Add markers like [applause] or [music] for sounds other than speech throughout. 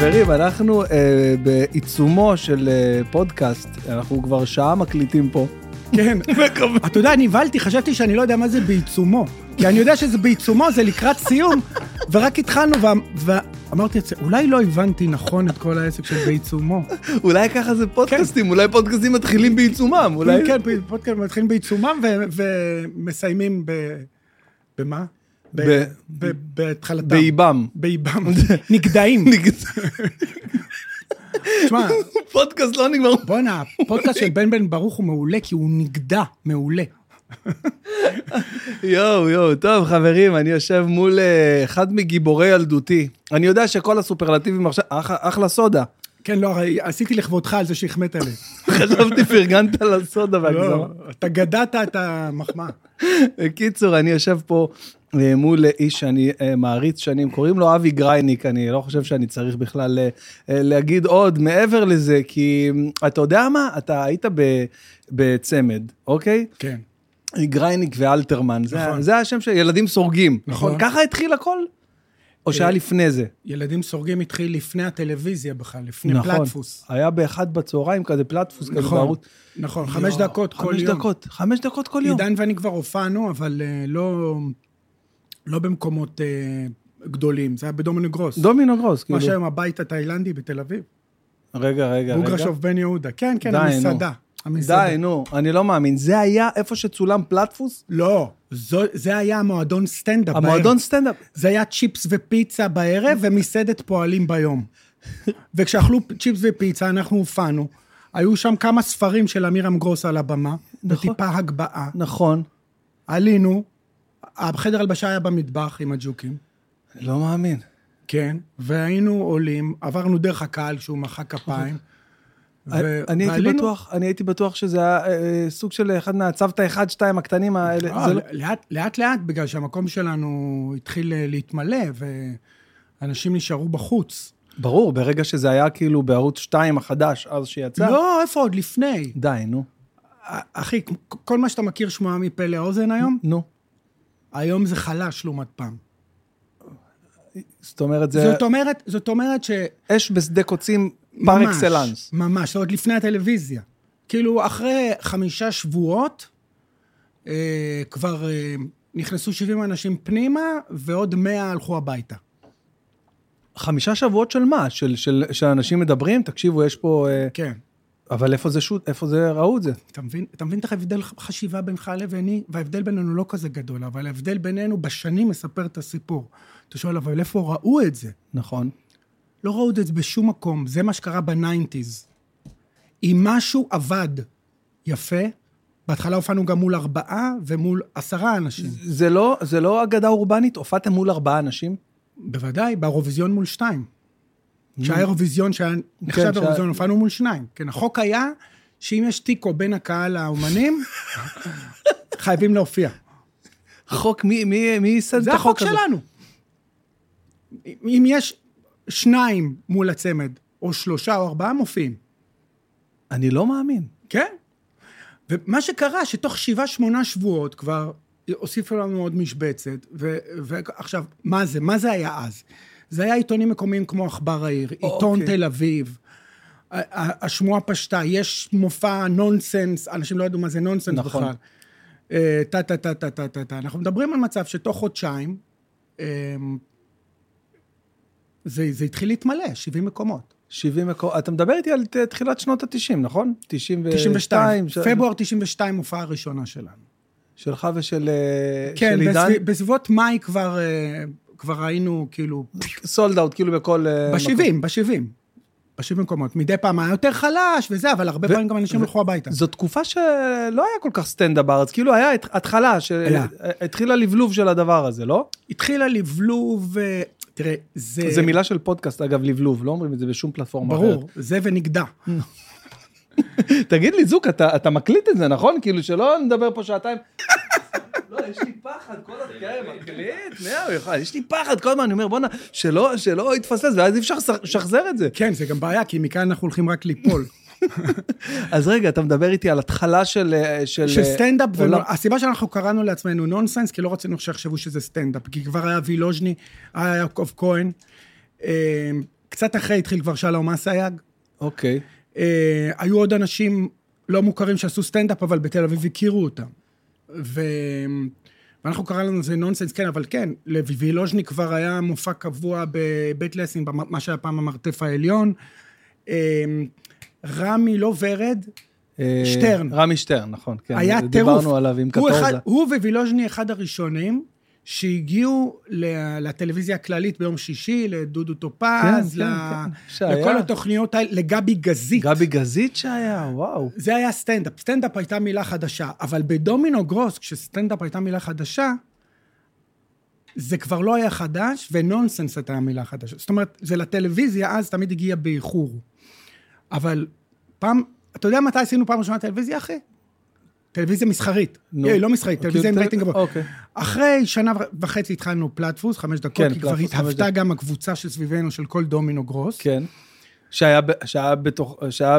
חברים, אנחנו אה, בעיצומו של אה, פודקאסט, אנחנו כבר שעה מקליטים פה. כן. [laughs] אתה יודע, נבהלתי, חשבתי שאני לא יודע מה זה בעיצומו. כי אני יודע שזה בעיצומו, זה לקראת סיום, [laughs] ורק התחלנו, ואמרתי, אולי לא הבנתי נכון את כל העסק של בעיצומו. [laughs] אולי ככה זה פודקאסטים, אולי פודקאסטים מתחילים בעיצומם, אולי... כן, כן, פודקאסטים מתחילים בעיצומם ומסיימים ב... במה? בהתחלתם. באיבם. באיבם. [laughs] נגדעים. [laughs] תשמע, פודקאסט לא נגמר. בואנה, הפודקאסט של בן בן ברוך הוא מעולה, כי הוא נגדע מעולה. [laughs] יואו, יואו, טוב, חברים, אני יושב מול uh, אחד מגיבורי ילדותי. אני יודע שכל הסופרלטיבים עכשיו, אח, אחלה סודה. כן, לא, עשיתי לכבודך על זה שהחמאת לי. חשבתי פרגנת לסודה והגזמה. לא, אתה גדעת את המחמאה. בקיצור, אני יושב פה אה, מול איש שאני אה, מעריץ שנים, קוראים לו אבי גרייניק, אני לא חושב שאני צריך בכלל אה, להגיד עוד מעבר לזה, כי אתה יודע מה? אתה היית בצמד, אוקיי? כן. גרייניק ואלתרמן, נכון. זה השם של ילדים סורגים, נכון? נכון? ככה התחיל הכל? או שהיה לפני זה? ילדים סורגים התחיל לפני הטלוויזיה בכלל, לפני נכון, פלטפוס. היה באחד בצהריים כזה פלטפוס נכון, כזה בערוץ. נכון, חמש דקות כל יום. חמש דקות, חמש דקות כל יום. עידן ואני כבר הופענו, אבל לא... לא במקומות אה, גדולים, זה היה בדומינו גרוס. דומינו גרוס, כאילו. מה שהיום הבית התאילנדי בתל אביב. רגע, רגע, רגע. בוגרשוב בן יהודה. כן, כן, די, המסעדה. נו. המסעדה. די, נו, אני לא מאמין. זה היה איפה שצולם פלטפוס? לא, זו, זה היה המועדון סטנדאפ. המועדון סטנדאפ. זה היה צ'יפס ופיצה בערב ומסעדת פועלים ביום. [laughs] וכשאכלו צ'יפס ופיצה, אנחנו הופענו. היו שם כמה ספרים של אמירם גרוס על הבמה, נכון, בטיפה הגבהה. נכון. עלינו, החדר הלבשה היה במטבח עם הג'וקים. לא מאמין. כן, והיינו עולים, עברנו דרך הקהל כשהוא מחא כפיים. [laughs] ו... אני, הייתי ועלינו... בטוח, אני הייתי בטוח שזה היה אה, סוג של אחד מהצוותא אחד, שתיים הקטנים האלה. אה, לא... לאט, לאט לאט, בגלל שהמקום שלנו התחיל אה, להתמלא, ואנשים נשארו בחוץ. ברור, ברגע שזה היה כאילו בערוץ 2 החדש, אז שיצא. לא, איפה עוד? לפני. די, נו. אחי, כל מה שאתה מכיר שמועה מפה לאוזן היום, נו. היום זה חלש לעומת פעם. זאת אומרת, זה... זאת אומרת, זאת אומרת ש... אש בשדה קוצים פר אקסלנס. ממש, עוד לפני הטלוויזיה. כאילו, אחרי חמישה שבועות, אה, כבר אה, נכנסו 70 אנשים פנימה, ועוד 100 הלכו הביתה. חמישה שבועות של מה? של, של, של אנשים מדברים? תקשיבו, יש פה... אה... כן. אבל איפה זה שוט, איפה זה ראו את זה? אתה מבין, אתה מבין את ההבדל חשיבה בינך לביני? וההבדל בינינו לא כזה גדול, אבל ההבדל בינינו בשנים מספר את הסיפור. אתה שואל, אבל איפה ראו את זה? נכון. לא ראו את זה בשום מקום, זה מה שקרה בניינטיז. אם משהו עבד יפה, בהתחלה הופענו גם מול ארבעה ומול עשרה אנשים. זה לא, זה לא אגדה אורבנית? הופעתם מול ארבעה אנשים? בוודאי, באירוויזיון מול שתיים. שהיה אירוויזיון, שהיה נחשב כן, אירוויזיון, הופענו מול שניים. כן, החוק היה שאם יש תיקו בין הקהל לאומנים, חייבים להופיע. חוק, מי ייסד את החוק הזה? זה החוק שלנו. אם יש שניים מול הצמד, או שלושה או ארבעה, מופיעים. אני לא מאמין. כן. ומה שקרה, שתוך שבעה, שמונה שבועות כבר הוסיפו לנו עוד משבצת, ועכשיו, מה זה? מה זה היה אז? זה היה עיתונים מקומיים כמו עכבר העיר, עיתון אוקיי. תל אביב. השמועה פשטה, יש מופע נונסנס, אנשים לא ידעו מה זה נונסנס נכון. בכלל. טה, טה, טה, טה, טה, טה, טה. אנחנו מדברים על מצב שתוך חודשיים, אמ, זה, זה התחיל להתמלא, 70 מקומות. 70 מקומות. אתה מדבר איתי על תחילת שנות ה-90, נכון? 92. 92. ש... פברואר 92, הופעה הראשונה שלנו. שלך ושל כן, של עידן? כן, בסביבות מאי כבר כבר היינו כאילו... סולד אאוט, כאילו בכל... ב-70, ב-70. ב-70 מקומות. מדי פעם היה יותר חלש וזה, אבל הרבה פעמים גם אנשים הלכו הביתה. זו תקופה שלא היה כל כך סטנדאפ בארץ, כאילו היה התחלה, שהתחילה לבלוב של הדבר הזה, לא? התחילה לבלוב, תראה, זה... זה מילה של פודקאסט, אגב, לבלוב, לא אומרים את זה בשום פלטפורמה אחרת. ברור, זה ונגדע. [laughs] תגיד לי, זוק, אתה מקליט את זה, נכון? כאילו, שלא נדבר פה שעתיים. לא, יש לי פחד, כל הזמן, מקליט, יש לי פחד, כל הזמן, אני אומר, בואנה, שלא יתפסס, ואז אי אפשר לשחזר את זה. כן, זה גם בעיה, כי מכאן אנחנו הולכים רק ליפול. [laughs] אז רגע, אתה מדבר איתי על התחלה של... של סטנדאפ, הסיבה שאנחנו קראנו לעצמנו נונסנס, כי לא רצינו שיחשבו שזה סטנדאפ, כי כבר היה וילוז'ני, היה יעקב כהן. אה, קצת אחרי התחיל כבר שלום אסייג. אוקיי. אה, היו עוד אנשים לא מוכרים שעשו סטנדאפ, אבל בתל אביב הכירו אותם. ו... ואנחנו קראנו לזה נונסנס, כן, אבל כן, לווילוז'ני כבר היה מופע קבוע בבית לסין, מה שהיה פעם המרתף העליון. אה, רמי, לא ורד, אה, שטרן. רמי שטרן, נכון. כן, היה טירוף. דיברנו עליו עם הוא קטורזה. הוא ווילוז'ני אחד הראשונים שהגיעו לטלוויזיה הכללית ביום שישי, לדודו כן, טופז, כן, ל- כן. שהיה. לכל התוכניות האלה, לגבי גזית. גבי גזית שהיה, וואו. זה היה סטנדאפ. סטנדאפ הייתה מילה חדשה, אבל בדומינו גרוס, כשסטנדאפ הייתה מילה חדשה, זה כבר לא היה חדש, ונונסנס הייתה המילה חדשה. זאת אומרת, זה לטלוויזיה, אז תמיד הגיע באיחור. אבל פעם, אתה יודע מתי עשינו פעם ראשונה טלוויזיה, אחי? טלוויזיה מסחרית. נו. לא מסחרית, טלוויזיה עם רייטינג גבוה. אוקיי. אחרי שנה וחצי התחלנו פלטפוס, חמש דקות, כן, כי כבר התהוותה. גם הקבוצה שסביבנו של כל דומינו גרוס. כן. שהיה, שהיה, בתוך, שהיה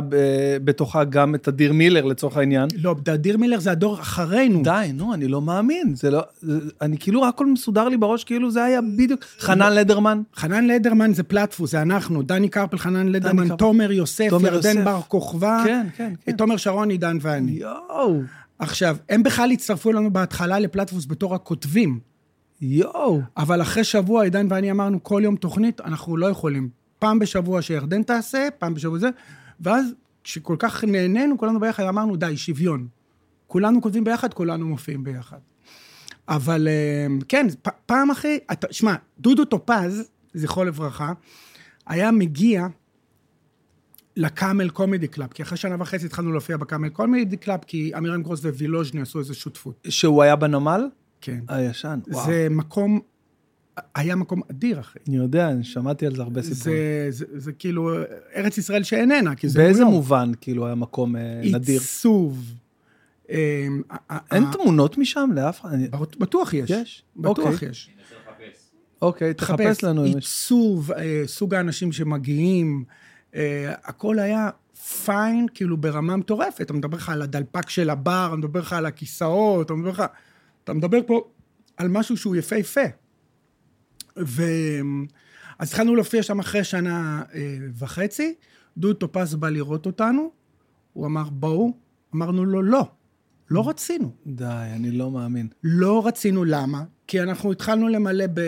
בתוכה גם את אדיר מילר לצורך העניין. לא, אדיר מילר זה הדור אחרינו. די, נו, אני לא מאמין. זה לא... זה, אני כאילו, הכל מסודר לי בראש, כאילו זה היה בדיוק... חנן לדרמן. חנן לדרמן זה פלטפוס, זה אנחנו, דני קרפל, חנן לדרמן. תומר יוסף, ירדן. בר כוכבא, כן, כן, כן. תומר שרון, עידן ואני. יואו, עכשיו, הם בכלל הצטרפו אלינו בהתחלה לפלטפוס בתור הכותבים, יואו. אבל אחרי שבוע, עידן ואני אמרנו, כל יום תוכנית, אנחנו לא יכולים. פעם בשבוע שירדן תעשה, פעם בשבוע זה, ואז כשכל כך נהנינו, כולנו ביחד, אמרנו, די, שוויון. כולנו כותבים ביחד, כולנו מופיעים ביחד. אבל אה, כן, פעם אחרי, שמע, דודו טופז, זכרו לברכה, היה מגיע לקאמל קומדי קלאב, כי אחרי שנה וחצי התחלנו להופיע בקאמל קומדי קלאב, כי דומינו גרוס ווילוז'ני עשו איזו שותפות. שהוא היה בנמל? כן. הישן, וואו. זה מקום, היה מקום אדיר, אחי. אני יודע, אני שמעתי על זה הרבה סיפורים. זה, זה, זה כאילו ארץ ישראל שאיננה, כי זה באיזה ניו יורק. מובן, כאילו, היה מקום אה, נדיר? עיצוב. אמ, אין תמונות משם לאף אחד? אני- בטוח יש. יש? בטוח אוקיי. יש. אוקיי, תחפש לנו. עיצוב, אה, סוג האנשים שמגיעים, הכל היה פיין, כאילו ברמה מטורפת. אתה מדבר לך על הדלפק של הבר, אני מדבר לך על הכיסאות, אתה מדבר לך... אתה מדבר פה על משהו שהוא יפהפה. ו... אז התחלנו להופיע שם אחרי שנה אה, וחצי, דודו טופז בא לראות אותנו, הוא אמר, בואו, אמרנו לו, לא, לא רצינו. די, אני לא מאמין. לא רצינו למה, כי אנחנו התחלנו למלא ב...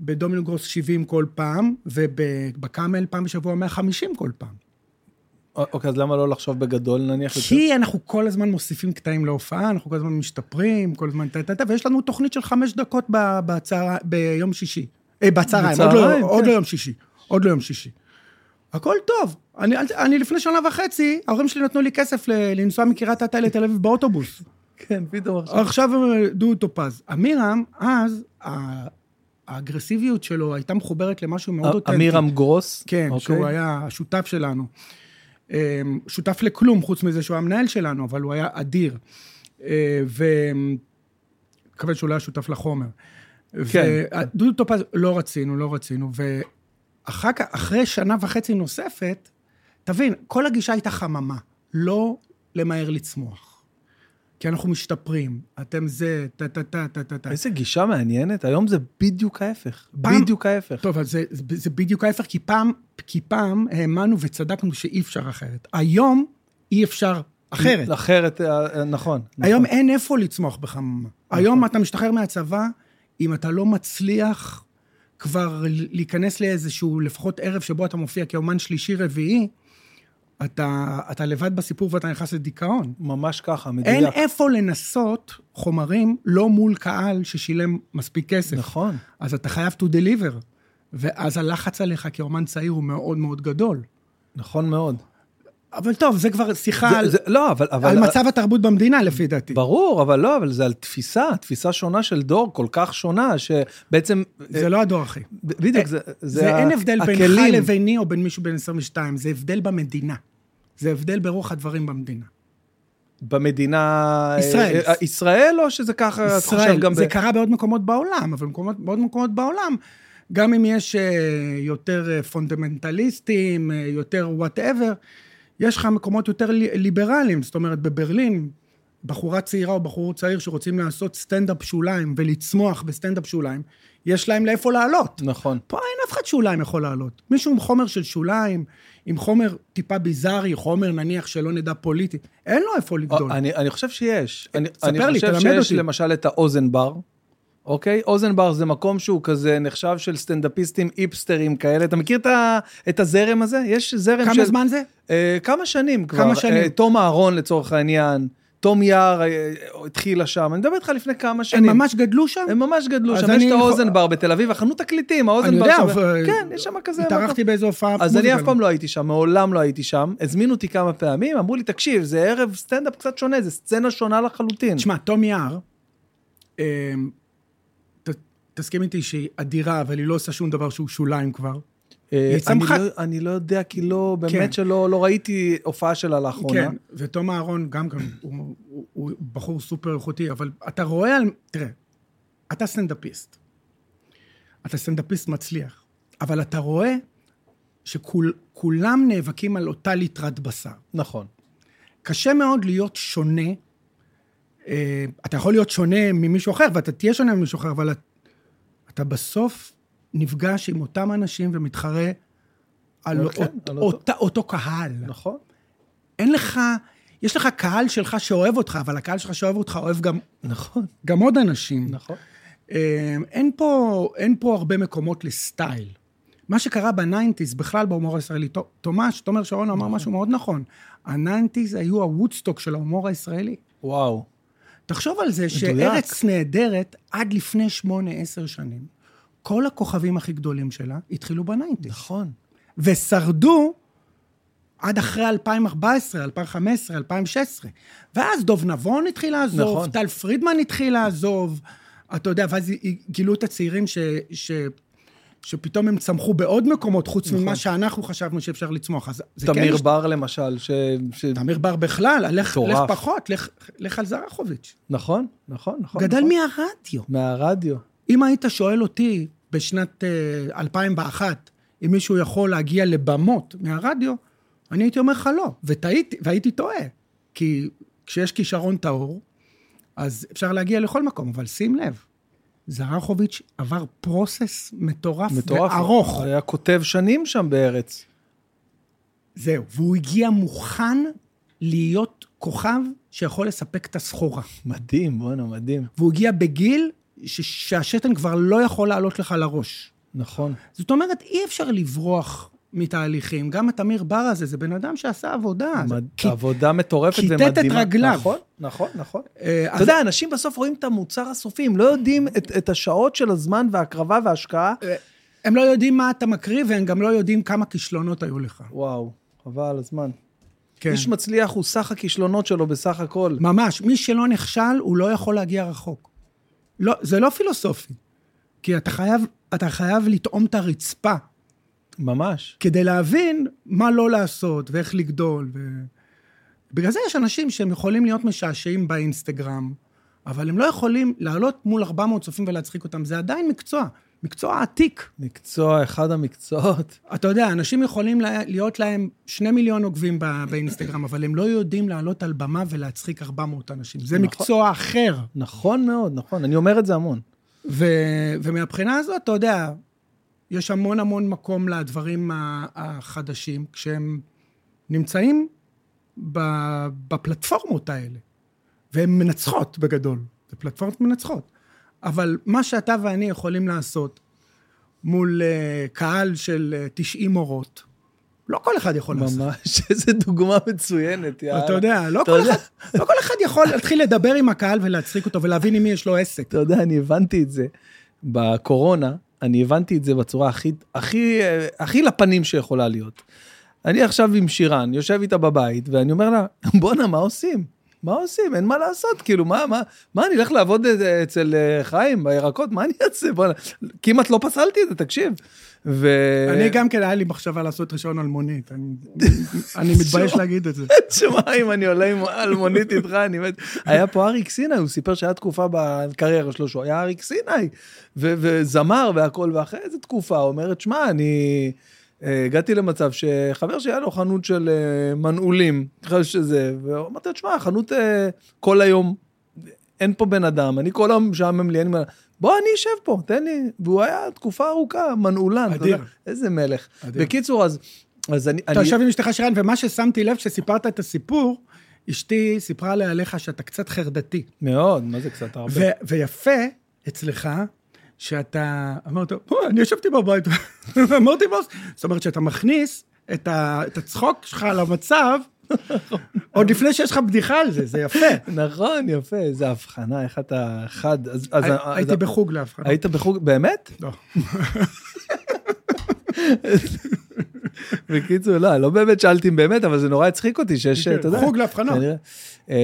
בדומינו גרוס 70 כל פעם, ובקאמל פעם בשבוע 150 כל פעם. אוקיי, אז למה לא לחשוב בגדול נניח? כי אנחנו כל הזמן מוסיפים קטעים להופעה, אנחנו כל הזמן משתפרים, כל הזמן טה-טה-טה, ויש לנו תוכנית של חמש דקות. ביום שישי. אה, בצהריים, עוד, לא, עוד כן. לא יום שישי. עוד לא יום שישי. הכל טוב. אני, אני לפני שנה וחצי, ההורים שלי נתנו לי כסף ל- לנסוע מקריית אתא לתל אביב באוטובוס. [laughs] כן, פתאום עכשיו. עכשיו אה, דודו טופז. אמירם, אז האגרסיביות שלו הייתה מחוברת למשהו מאוד אותנטי. אמירם גרוס? כן, אוקיי. שהוא היה השותף שלנו. אה, שותף לכלום, חוץ מזה שהוא המנהל שלנו, אבל הוא היה אדיר. אה, ו... מקווה שהוא לא היה שותף לחומר. כן. ודודו טופז, לא רצינו, לא רצינו. ואחר כך, אחרי שנה וחצי נוספת, תבין, כל הגישה הייתה חממה, לא למהר לצמוח. כי אנחנו משתפרים, אתם זה, טה-טה-טה, טה-טה-טה. איזה גישה מעניינת, היום זה בדיוק ההפך. פעם- בדיוק ההפך. טוב, אז זה, זה, בדיוק ההפך, כי פעם, כי פעם האמנו וצדקנו שאי אפשר אחרת. היום אי אפשר אחרת. אחרת, אה, נכון. היום נכון. אין איפה לצמוח בחממה. היום אתה משתחרר מהצבא, אם אתה לא מצליח כבר להיכנס לאיזשהו, לפחות ערב שבו אתה מופיע כאומן שלישי-רביעי, אתה, אתה לבד בסיפור ואתה נכנס לדיכאון. ממש ככה, מדויק. אין איפה לנסות חומרים לא מול קהל ששילם מספיק כסף. נכון. אז אתה חייב to deliver. ואז הלחץ עליך כאומן צעיר הוא מאוד מאוד גדול. נכון מאוד. אבל טוב, זה כבר שיחה זה- על, זה- לא, אבל... אבל- על מצב התרבות במדינה, לפי דעתי. ברור, אבל לא, אבל זה על תפיסה, תפיסה שונה של דור, כל כך שונה, שבעצם... זה לא הדור, אחי. בדיוק, זה... זה ה- אין הבדל בינך הכלים. לביני או בין מישהו בן 22, זה הבדל במדינה. זה הבדל ברוח הדברים במדינה. במדינה... ישראל. אה, אה, ישראל, או שזה ככה, אתה חושב גם... זה ב- קרה בעוד מקומות בעולם, אבל במקומות, בעוד מקומות בעולם, גם אם יש אה, יותר פונדמנטליסטים, יותר whatever, יש לך מקומות יותר לי- ליברליים, זאת אומרת, בברלין, בחורה צעירה או בחור צעיר שרוצים לעשות סטנדאפ שוליים ולצמוח בסטנדאפ שוליים, יש להם לאיפה לעלות. נכון. פה אין אף אחד שוליים יכול לעלות. מישהו עם חומר של שוליים, עם חומר טיפה ביזארי, חומר נניח שלא נדע פוליטי, אין לו איפה לגדול. אני, אני חושב שיש. אני, ספר אני לי, חושב תלמד שיש אותי. למשל את האוזן בר, אוקיי? אוזן בר זה מקום שהוא כזה נחשב של סטנדאפיסטים איפסטרים כאלה. אתה מכיר את, ה, את הזרם הזה? יש זרם של... כמה זמן זה? אה, כמה שנים כבר. כמה שנים? אה, תום אהרון לצורך העניין. תום יער אה, התחילה שם. אני מדבר איתך לפני כמה הם שנים. ממש גדלו שם? הם ממש גדלו שם, יש אני את האוזן בר בתל אביב, החנות תקליטים, האוזן אני בר יודע, שם. אבל- כן, יש שם כזה... התארחתי. באיזו הופעה אז אני. אף פעם לא הייתי שם, מעולם לא הייתי שם. הזמינו אותי כמה פעמים, אמרו לי, תקשיב, זה ערב סטנדאפ קצת שונה, זה סצנה שונה לחלוטין. תשמע, תום יער, ת- תסכים איתי שהיא אדירה, אבל היא לא עושה שום דבר שהוא שוליים כבר. אה, היא אני צמחה- לא- אני לא יודע, כי לא, כן. באמת שלא לא ראיתי הופעה שלה לאחרונה. כן, ותום אהרון גם כן, הוא, הוא, הוא בחור סופר איכותי, אבל אתה רואה על... תראה, אתה סטנדאפיסט. אתה סטנדאפיסט מצליח, אבל אתה רואה שכולם נאבקים על אותה ליטרת בשר. נכון. קשה מאוד להיות שונה. אה, אתה יכול להיות שונה ממישהו אחר, ואתה תהיה שונה ממישהו אחר, אבל אתה בסוף נפגש עם אותם אנשים ומתחרה על, כן, אות, על אותו- אותה, אותו קהל. נכון. אין לך, יש לך קהל שלך שאוהב אותך, אבל הקהל שלך שאוהב אותך אוהב גם, נכון. גם עוד אנשים. נכון. אה, אין פה, אין פה הרבה מקומות ל style. מה שקרה ב nineties, בכלל בהומור הישראלי, תומש, תומר שרון אמר משהו מאוד נכון. ה nineties היו הוודסטוק של ההומור הישראלי. וואו. תחשוב על זה מדויק. שארץ נהדרת, עד לפני שמונה, עשר שנים, כל הכוכבים הכי גדולים שלה התחילו בניינטיז. נכון. ושרדו עד אחרי 2014, 2015, 2016. ואז דוב נבון התחיל לעזוב, נכון. טל פרידמן התחיל לעזוב, אתה יודע, ואז גילו את הצעירים ש... ש... שפתאום הם צמחו בעוד מקומות, חוץ נכון. ממה שאנחנו חשבנו שאפשר לצמוח. אז זה תמיר כן... בר למשל, ש... ש... תמיר בר בכלל, לך, לך. פחות, לך, לך על זרחוביץ'. נכון, נכון, נכון. גדל נכון. מהרדיו. מהרדיו. אם היית שואל אותי בשנת אה, 2001, אם מישהו יכול להגיע לבמות מהרדיו, אני הייתי אומר לך לא, וטעיתי, והייתי טועה. כי כשיש כישרון טהור, אז אפשר להגיע לכל מקום, אבל שים לב, זרחוביץ' עבר פרוסס מטורף, מטורף. וארוך. היה כותב שנים שם בארץ. זהו, והוא הגיע מוכן להיות כוכב שיכול לספק את הסחורה. מדהים, בואנה, מדהים. והוא הגיע בגיל ש- שהשתן כבר לא יכול לעלות לך לראש. נכון. זאת אומרת, אי אפשר לברוח מתהליכים. גם התמיר בר הזה, זה בן אדם שעשה עבודה. זה- מד... כי- עבודה מטורפת כיתת את ומדהימה. רגליו. נכון, נכון, נכון. אה, אתה אז- יודע, אנשים בסוף רואים את המוצר הסופי, הם לא יודעים את, את השעות של הזמן וההקרבה וההשקעה. הם לא יודעים מה אתה מקריא, והם גם לא יודעים כמה כישלונות היו לך. וואו, חבל הזמן. כן. איש מצליח הוא סך הכישלונות שלו בסך הכל. ממש, מי שלא נכשל, הוא לא יכול להגיע רחוק. לא, זה לא פילוסופי. כי אתה חייב, אתה חייב לטעום את הרצפה, ממש. כדי להבין מה לא לעשות ואיך לגדול. ו... בגלל זה יש אנשים שהם יכולים להיות משעשעים באינסטגרם, אבל הם לא יכולים לעלות מול 400 צופים ולהצחיק אותם. זה עדיין מקצוע, מקצוע עתיק. מקצוע, אחד המקצועות. [laughs] אתה יודע, אנשים יכולים לה- להיות להם שני מיליון עוקבים באינסטגרם, אבל הם לא יודעים לעלות על במה ולהצחיק 400 אנשים. זה נכון. מקצוע אחר. נכון מאוד, נכון. אני אומר את זה המון. ו- ומהבחינה הזאת, אתה יודע, יש המון המון מקום לדברים החדשים, כשהם נמצאים בפלטפורמות האלה, והן מנצחות בגדול, זה פלטפורמות מנצחות. אבל מה שאתה ואני יכולים לעשות מול uh, קהל של uh, 90 מורות, לא כל אחד יכול לעשות. ממש, [laughs] איזה דוגמה מצוינת, יאללה. אתה יודע, לא אתה כל, יודע- אחד, לא כל אחד יכול להתחיל לדבר עם הקהל ולהצחיק אותו ולהבין עם מי יש לו עסק. אתה יודע, אני הבנתי את זה בקורונה, אני הבנתי את זה בצורה הכי, הכי, אה, הכי לפנים שיכולה להיות. אני עכשיו עם שירן, יושב איתה בבית, ואני אומר לה, בואנה, מה עושים? מה עושים? אין מה לעשות, כאילו, מה, מה, מה, אני אלך לעבוד אה, אצל אה, חיים בירקות? מה אני אעשה? בואנה, כמעט לא פסלתי את זה, תקשיב. ו... אני גם כן, היה לי מחשבה לעשות רישיון אלמונית. אני, אני [laughs] מתבייש להגיד את זה. [laughs] תשמע, אם אני עולה עם אלמונית איתך, אני מת. היה פה אריק סיני, הוא סיפר שהיה תקופה בקריירה שלו שהוא היה אריק סיני, וזמר והכל, ואחרי איזה תקופה, הוא אומר, שמע, אני... אה, הגעתי למצב שחבר שהיה לו חנות של אה, מנעולים, שזה, ואמרתי לו, תשמע, חנות אה, כל היום, אין פה בן אדם, אני כל היום משעמם לי, אני אומר, בוא, אני אשב פה, תן לי. והוא היה תקופה ארוכה מנעולן, אדיר. איזה מלך. אדיר. בקיצור, אז, אז אני... אתה יושב עם אשתך שירן, ומה ששמתי לב, כשסיפרת את הסיפור, אשתי סיפרה לי עליך שאתה קצת חרדתי. מאוד, מה זה קצת הרבה? ויפה אצלך, שאתה אמרת, בוא, אני ישבתי בבית, [laughs] אמרתי בוס, זאת אומרת שאתה מכניס את, ה- את הצחוק שלך למצב, [laughs] עוד לפני שיש לך בדיחה על זה, זה יפה. [laughs] נכון, יפה, איזה הבחנה, איך אתה חד. הייתי בחוג להבחנה. היית בחוג, באמת? לא. בקיצור, לא, לא באמת שאלתי אם באמת, אבל זה נורא הצחיק אותי שיש, כן, אתה יודע. חוג להבחנות. כנראה. אמ,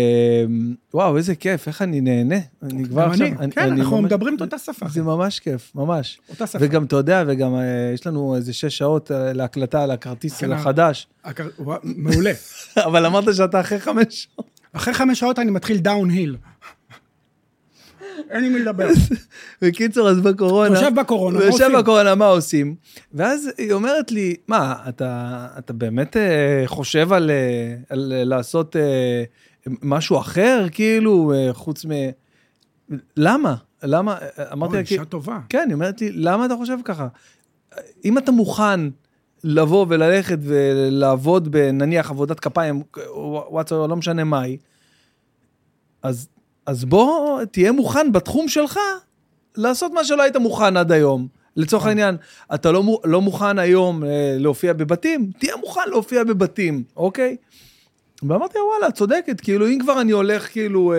וואו, איזה כיף, איך אני נהנה. אני כבר עכשיו... כן, אנחנו מדברים את אותה שפה. זה ממש כיף, ממש. אותה שפה. וגם, אתה יודע, וגם אה, יש לנו איזה שש שעות אה, להקלטה על הכרטיס כן, החדש, מעולה. [laughs] אבל אמרת שאתה אחרי חמש שעות. אחרי חמש שעות אני מתחיל דאון היל. אין עם מי לדבר. [laughs] בקיצור, אז בקורונה... יושב בקורונה, מה יושב עושים? בקורונה, מה עושים? ואז היא אומרת לי, מה, אתה, אתה באמת אה, חושב על, אה, על אה, לעשות משהו אחר, כאילו, חוץ מ... למה? למה? אמרתי לה. אישה טובה. כן, היא אומרת לי, למה אתה חושב ככה? אם אתה מוכן לבוא וללכת ולעבוד בנניח עבודת כפיים, וואטסאפ, לא משנה מה היא, אז, אז בוא תהיה מוכן בתחום שלך לעשות מה שלא היית מוכן עד היום. לצורך העניין, אתה לא, לא מוכן היום אה, להופיע בבתים, תהיה מוכן להופיע בבתים, אוקיי? ואמרתי, וואלה, את צודקת, כאילו, אם כבר אני הולך, כאילו, אה,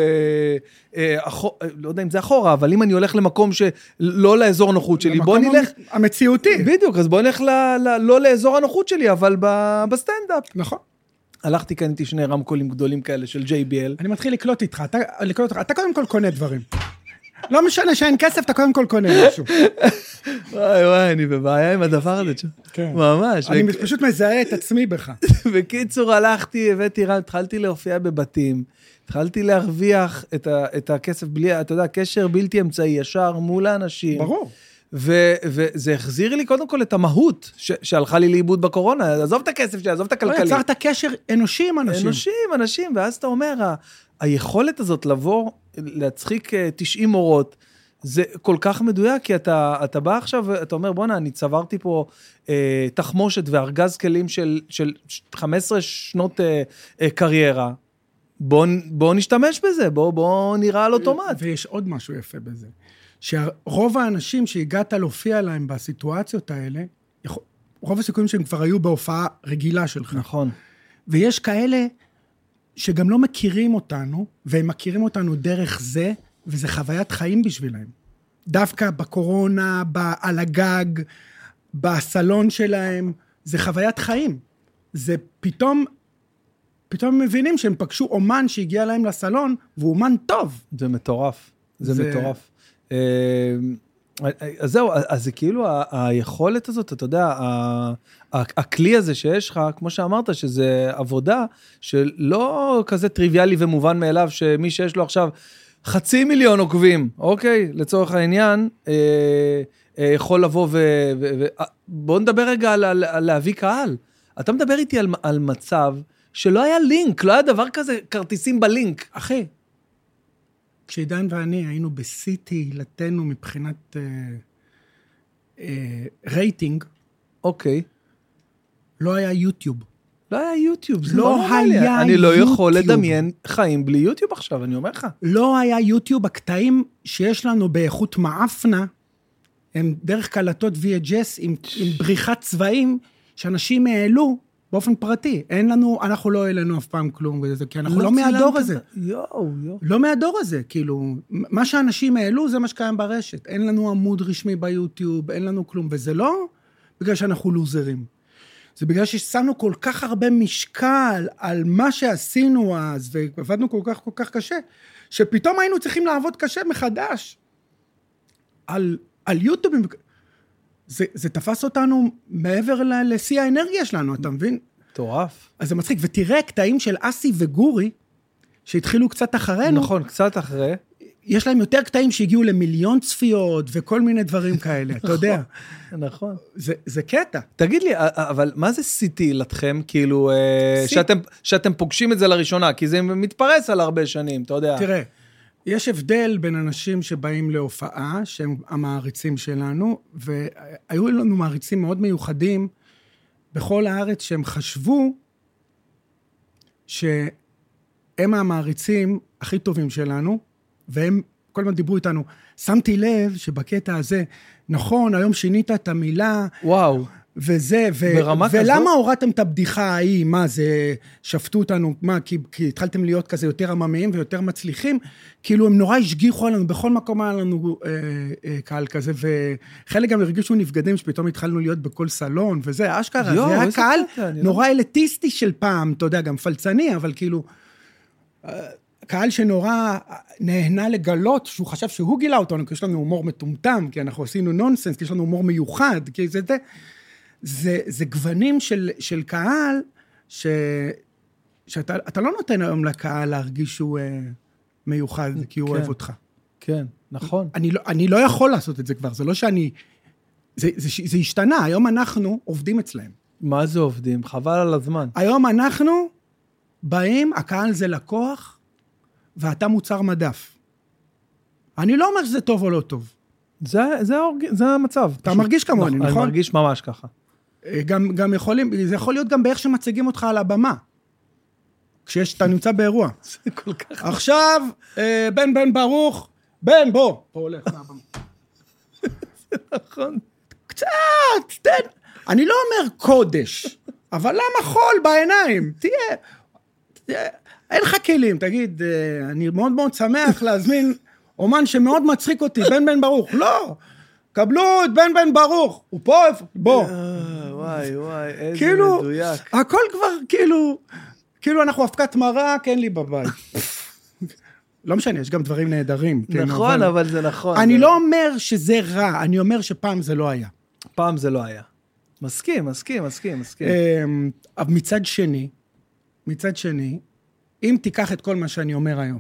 אה, אחור, אה, לא יודע אם זה אחורה, אבל אם אני הולך למקום שלא לאזור הנוחות שלי, בוא נלך, המ- המציאותי. בדיוק, אז בוא נלך ל, ל, לא לאזור הנוחות שלי, אבל ב, בסטנדאפ. נכון. הלכתי, קניתי שני רמקולים גדולים כאלה של JBL. אני מתחיל לקלוט איתך, אתה, לקלוט אותך, אתה קודם כל קונה דברים. לא משנה שאין כסף, אתה קודם כל קונה משהו. וואי וואי, אני בבעיה עם הדבר הזה. כן. ממש. אני בק- פשוט מזהה את עצמי בך. [laughs] בקיצור, הלכתי, הבאתי התחלתי להופיע בבתים, התחלתי להרוויח את, ה, את הכסף בלי, אתה יודע, קשר בלתי אמצעי, ישר מול האנשים. ברור. ו, וזה החזיר לי קודם כל את המהות ש, שהלכה לי לאיבוד בקורונה, עזוב את הכסף שלי, עזוב את לא הכלכלי. יצרת קשר אנושי עם אנשים. אנשים, אנשים, ואז אתה אומר, ה- היכולת הזאת לבוא, להצחיק אה, 90 מורות, זה כל כך מדויק, כי אתה, אתה בא עכשיו, אתה אומר, בואנה, אני צברתי פה אה, תחמושת וארגז כלים של, של 15 שנות אה, אה, קריירה. בוא, בוא נשתמש בזה, בוא, בוא נראה על אוטומט. ויש עוד משהו יפה בזה. שרוב האנשים שהגעת להופיע להם בסיטואציות האלה, רוב הסיכויים שהם כבר היו בהופעה רגילה שלך. נכון. ויש כאלה שגם לא מכירים אותנו, והם מכירים אותנו דרך זה, וזה חוויית חיים בשבילם. דווקא בקורונה, ב- על הגג, בסלון שלהם, זה חוויית חיים. זה פתאום, פתאום הם מבינים שהם פגשו אומן שהגיע להם לסלון, והוא אומן טוב. זה מטורף, זה- זה... מטורף. אה, אז זהו, אז זה כאילו היכולת הזאת, אתה יודע, הכלי הזה שיש לך, כמו שאמרת, שזה עבודה שלא כזה טריוויאלי ומובן מאליו, שמי שיש לו עכשיו חצי מיליון עוקבים, אוקיי? לצורך העניין, אה, אה, יכול לבוא ו... ו, ו אה, בוא נדבר רגע על, על, על להביא קהל. אתה מדבר איתי על, על מצב שלא היה לינק, לא היה דבר כזה, כרטיסים בלינק. אחי, כשעידן ואני היינו בשיא תהילתנו מבחינת אה, אה, רייטינג, אוקיי. לא היה יוטיוב. לא היה יוטיוב, זה לא. היה אני לא יכול יוטיוב. לדמיין חיים בלי יוטיוב עכשיו, אני אומר לך. לא היה יוטיוב, הקטעים שיש לנו באיכות מעפנה, הם דרך קלטות VHS עם, עם בריחת צבעים, שאנשים העלו באופן פרטי. אין לנו, אנחנו לא העלינו אף פעם כלום, וזה, כי אנחנו לא, מהדור צילמת הזה. יואו, יואו. לא מהדור הזה, כאילו, מה שאנשים העלו זה מה שקיים ברשת. אין לנו עמוד רשמי ביוטיוב, אין לנו כלום, וזה לא בגלל שאנחנו לוזרים. זה בגלל ששמנו כל כך הרבה משקל על מה שעשינו אז, ועבדנו כל כך כל כך קשה, שפתאום היינו צריכים לעבוד קשה מחדש על, על יוטיוב. זה, זה תפס אותנו מעבר ל- לשיא האנרגיה שלנו, אתה מבין? מטורף. אז זה מצחיק. ותראה קטעים של אסי וגורי, שהתחילו קצת אחרינו, נכון, קצת אחרי. יש להם יותר קטעים שהגיעו למיליון צפיות וכל מיני דברים כאלה, אתה יודע. נכון. זה, זה קטע. תגיד לי, אבל מה זה שיא תהילתכם? כאילו, אה, שאתם, שאתם פוגשים את זה לראשונה, כי זה מתפרס על הרבה שנים, אתה יודע. תראה, יש הבדל בין אנשים שבאים להופעה, שהם המעריצים שלנו, והיו לנו מעריצים מאוד מיוחדים בכל הארץ, שהם חשבו שהם המעריצים הכי טובים שלנו, והם כל הזמן דיברו איתנו, שמתי לב שבקטע הזה, נכון, היום שינית את המילה, וואו. וזה, ו-? ולמה הורדתם את הבדיחה ההיא? מה, זה... שפטו אותנו, מה, כי, כי התחלתם להיות כזה יותר עממיים ויותר מצליחים? כאילו, הם נורא השגיחו עלינו, בכל מקום היה לנו אה, אה, קהל כזה, וחלק גם הרגישו נבגדים, שפתאום התחלנו להיות בכל סלון, וזה, אשכרה, יואו, זה היה קהל קטע, לא- נורא אליטיסטי של פעם, אתה יודע, גם פלצני, אבל כאילו... אה, קהל שנורא נהנה לגלות שהוא חשב שהוא גילה אותנו, כי יש לנו הומור מטומטם, כי אנחנו עשינו נונסנס, כי יש לנו הומור מיוחד, כי זה זה, זה, זה גוונים של, של קהל, ש, שאתה אתה לא נותן היום לקהל להרגיש שהוא אה, מיוחד, כי הוא כן. אוהב אותך. כן, נכון. אני לא, אני לא יכול לעשות את זה כבר, זה לא שאני... זה, זה, זה השתנה, היום אנחנו עובדים אצלהם. מה זה עובדים? חבל על הזמן. היום אנחנו באים, הקהל זה לקוח, ואתה מוצר מדף. אני לא אומר שזה טוב או לא טוב. זה, זה. זה המצב. אתה מרגיש כמוני, אני נכון? מרגיש ממש ככה. אה, גם, גם יכולים, זה יכול להיות גם באיך שמציגים אותך על הבמה. כשאתה נמצא באירוע. [laughs] זה כל כך... עכשיו, אה, בן בן ברוך, בן, בוא. פה הולך מהבמה. נכון. קצת, תן. אני לא אומר קודש, אבל למה חול בעיניים? תהיה... תהיה- אין לך כלים, תגיד, אה, אני מאוד מאוד שמח להזמין אומן שמאוד מצחיק אותי, בן בן ברוך. לא, קבלו את בן בן ברוך, הוא פה, איפה? בוא. אה, וואי, וואי, איזה כאילו, מדויק. הכל כבר כאילו, כאילו אנחנו אבקת מרק, אין לי בבית. לא משנה, יש גם דברים נהדרים. כן, נכון, אבל זה נכון. אני זה- לא אומר שזה רע, אני אומר שפעם זה לא היה. פעם זה לא היה. מסכים, מסכים, מסכים, מסכים. אמ, אבל מצד שני, מצד שני, אם תיקח את כל מה שאני אומר היום,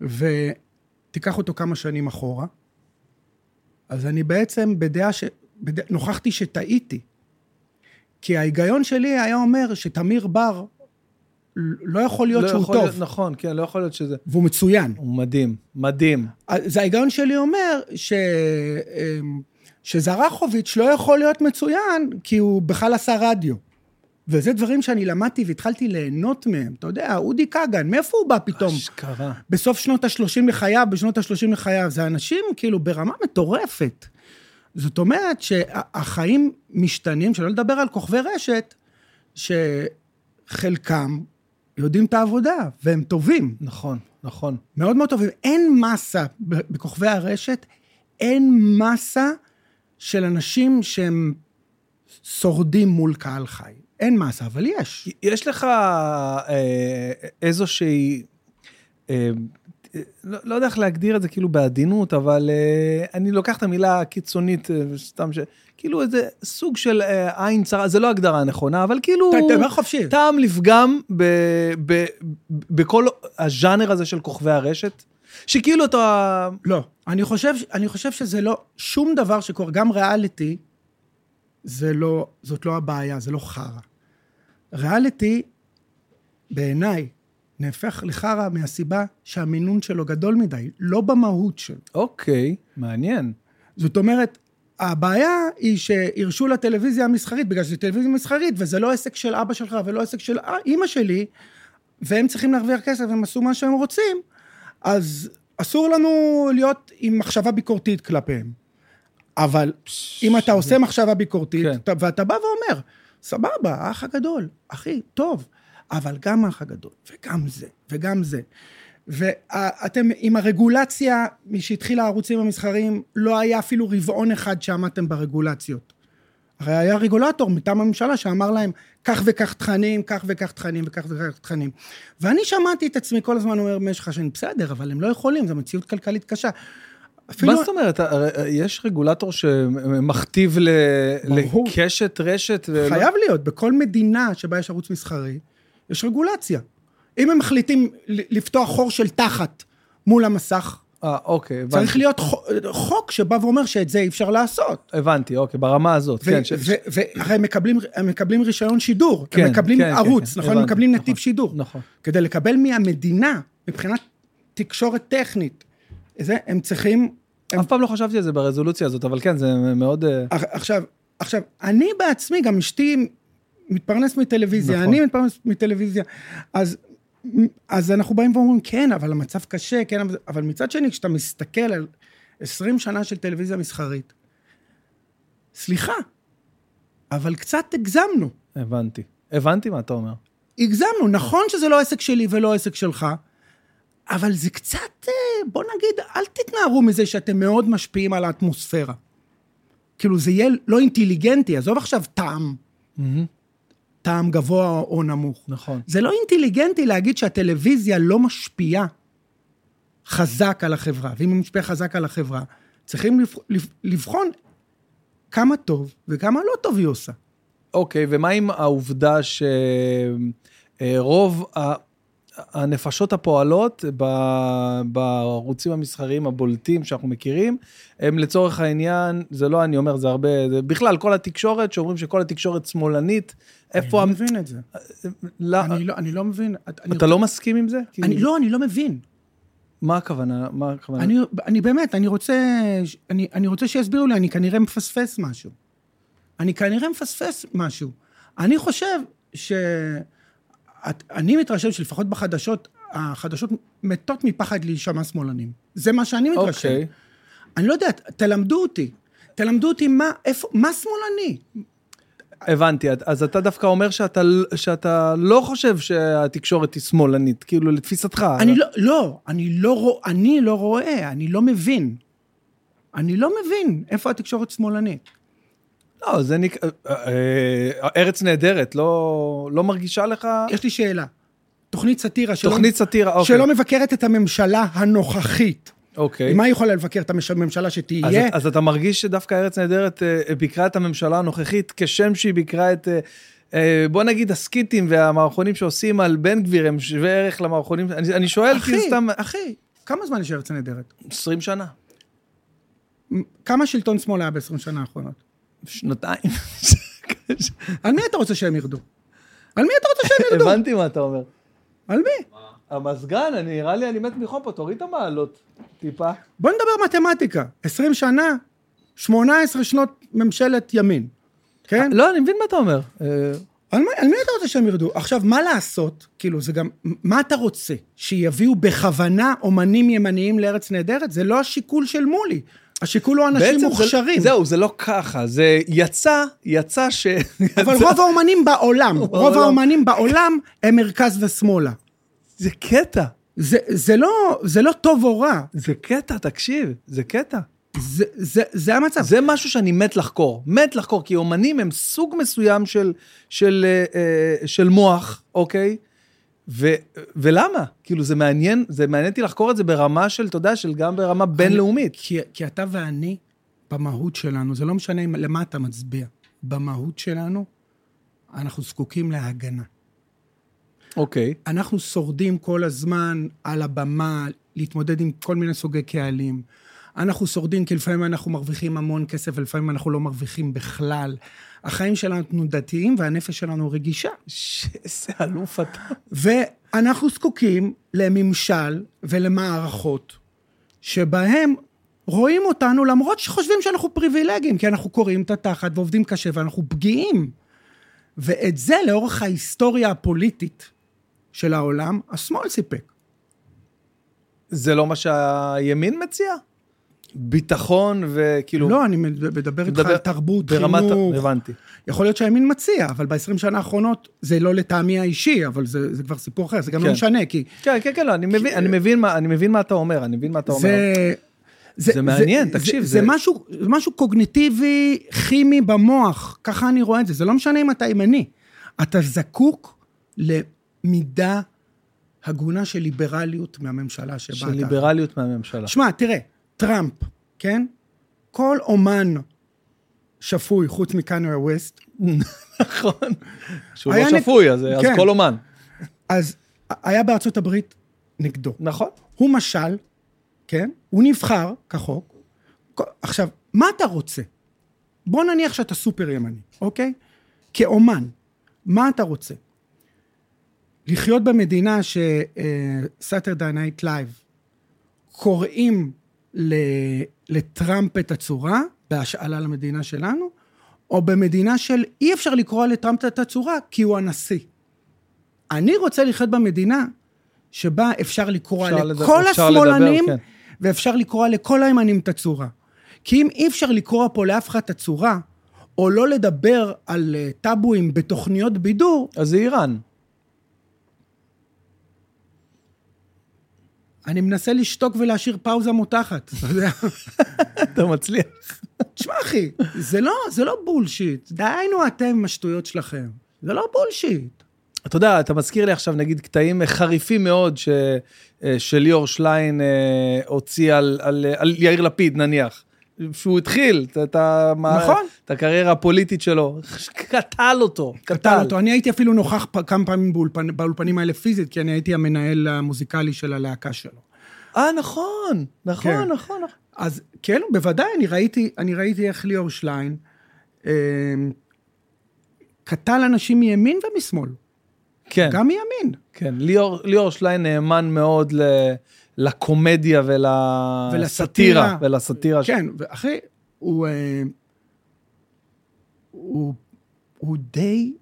ותיקח אותו כמה שנים אחורה, אז אני בעצם בדעה ש... בד... נוכחתי שטעיתי. כי ההיגיון שלי היה אומר שתמיר בר לא יכול להיות לא שהוא יכול טוב, להיות- נכון, כן, לא יכול להיות שזה... והוא מצוין. הוא מדהים, מדהים. אז ההיגיון שלי אומר ש... אמ, שזרחוביץ' לא יכול להיות מצוין, כי הוא בכלל עשה רדיו. וזה דברים שאני למדתי והתחלתי ליהנות מהם. אתה יודע, אודי כגן, מאיפה הוא בא פתאום? אשכרה. בסוף שנות ה-30 לחייו, בשנות ה-30 לחייו. זה אנשים כאילו ברמה מטורפת. זאת אומרת שהחיים משתנים, שלא לדבר על כוכבי רשת, שחלקם יודעים את העבודה, והם טובים. נכון, נכון. מאוד מאוד טובים. אין מסה בכוכבי הרשת, אין מסה של אנשים שהם שורדים מול קהל חי. אין מסה, אבל יש. יש לך אה, איזושהי, אה, לא, לא יודע איך להגדיר את זה כאילו בעדינות, אבל אה, אני לוקח את המילה הקיצונית, אה, סתם ש... כאילו איזה סוג של אה, עין צרה, זה לא הגדרה נכונה, אבל כאילו... ת- תדבר חופשי. טעם לפגם ב, ב, ב, בכל הז'אנר הזה של כוכבי הרשת, שכאילו אתה... לא. אני חושב, אני חושב שזה לא, שום דבר שקורה, גם ריאליטי, זה לא, זאת לא הבעיה, זה לא חרא. ריאליטי, בעיניי, נהפך לחרא מהסיבה שהמינון שלו גדול מדי, לא במהות שלו. אוקיי, מעניין. זאת אומרת, הבעיה היא שהרשו לטלוויזיה המסחרית, בגלל שזו טלוויזיה מסחרית, וזה לא עסק של אבא שלך ולא עסק של אימא שלי, והם צריכים להרוויח כסף, הם עשו מה שהם רוצים, אז אסור לנו להיות עם מחשבה ביקורתית כלפיהם. אבל אם אתה עושה מחשבה ביקורתית, כן. אתה- ואתה בא ואומר, סבבה, האח הגדול, אחי, טוב, אבל גם האח הגדול, וגם זה, וגם זה. ואתם, עם הרגולציה, משהתחילה הערוצים המסחריים, לא היה אפילו רבעון אחד שעמדתם ברגולציות. הרי היה רגולטור מטעם הממשלה שאמר להם, כך וכך תכנים, כך וכך תכנים וכך וכך תכנים. ואני שמעתי את עצמי כל הזמן אומר במשך השנים, בסדר, אבל הם לא יכולים, זו מציאות כלכלית קשה. אפילו... מה זאת אומרת? הרי יש רגולטור שמכתיב ל-. לקשת רשת? ולא- חייב להיות, בכל מדינה שבה יש ערוץ מסחרי, יש רגולציה. אם הם מחליטים לפתוח חור של תחת מול המסך. אה, אוקיי, הבנתי. צריך להיות חוק, חוק שבא ואומר שאת זה אי אפשר לעשות. הבנתי, אוקיי, ברמה הזאת, כן. והרי הם מקבלים, הם מקבלים רישיון שידור, כן, הם מקבלים כן, כן, ערוץ, כן, נכון? הם הבנתי, מקבלים נכון, נתיב שידור. נכון. כדי לקבל מהמדינה, מבחינת תקשורת טכנית, זה, הם צריכים... הם, אף פעם לא חשבתי על זה ברזולוציה הזאת, אבל כן, זה מאוד... אה, עכשיו, עכשיו, אני בעצמי, גם אשתי מתפרנס מטלוויזיה, נכון. אני מתפרנס מטלוויזיה, אז, אז אנחנו באים ואומרים, כן, אבל המצב קשה, כן, אבל- אבל מצד שני, כשאתה מסתכל על 20 שנה של טלוויזיה מסחרית, סליחה, אבל קצת הגזמנו. הבנתי. הבנתי מה אתה אומר. הגזמנו, נכון שזה לא עסק שלי ולא עסק שלך, אבל זה קצת, אה, בוא נגיד, אל תתנערו מזה שאתם מאוד משפיעים על האטמוספירה. כאילו, זה יהיה לא אינטליגנטי, עזוב עכשיו טעם, טעם גבוה או נמוך. נכון. זה לא אינטליגנטי להגיד שהטלוויזיה לא משפיעה חזק על החברה, ואם היא משפיעה חזק על החברה, צריכים לבח- לב- לבחון כמה טוב וכמה לא טוב היא עושה. אוקיי, ומה עם העובדה שרוב הנפשות הפועלות בערוצים המסחריים הבולטים שאנחנו מכירים, הם לצורך העניין, זה לא אני אומר, זה הרבה, זה בכלל כל התקשורת, שאומרים שכל התקשורת שמאלנית, איפה... אני לא מבין את זה. לא- אני לא, אני לא מבין. אתה לא מסכים עם זה? אני לא, אני לא מבין. מה הכוונה? מה הכוונה? אני, אני באמת, אני רוצה, אני, אני רוצה שיסבירו לי, אני כנראה מפספס משהו. אני כנראה מפספס משהו. אני חושב ש... את- אני מתרשם שלפחות בחדשות, החדשות מתות מפחד להישמע שמאלנים. זה מה שאני מתרשם. אוקיי. אני לא יודע, תלמדו אותי. תלמדו אותי מה, איפה, מה שמאלני. הבנתי, אז אתה דווקא אומר שאתה, שאתה לא חושב שהתקשורת היא שמאלנית, כאילו לתפיסתך. אני לא, לא, אני לא, רוא, אני לא רואה, אני לא מבין. אני לא מבין איפה התקשורת שמאלנית. לא, זה נקרא... אה, ארץ נהדרת, לא, לא מרגישה לך... יש לי שאלה. תוכנית סאטירה שלא, תוכנית סאטירה, אוקיי. שלא מבקרת את הממשלה הנוכחית. אוקיי. מה היא יכולה לבקר את הממשלה אז, שתהיה? אז אתה מרגיש שדווקא ארץ נהדרת אה, ביקרה את הממשלה הנוכחית כשם שהיא ביקרה את... אה, אה, בוא נגיד הסקיטים והמערכונים שעושים על בן גביר הם שווה ערך למערכונים, אני, אני שואל כי זה סתם אחי, כמה זמן יש ארץ נהדרת? 20 שנה, כמה שלטון שמאל היה ב-20 שנה האחרונות? שנתיים. [laughs] על מי אתה רוצה שהם ירדו? על מי אתה רוצה שהם ירדו? הבנתי מה אתה אומר. על מי? המזגן, אני, נראה לי אני מת מחום פה, תוריד את המעלות טיפה. בוא נדבר מתמטיקה. 20 שנה, 18 שנות ממשלת ימין. כן? לא, אני מבין מה אתה אומר. אה, על מי, על מי אתה רוצה שהם ירדו? עכשיו, מה לעשות? כאילו, זה גם... מה אתה רוצה? שיביאו בכוונה אומנים ימניים לארץ נהדרת? זה לא השיקול של מולי. השיקול הוא אנשים בעצם זה- מוכשרים. זהו, זה לא ככה, זה יצא, יצא ש... אבל רוב האומנים בעולם, [laughs] רוב. האומנים בעולם הם מרכז ושמאלה. זה קטע, זה, זה, לא, זה לא טוב או רע, זה קטע, תקשיב, זה קטע. זה, זה, זה המצב. זה משהו שאני מת לחקור, מת לחקור, כי אומנים הם סוג מסוים של, של, אה, אה, של מוח, אוקיי? ו, ולמה? כאילו, זה מעניין, זה מעניין אותי לחקור את זה ברמה של, אתה יודע, של גם ברמה בינלאומית. כי, כי אתה ואני, במהות שלנו, זה לא משנה אם- למה אתה מצביע, במהות שלנו, אנחנו זקוקים להגנה. אוקיי. אנחנו שורדים כל הזמן על הבמה, להתמודד עם כל מיני סוגי קהלים. אנחנו שורדים כי לפעמים אנחנו מרוויחים המון כסף ולפעמים אנחנו לא מרוויחים בכלל. החיים שלנו תנודתיים והנפש שלנו רגישה. איזה אלוף אתה. ואנחנו זקוקים לממשל ולמערכות שבהם רואים אותנו למרות שחושבים שאנחנו פריבילגיים, כי אנחנו קוראים את התחת ועובדים קשה ואנחנו פגיעים. ואת זה לאורך ההיסטוריה הפוליטית של העולם, השמאל סיפק. זה לא מה שהימין מציע? ביטחון וכאילו... לא, אני מדבר איתך על תרבות, ברמת... חינוך. הבנתי. יכול להיות שהימין מציע, אבל ב-20 שנה האחרונות, זה לא לטעמי האישי, אבל זה, זה כבר סיפור אחר, זה גם כן. לא משנה, כי כן, כן, כן, לא, אני מבין, אני מבין מה, אני מבין מה אתה אומר, אני מבין מה אתה אומר. זה... זה מעניין, תקשיב, זה, זה- זה משהו, זה משהו קוגניטיבי, כימי במוח, ככה אני רואה את זה. זה לא משנה אם אתה ימני. אתה זקוק למידה הגונה של ליברליות מהממשלה שבה של אתה... ליברליות מהממשלה. שמע, תראה, טראמפ, כן? כל אומן שפוי, חוץ מקניה ווסט, [laughs] נכון. שהוא לא שפוי, אז אז כן. כל אומן. אז היה בארצות הברית נגדו. נכון. הוא מושל, כן? הוא נבחר כחוק. עכשיו, מה אתה רוצה? בוא נניח שאתה סופר ימני, אוקיי? כאומן, מה אתה רוצה? לחיות במדינה ש Saturday Night Live קוראים לטראמפ את הצורה, בהשאלה למדינה שלנו, או במדינה של אי אפשר לקרוא לטראמפ את הצורה כי הוא הנשיא. אני רוצה לחיות במדינה שבה אפשר לקרוא אפשר לכל לד... השמאלנים, לדבר, כן. ואפשר לקרוא לכל הימנים את הצורה. כי אם אי אפשר לקרוא פה לאף אחד את הצורה, או לא לדבר על אה, טאבואים בתוכניות בידור... אז זה איראן. אני מנסה לשתוק ולהשאיר פאוזה מותחת, אתה יודע. אתה מצליח. תשמע, אחי, זה לא, זה לא בולשיט. דהיינו אתם עם השטויות שלכם. זה לא בולשיט. אתה יודע, אתה מזכיר לי עכשיו, נגיד, קטעים חריפים מאוד ש, אה, שליאור שליין אה, הוציא על, על, על יאיר לפיד, נניח. שהוא התחיל את, נכון. את הקריירה הפוליטית שלו, קטל אותו, קטל. אותו. אני הייתי אפילו נוכח כמה פעמים באולפן, באולפנים האלה פיזית, כי אני הייתי המנהל המוזיקלי של הלהקה שלו. אה, נכון, נכון, כן. נכון, נכון. אז כן, בוודאי, אני ראיתי, אני ראיתי איך ליאור שליין אה, קטל אנשים מימין ומשמאל. כן. גם מימין. כן, ליאור, ליאור שליין נאמן מאוד ל... לקומדיה ולסאטירה. ולסאטירה. כן, ואחי, הוא, אה, הוא, הוא די,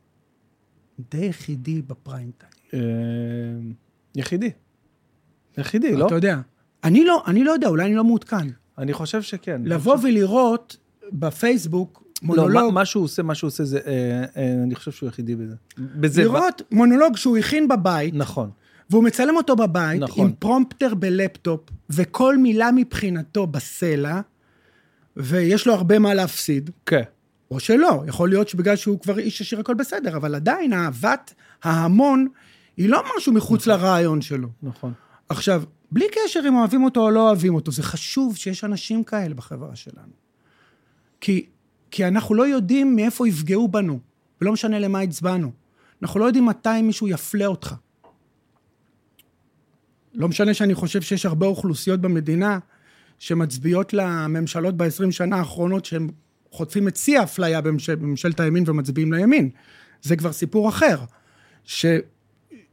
די יחידי בפריים טיים. אה, יחידי. יחידי, לא? אתה יודע. אני לא, אני לא יודע, אולי אני לא מעודכן. אני חושב שכן. לבוא חושב... ולראות בפייסבוק מונולוג... לא, מה, מה שהוא עושה, מה שהוא עושה זה, אה, אה, אני חושב שהוא יחידי בזה. בזה לראות ב... מונולוג שהוא הכין בבית. נכון. והוא מצלם אותו בבית, נכון. עם פרומפטר בלפטופ, וכל מילה מבחינתו בסלע, ויש לו הרבה מה להפסיד. כן. או שלא, יכול להיות שבגלל שהוא כבר איש עשיר הכל בסדר, אבל עדיין אהבת ההמון היא לא משהו מחוץ נכון. לרעיון שלו. נכון. עכשיו, בלי קשר אם אוהבים אותו או לא אוהבים אותו, זה חשוב שיש אנשים כאלה בחברה שלנו. כי, כי אנחנו לא יודעים מאיפה יפגעו בנו, ולא משנה למה הצבענו. אנחנו לא יודעים מתי מישהו יפלה אותך. לא משנה שאני חושב שיש הרבה אוכלוסיות במדינה שמצביעות לממשלות ב-20 שנה האחרונות שהם חוטפים את שיא האפליה בממשל, בממשלת הימין ומצביעים לימין. זה כבר סיפור אחר. ש,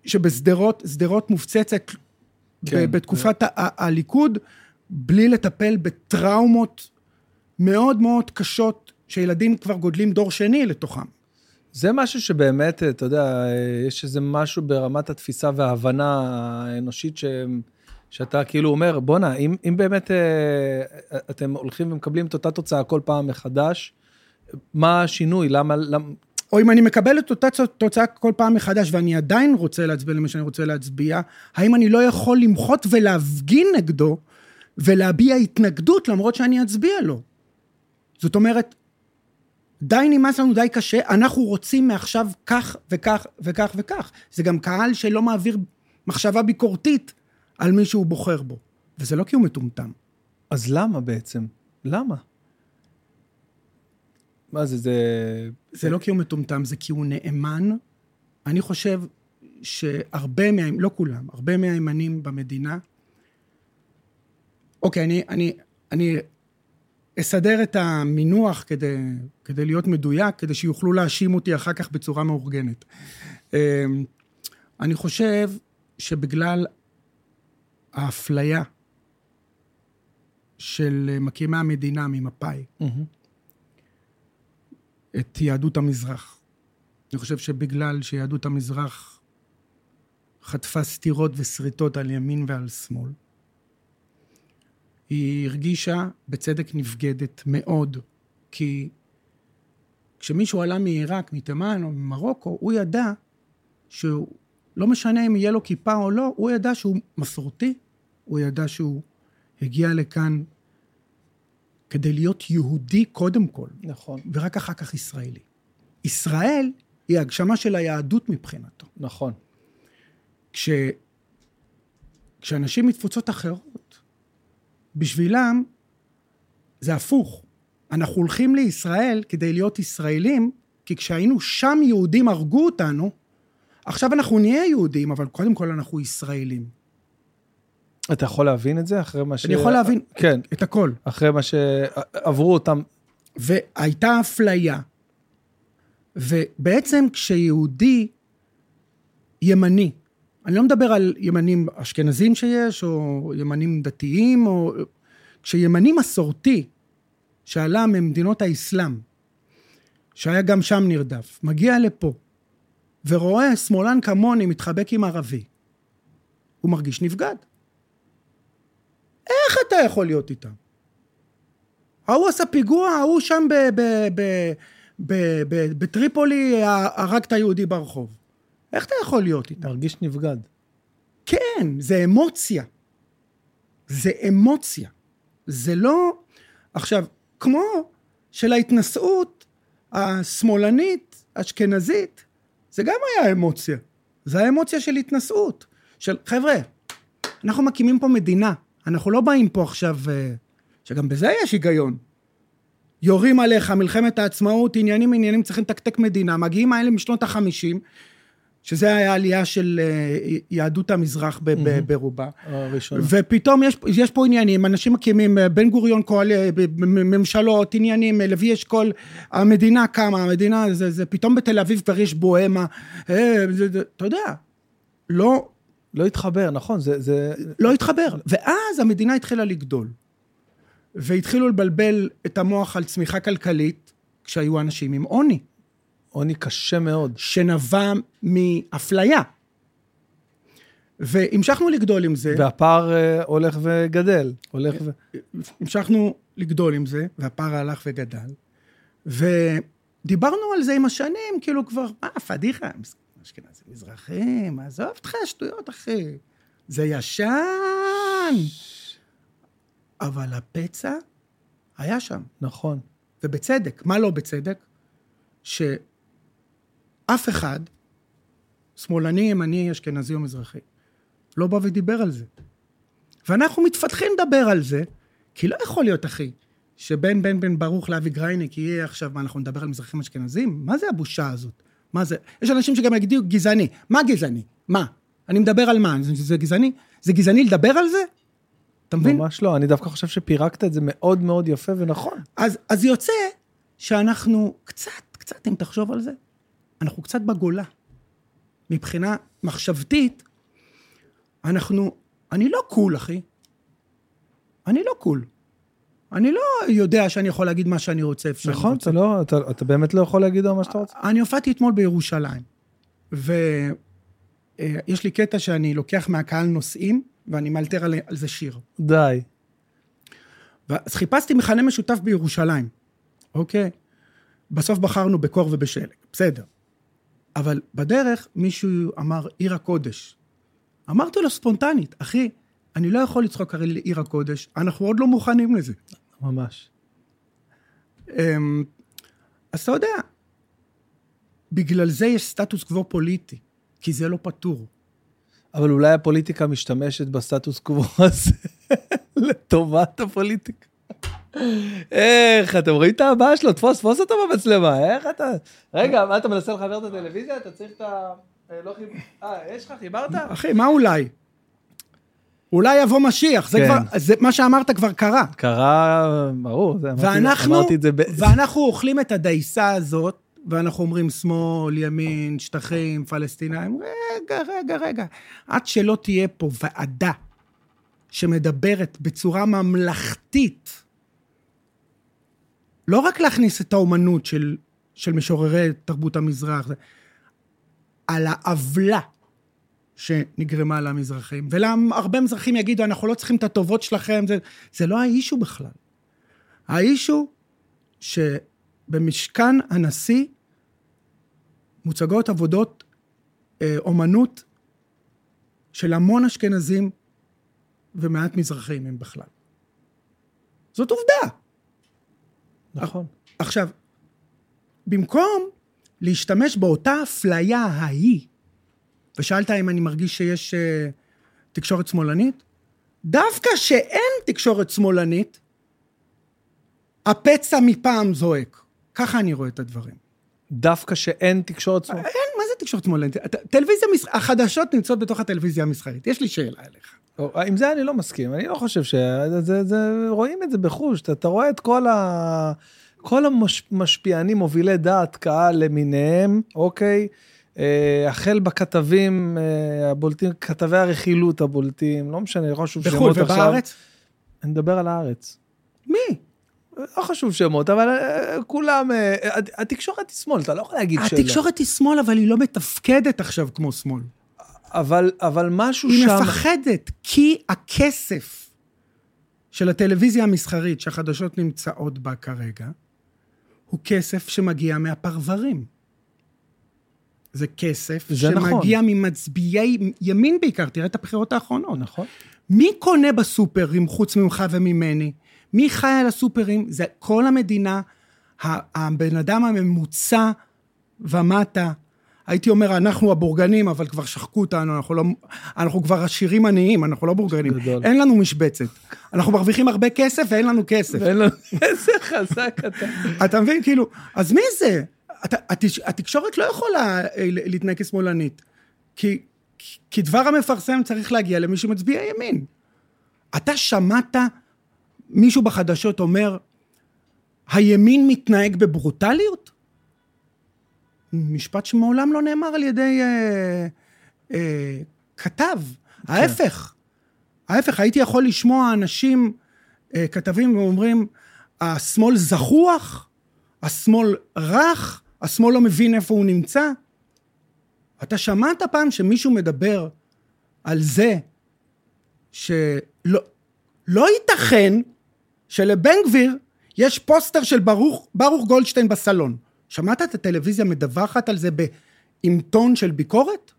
שבשדרות, שדרות מופצצת כן, בתקופת זה... הליכוד, בלי לטפל בטראומות מאוד מאוד קשות, שילדים כבר גודלים דור שני לתוכם. זה משהו שבאמת, אתה יודע, יש איזה משהו ברמת התפיסה וההבנה האנושית ש... שאתה כאילו אומר, בואנה, אם, אם באמת אה, אתם הולכים ומקבלים את אותה תוצאה כל פעם מחדש, מה השינוי? למה... למה... או אם אני מקבל את אותה תוצאה כל פעם מחדש ואני עדיין רוצה להצביע למה שאני רוצה להצביע, האם אני לא יכול למחות ולהפגין נגדו ולהביע התנגדות למרות שאני אצביע לו? זאת אומרת, די נמאס לנו, די קשה, אנחנו רוצים מעכשיו כך וכך וכך וכך. זה גם קהל שלא מעביר מחשבה ביקורתית על מי שהוא בוחר בו. וזה לא כי הוא מטומטם. אז למה בעצם? למה? מה זה, זה... זה לא כי הוא מטומטם, זה כי הוא נאמן. אני חושב שהרבה מה... לא כולם, הרבה מהימנים במדינה... אוקיי, אני, אני, אני אסדר את המינוח כדי, כדי להיות מדויק, כדי שיוכלו להאשים אותי אחר כך בצורה מאורגנת. אמ, אני חושב שבגלל האפליה של מקימי המדינה ממפא"י, mm-hmm. את יהדות המזרח. אני חושב שבגלל שיהדות המזרח חטפה סטירות ושריטות על ימין ועל שמאל, היא הרגישה בצדק נבגדת מאוד, כי כשמישהו עלה מעיראק, מתימן או ממרוקו, הוא ידע שהוא, לא משנה אם יהיה לו כיפה או לא, הוא ידע שהוא מסורתי, הוא ידע שהוא הגיע לכאן כדי להיות יהודי קודם כל. נכון. ורק אחר כך ישראלי. ישראל היא הגשמה של היהדות מבחינתו. נכון. כש... כשאנשים מתפוצות אחרות, בשבילם זה הפוך. אנחנו הולכים לישראל כדי להיות ישראלים, כי כשהיינו שם יהודים הרגו אותנו, עכשיו אנחנו נהיה יהודים, אבל קודם כל אנחנו ישראלים. אתה יכול להבין את זה אחרי מה ש... אני יכול להבין כן, את הכל. אחרי מה שעברו אותם. והייתה אפליה. ובעצם כשיהודי ימני, אני לא מדבר על ימנים אשכנזים שיש, או ימנים דתיים, או... כשימני מסורתי, שעלה ממדינות האסלאם, שהיה גם שם נרדף, מגיע לפה, ורואה שמאלן כמוני מתחבק עם ערבי, הוא מרגיש נבגד. איך אתה יכול להיות איתם? ההוא עשה פיגוע, ההוא שם בטריפולי הרג את היהודי ברחוב. איך אתה יכול להיות איתם? מרגיש נבגד. כן, זה אמוציה. זה אמוציה. זה לא... עכשיו, כמו שלהתנשאות השמאלנית, אשכנזית, זה גם היה אמוציה. זה האמוציה של התנשאות. של, חבר'ה, אנחנו מקימים פה מדינה. אנחנו לא באים פה עכשיו... אה, שגם בזה יש היגיון. יורים עליך, מלחמת העצמאות, עניינים עניינים, צריכים לתקתק מדינה. מגיעים האלה משנות החמישים, שזה היה עלייה של אה, יהדות המזרח ב- מהמם. ברובה. הראשונה. ופתאום יש, יש פה עניינים, אנשים מקימים, אה, בן גוריון קואל, אה, ממשלות, עניינים, לוי אשכול, המדינה קמה, המדינה, זה, זה פתאום בתל אביב כבר יש בוהמה, אתה יודע, לא, לא התחבר, נכון, זה... זה... לא התחבר. ואז המדינה התחילה לגדול. והתחילו לבלבל את המוח על צמיחה כלכלית, כשהיו אנשים עם עוני, עוני קשה מאוד. שנבע מאפליה. והמשכנו לגדול עם זה. והפער אה, הולך וגדל. הולך ו... המשכנו לגדול עם זה, והפער הלך וגדל, ודיברנו על זה עם השנים, כאילו כבר, מה, פדיחה, אשכנזים מזרחים, עזוב אותך, שטויות, אחי. זה ישן. אבל הפצע היה שם, נכון. ובצדק. מה לא בצדק? שאף אחד, שמאלני, ימני, אשכנזי או מזרחי, לא בא ודיבר על זה. ואנחנו מתפתחים לדבר על זה, כי לא יכול להיות, אחי, שבין בן בן ברוך לאבי גרייניק יהיה עכשיו, מה, אנחנו נדבר על מזרחים אשכנזים? מה זה הבושה הזאת? מה זה? יש אנשים שגם יגידו גזעני. מה גזעני? מה? אני מדבר על מה? זה, זה גזעני? זה גזעני לדבר על זה? אתה מבין? ממש לא, אני דווקא חושב שפירקת את זה מאוד מאוד יפה ונכון. אז, אז יוצא שאנחנו קצת, קצת, אם תחשוב על זה, אנחנו קצת בגולה. מבחינה מחשבתית, אנחנו, אני לא קול, אחי. אני לא קול. אני לא יודע שאני יכול להגיד מה שאני רוצה, איפה שאני נכון, רוצה. אתה לא, אתה, אתה באמת לא יכול להגיד מה שאתה רוצה. אני הופעתי אתמול בירושלים, ויש לי קטע שאני לוקח מהקהל נושאים, ואני מאלתר על, על זה שיר. די. אז חיפשתי מכנה משותף בירושלים, אוקיי? בסוף בחרנו בקור ובשלג, בסדר. אבל בדרך מישהו אמר עיר הקודש. אמרתי לו ספונטנית, אחי, אני לא יכול לצחוק הרי לעיר הקודש, אנחנו עוד לא מוכנים לזה. ממש. אמ, אז אתה יודע, בגלל זה יש סטטוס קוו פוליטי, כי זה לא פתור. אבל אולי הפוליטיקה משתמשת בסטטוס קוו הזה [laughs] לטובת הפוליטיקה. איך, אתם רואים את הבעיה שלו? תפוס, תפוס אותו במצלמה, איך אתה... רגע, מה, אתה מנסה לחבר את הטלוויזיה? אתה צריך את ה... אה, לא חיב... אה, יש לך? חיברת? אחי, מה אולי? אולי יבוא משיח, זה כן. כבר, זה, מה שאמרת כבר קרה. קרה, ברור, זה, ואנחנו, אמרתי את זה ב... ואנחנו אוכלים את הדייסה הזאת, ואנחנו אומרים שמאל, ימין, שטחים, פלסטינאים, רגע, רגע, רגע. עד שלא תהיה פה ועדה שמדברת בצורה ממלכתית, לא רק להכניס את האומנות של, של משוררי תרבות המזרח, על העוולה שנגרמה למזרחים. והרבה מזרחים יגידו, אנחנו לא צריכים את הטובות שלכם, זה, זה לא האישו בכלל. האיש הוא שבמשכן הנשיא מוצגות עבודות אה, אומנות של המון אשכנזים ומעט מזרחים הם בכלל. זאת עובדה. נכון. עכשיו, במקום להשתמש באותה אפליה ההיא, ושאלת אם אני מרגיש שיש אה, תקשורת שמאלנית, דווקא שאין תקשורת שמאלנית, הפצע מפעם זועק. ככה אני רואה את הדברים. דווקא שאין תקשורת שמאל. אין, זה תקשורת שמאלנית? טלוויזיה, החדשות נמצאות בתוך הטלוויזיה המסחרית. יש לי שאלה אליך. עם זה אני לא מסכים, אני לא חושב ש... זה, זה, רואים את זה בחוש, אתה, אתה רואה את כל ה... כל המשפיענים, מובילי דעת קהל למיניהם, אוקיי? אה, החל בכתבים אה, הבולטים, כתבי הרכילות הבולטים, לא משנה, לא חשוב בחו"ל שמות עכשיו. ובארץ? אני מדבר על הארץ. מי? לא חשוב שמות, אבל אה, כולם, אה, הת- התקשורת היא שמאל, אתה לא יכול להגיד שלא. התקשורת היא שמאל, אבל היא לא מתפקדת עכשיו כמו שמאל. אבל, אבל משהו היא שם... מפחדת, כי הכסף של הטלוויזיה המסחרית שהחדשות נמצאות בה כרגע, הוא כסף שמגיע מהפרברים. זה כסף זה שמגיע ממצביעי ימין בעיקר, תראה את הבחירות האחרונות. נכון. מי קונה בסופרים חוץ ממך וממני? מי חי על הסופרים? זה כל המדינה, הבן אדם הממוצע ומטה. הייתי אומר, אנחנו הבורגנים, אבל כבר שחקו אותנו, אנחנו, לא, אנחנו כבר עשירים עניים, אנחנו לא בורגנים. גדול. אין לנו משבצת. אנחנו מרוויחים הרבה כסף ואין לנו כסף. ואין לו... איזה חזק אתה. אתה מבין? כאילו, אז מי זה? אתה, התש, התקשורת לא יכולה אה, להתנהג כשמאלנית. כי, כי דבר המפרסם צריך להגיע למי שמצביע ימין. אתה שמעת מישהו בחדשות אומר, הימין מתנהג בברוטליות? משפט שמעולם לא נאמר על ידי אה, אה, כתב. ההפך. ההפך, הייתי יכול לשמוע אנשים, אה, כתבים, ואומרים, השמאל זחוח, השמאל רך, השמאל לא מבין איפה הוא נמצא. אתה שמעת פעם שמישהו מדבר על זה שלא לא ייתכן שלבן גביר יש פוסטר של ברוך, ברוך גולדשטיין בסלון. שמעת את הטלוויזיה מדווחת על זה ב, עם טון של ביקורת?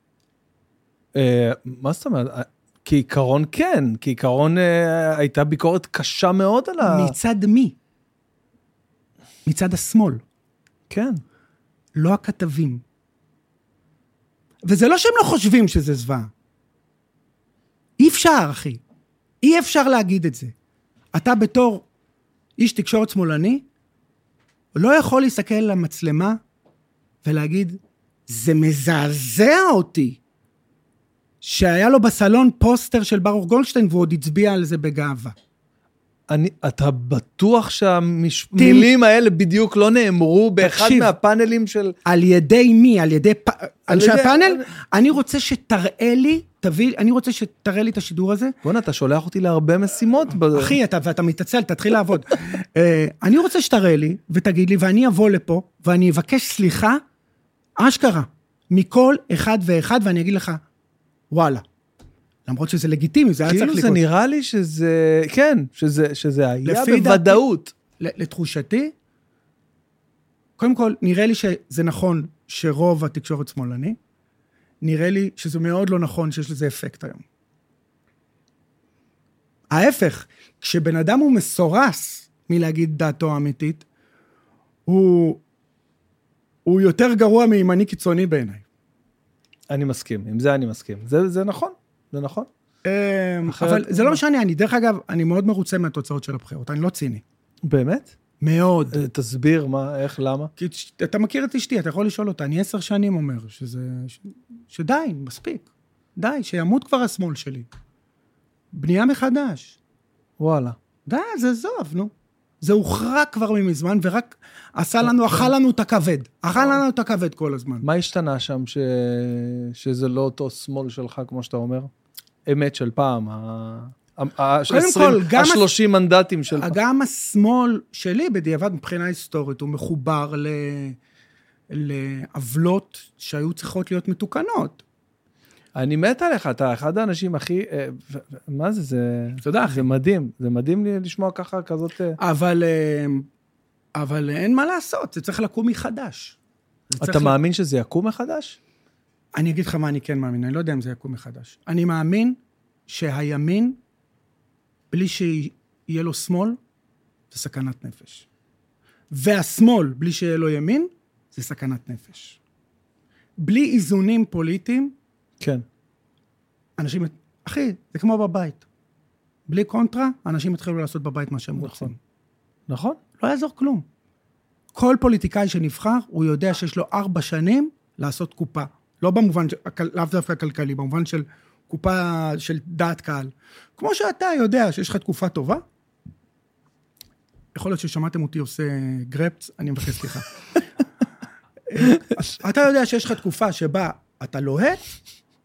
אה, מה זאת אומרת? אה, כעיקרון כן, כעיקרון אה, הייתה ביקורת קשה מאוד על ה... מצד מי? מצד השמאל, כן. לא הכתבים. וזה לא שהם לא חושבים שזה זוועה. אי אפשר, אחי. אי אפשר להגיד את זה. אתה בתור איש תקשורת שמאלני, לא יכול להסתכל על המצלמה ולהגיד, זה מזעזע אותי שהיה לו בסלון פוסטר של ברוך גולדשטיין והוא עוד הצביע על זה בגאווה. אני, אתה בטוח שהמילים האלה בדיוק לא נאמרו באחד תקשיב. מהפאנלים של... על ידי מי? על ידי פ... אנשי ידי- הפאנל? אני רוצה שתראה לי, תביא, אני רוצה שתראה לי את השידור הזה. בואנה, אתה שולח אותי להרבה משימות. ב- אחי, אתה, ואתה מתעצל, תתחיל לעבוד. [laughs] אה, אני רוצה שתראה לי ותגיד לי, ואני אבוא לפה ואני אבקש סליחה, אשכרה, מכל אחד ואחד, ואני אגיד לך, וואלה. למרות שזה לגיטימי, זה היה צריך כאילו לקרות. זה נראה לי שזה, כן, שזה, שזה היה דעתי- בוודאות. ל- לתחושתי, קודם כל, נראה לי שזה נכון שרוב התקשורת שמאלני, נראה לי שזה מאוד לא נכון שיש לזה אפקט היום. ההפך, כשבן אדם הוא מסורס מלהגיד דעתו האמיתית, הוא, הוא יותר גרוע מימני קיצוני בעיניי. אני מסכים, עם זה אני מסכים. זה, זה נכון, זה נכון. אמ, אבל זה לא משנה, אני, דרך אגב, אני מאוד מרוצה מהתוצאות של הבחירות, אני לא ציני. באמת? מאוד. אה, תסביר מה, איך, למה. כי אתה מכיר את אשתי, אתה יכול לשאול אותה, אני עשר שנים אומר שזה... ש, שדי, מספיק. די, שימות כבר השמאל שלי. בנייה מחדש. וואלה. די, אז עזוב, נו. זה הוכרע כבר ממזמן, ורק עשה לנו, אכל לנו את הכבד. אכל לנו את הכבד כל הזמן. מה השתנה שם ש... שזה לא אותו שמאל שלך, כמו שאתה אומר? אמת של פעם, ה... ה- קודם ה- כל, גם ה-30 מנדטים של. גם השמאל שלי, בדיעבד, מבחינה היסטורית, הוא מחובר ל... לעוולות שהיו צריכות להיות מתוקנות. אני מת עליך, אתה אחד האנשים הכי... אה, מה זה, זה... תודה, אחי. זה מדהים, זה מדהים לי לשמוע ככה כזאת... אה, אבל, אה, אבל אין מה לעשות, זה צריך לקום מחדש. אתה מאמין שזה יקום מחדש? אני אגיד לך מה אני כן מאמין, אני לא יודע אם זה יקום מחדש. אני מאמין שהימין, בלי שיהיה לו שמאל, זה סכנת נפש. והשמאל, בלי שיהיה לו ימין, זה סכנת נפש. בלי איזונים פוליטיים, כן. אנשים... אחי, זה כמו בבית. בלי קונטרה, אנשים יתחילו לעשות בבית מה שהם נכון. רוצים. נכון? לא יעזור כלום. כל פוליטיקאי שנבחר, הוא יודע שיש לו ארבע שנים לעשות קופה, לא במובן, לאו דווקא כלכלי, במובן של קופה של דעת קהל. כמו שאתה יודע שיש לך תקופה טובה, יכול להיות ששמעתם אותי עושה גרפס, אני מבקש סליחה. אה, אתה יודע שיש לך תקופה שבה אתה לוהט,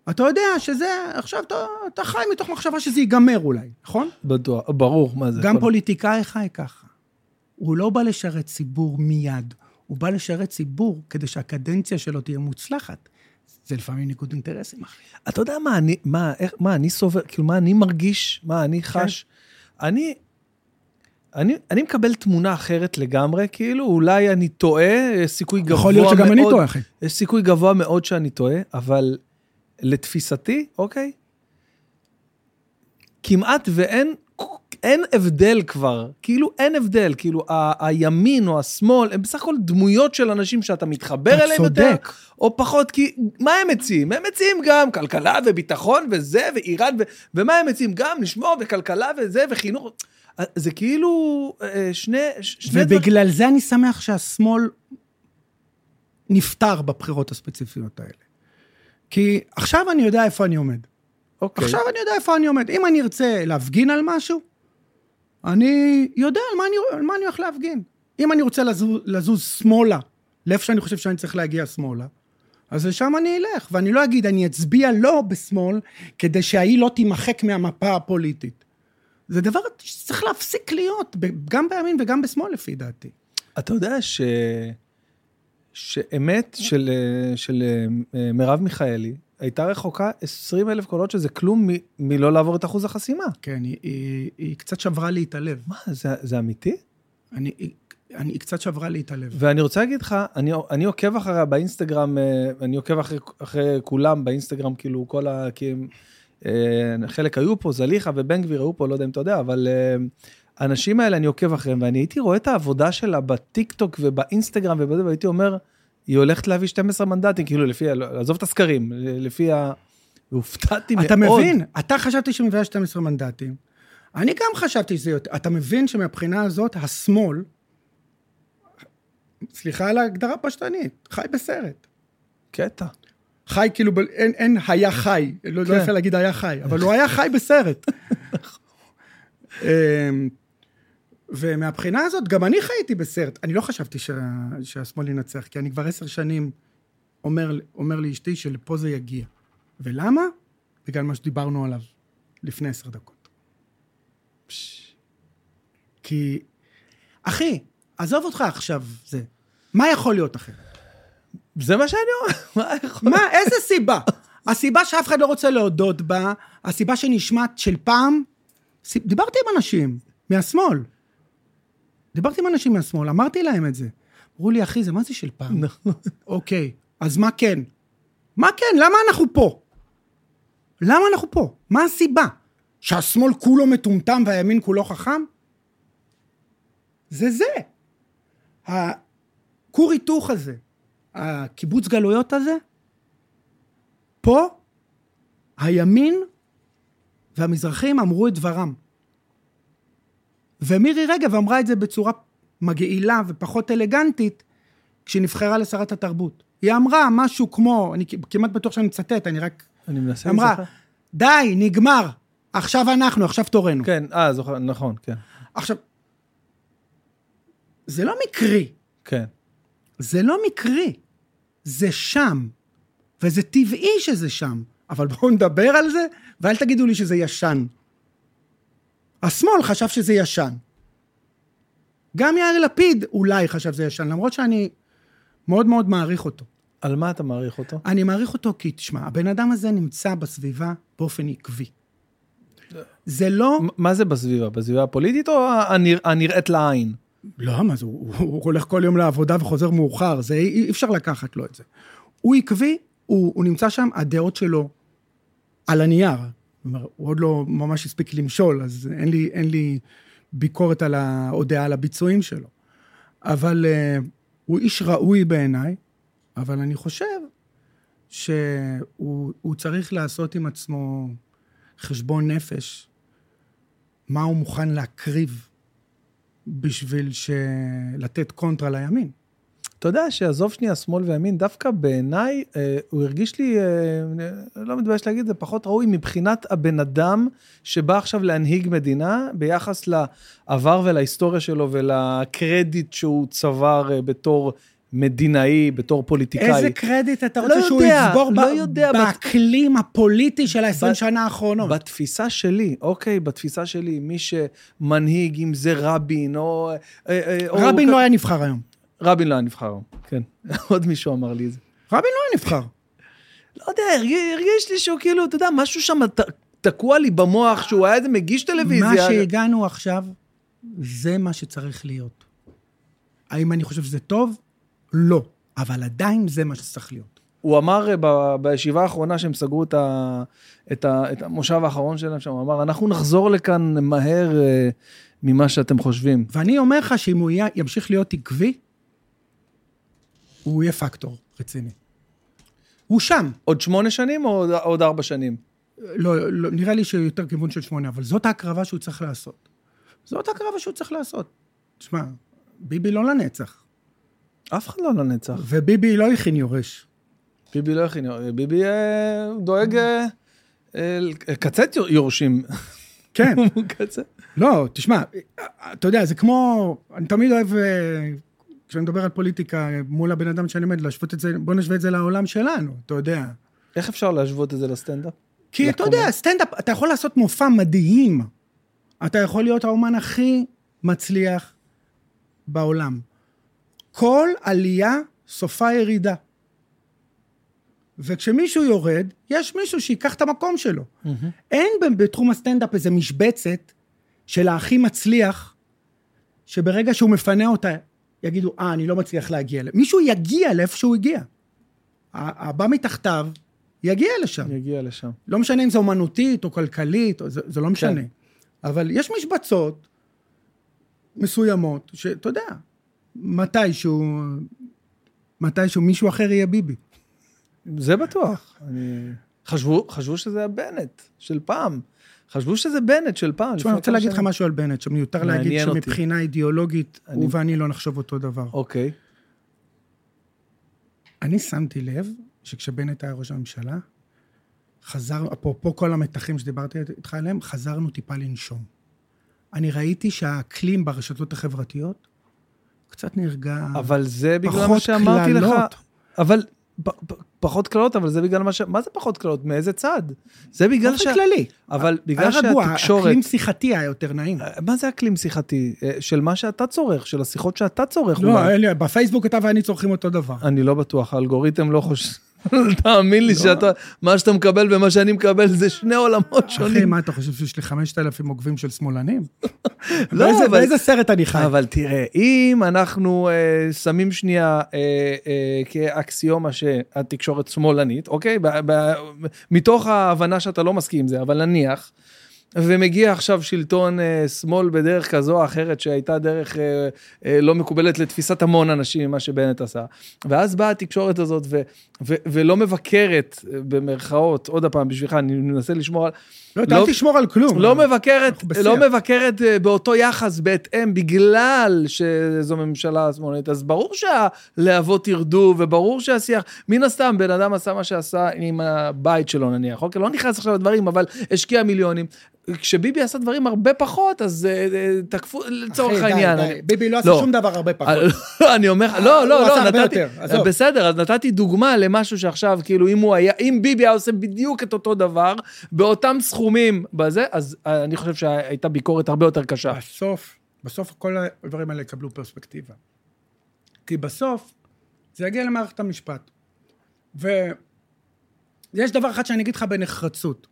אתה יודע שזה, עכשיו אתה, אתה חי מתוך מחשבה שזה ייגמר אולי, נכון? בטוח, ברור, מה זה. גם כל- פוליטיקאי חי ככה. הוא לא בא לשרת ציבור מיד, הוא בא לשרת ציבור כדי שהקדנציה שלו תהיה מוצלחת. זה לפעמים ניגוד אינטרסים, אחי. אתה יודע מה אני, מה, איך, מה אני סובר, כאילו, מה אני מרגיש, מה אני כן. חש. אני, אני, אני מקבל תמונה אחרת לגמרי, כאילו, אולי אני טועה, יש סיכוי גבוה מאוד. יכול להיות שגם אני טועה, אחי. יש סיכוי גבוה מאוד שאני טועה, אבל לתפיסתי, אוקיי, כמעט ואין אין הבדל כבר, כאילו אין הבדל, כאילו ה- הימין או השמאל הם בסך הכל דמויות של אנשים שאתה מתחבר אתה אליהם יותר, צודק. או פחות, כי מה הם מציעים? הם מציעים גם כלכלה וביטחון וזה, ואיראן, ו, ומה הם מציעים? גם לשמור וכלכלה וזה, וחינוך. זה כאילו אה, שני, שני. ובגלל זה אני שמח שהשמאל נפטר בבחירות הספציפיות האלה. כי עכשיו אני יודע איפה אני עומד. אוקיי. עכשיו אני יודע איפה אני עומד. אם אני ארצה להפגין על משהו, אני יודע על מה אני, על מה אני הולך להפגין. אם אני רוצה לזוז, לזוז שמאלה, לאיפה שאני חושב שאני צריך להגיע שמאלה, אז לשם אני אלך, ואני לא אגיד, אני אצביע לא בשמאל, כדי שההיא לא תימחק מהמפה הפוליטית. זה דבר שצריך להפסיק להיות, גם בימין וגם בשמאל, לפי דעתי. אתה יודע ש... שאמת של, אה, של אה, מרב מיכאלי הייתה רחוקה 20 אלף קולות, שזה כלום מ, מלא לעבור את אחוז החסימה. כן, היא, היא, היא קצת שברה לי את הלב. מה, זה, זה אמיתי? אני, היא, אני, היא קצת שברה לי את הלב. ואני רוצה להגיד לך, אני, אני עוקב אחריה באינסטגרם, אה, אני עוקב אחרי, אחרי כולם באינסטגרם, כאילו כל ה... כי הם, אה, חלק היו פה, זליכה ובן גביר היו פה, לא יודע אם אתה יודע, אבל אה, האנשים האלה, אני עוקב אחריהם, ואני הייתי רואה את העבודה שלה בטיקטוק ובאינסטגרם ובזה, והייתי אומר, היא הולכת להביא 12 מנדטים, כאילו לפי, עזוב את הסקרים, לפי ה... והופתעתי מאוד. אתה מבין? אתה חשבתי שהיא מביאה 12 מנדטים. אני גם חשבתי שזה יותר. אתה מבין שמבחינה הזאת, השמאל, סליחה על ההגדרה פשטנית, חי בסרט. קטע. חי כאילו, ב... אין, אין היה חי, לא, כן. לא יפה להגיד היה חי, אבל [laughs] הוא היה חי בסרט. [laughs] ומהבחינה הזאת, גם אני חייתי בסרט. אני לא חשבתי שה... שהשמאל ינצח, כי אני כבר עשר שנים אומר, אומר לאשתי שלפה זה יגיע. ולמה? בגלל מה שדיברנו עליו לפני עשר דקות. כי, אחי, עזוב אותך עכשיו, זה. מה יכול להיות אחר? זה מה שאני אומר, [laughs] מה יכול... מה, איזה סיבה? הסיבה שאף אחד לא רוצה להודות בה, הסיבה שנשמעת של פעם, דיברתי עם אנשים מהשמאל. דיברתי עם אנשים מהשמאל, אמרתי להם את זה. אמרו לי, אחי, זה מה זה של פעם? [laughs] נכון. אוקיי, אז מה כן? מה כן? למה אנחנו פה? למה אנחנו פה? מה הסיבה? שהשמאל כולו מטומטם והימין כולו חכם? זה זה. הכור היתוך הזה, הקיבוץ גלויות הזה, פה הימין והמזרחים אמרו את דברם. ומירי רגב אמרה את זה בצורה מגעילה ופחות אלגנטית כשהיא נבחרה לשרת התרבות. היא אמרה משהו כמו, אני כמעט בטוח שאני מצטט, אני רק... אני מנסה אמרה, להיזכר. די, נגמר, עכשיו אנחנו, עכשיו תורנו. כן, אה, זוכר, נכון, כן. עכשיו, זה לא מקרי, כן. זה לא מקרי, זה שם, וזה טבעי שזה שם, אבל בואו נדבר על זה, ואל תגידו לי שזה ישן. השמאל חשב שזה ישן. גם יאיר לפיד אולי חשב שזה ישן, למרות שאני מאוד מאוד מעריך אותו. על מה אתה מעריך אותו? אני מעריך אותו כי, תשמע, הבן אדם הזה נמצא בסביבה באופן עקבי. זה לא... מה זה בסביבה? בסביבה הפוליטית או הנרא- הנראית לעין? לא, מה זה, הוא, הוא הולך כל יום לעבודה וחוזר מאוחר, זה אי אפשר לקחת לו את זה. הוא עקבי, הוא, הוא נמצא שם, הדעות שלו על הנייר. הוא עוד לא ממש הספיק למשול, אז אין לי, אין לי ביקורת על ה... או דעה על הביצועים שלו. אבל uh, הוא איש ראוי בעיניי, אבל אני חושב שהוא הוא צריך לעשות עם עצמו חשבון נפש, מה הוא מוכן להקריב בשביל. לתת קונטרה לימין. אתה יודע שעזוב שנייה שמאל וימין, דווקא בעיניי, אה, הוא הרגיש לי, אה, לא מתבייש להגיד, זה פחות ראוי מבחינת הבן אדם שבא עכשיו להנהיג מדינה, ביחס לעבר ולהיסטוריה שלו ולקרדיט שהוא צבר אה, בתור מדינאי, בתור פוליטיקאי. איזה קרדיט אתה רוצה לא שהוא יודע, יצבור לא ב- יודע, בת- באקלים הפוליטי של ה-20 בת- שנה האחרונות? בתפיסה שלי, אוקיי, בתפיסה שלי, מי שמנהיג, אם זה רבין, או... אה, אה, או- רבין לא היה נבחר היום. רבין לא היה נבחר, כן. [laughs] עוד מישהו אמר לי את זה. רבין לא היה נבחר. לא יודע, הרגיש, לי שהוא כאילו, אתה יודע, משהו שם תקוע לי במוח, שהוא היה איזה מגיש טלוויזיה. מה שהגענו עכשיו, זה מה שצריך להיות. האם אני חושב שזה טוב? לא. אבל עדיין זה מה שצריך להיות. הוא אמר אה, ב, בישיבה האחרונה שהם סגרו את, ה, את, ה, את המושב האחרון שלהם שם, הוא אמר, אנחנו נחזור לכאן מהר אה, ממה שאתם חושבים. ואני אומר לך שאם הוא יהיה- ימשיך להיות עקבי, הוא יהיה פקטור רציני. הוא שם. עוד שמונה שנים או עוד, עוד ארבע שנים? לא, לא, נראה לי שיותר כיוון של שמונה, אבל זאת ההקרבה שהוא צריך לעשות. זאת ההקרבה שהוא צריך לעשות. תשמע, ביבי לא לנצח, אף אחד לא לנצח. וביבי לא הכין יורש. ביבי לא הכין, ביבי אה, דואג אה, אה, לקצץ יורשים. כן. [laughs] לא, תשמע, אתה יודע, זה כמו, אני תמיד אוהב, אה, כשאני מדבר על פוליטיקה מול הבן אדם שאני עומד, להשוות את זה, בוא נשווה את זה לעולם שלנו, אתה יודע. איך אפשר להשוות את זה לסטנדאפ? כי אתה לקומדיה. יודע, סטנדאפ, אתה יכול לעשות מופע מדהים. אתה יכול להיות האומן הכי מצליח בעולם. כל עלייה סופה ירידה. וכשמישהו יורד, יש מישהו שיקח את המקום שלו. אין ב- בתחום הסטנדאפ איזה משבצת של הכי מצליח, שברגע שהוא מפנה אותה, יגידו, אה, אני לא מצליח להגיע. ל-" מישהו יגיע לאיפה שהוא הגיע. הבא מתחתיו יגיע לשם. יגיע לשם. לא משנה אם זה אומנותית או כלכלית, או זה, זה לא משנה. כן. אבל יש משבצות מסוימות, שאתה יודע, מתישהו, מתישהו מישהו אחר יהיה ביבי. זה בטוח. אני... חשבו, חשבו שזה הבנט של פעם. חשבו שזה בנט של פעם. תשמע, אני רוצה להגיד לך. משהו על בנט, שמיותר להגיד אותי. שמבחינה אידיאולוגית, אני- הוא ואני לא נחשוב אותו דבר. אוקיי. אני שמתי לב שכשבנט היה ראש הממשלה, חזר, אפרופו כל המתחים שדיברתי איתך עליהם, חזרנו טיפה לנשום. אני ראיתי שהאקלים ברשתות החברתיות קצת נרגע. אבל זה בגלל מה שאמרתי לך. אבל פחות קללות, אבל זה בגלל מה ש... מה זה פחות קללות? מאיזה צד? זה בגלל באופן ש... כללי. אבל בגלל שהתקשורת... אקלים שיחתי היה יותר נעים. מה זה אקלים שיחתי? אה, של מה שאתה צורך, של השיחות שאתה צורך לא, בפייסבוק אתה ואני צורכים אותו דבר. אני לא בטוח, האלגוריתם לא חושב... [laughs] תאמין לי לא. שאתה, מה שאתה מקבל ומה שאני מקבל זה שני עולמות אחי, שונים. מה אתה חושב שיש לי 5,000 עוקבים של שמאלנים? [laughs] לא, אבל- באיזה סרט אני חי? אבל תראה, אם אנחנו אה, שמים שנייה אה, אה, כאקסיומה שהתקשורת שמאלנית, אוקיי? מתוך ההבנה שאתה לא מסכים עם זה, אבל נניח, ומגיע עכשיו שלטון אה, שמאל בדרך כזו או אחרת, שהייתה דרך אה, אה, לא מקובלת לתפיסת המון אנשים, מה שבנט עשה. ואז באה התקשורת הזאת ו, ו, ולא מבקרת, אה, במרכאות, עוד פעם, בשבילך, אני מנסה לשמור על... לא, אל תשמור על כלום. לא מבקרת. לא מבקרת אה, באותו יחס בהתאם, בגלל שזו ממשלה שמאלנית. אז ברור שהלהבות ירדו, וברור שהשיח, מן הסתם, בן אדם עשה מה שעשה עם הבית שלו נניח, אוקיי? לא נכנס עכשיו לדברים, אבל השקיע מיליונים. כשביבי עשה דברים הרבה פחות, אז אה, אה, תקפו, לצורך אחי, די, העניין. די. אני- ביבי לא עשה לא. שום דבר הרבה פחות. אה, [laughs] אני אומר, לא, לא, לא, נתתי. בסדר, אז נתתי דוגמה למשהו שעכשיו, כאילו, אם הוא היה, אם ביבי היה עושה בדיוק את אותו דבר, באותם סכומים בזה, אז אה, אני חושב שהייתה ביקורת הרבה יותר קשה. בסוף, בסוף כל הדברים האלה יקבלו פרספקטיבה. כי בסוף, זה יגיע למערכת המשפט. ויש דבר אחד שאני אגיד לך בנחרצות.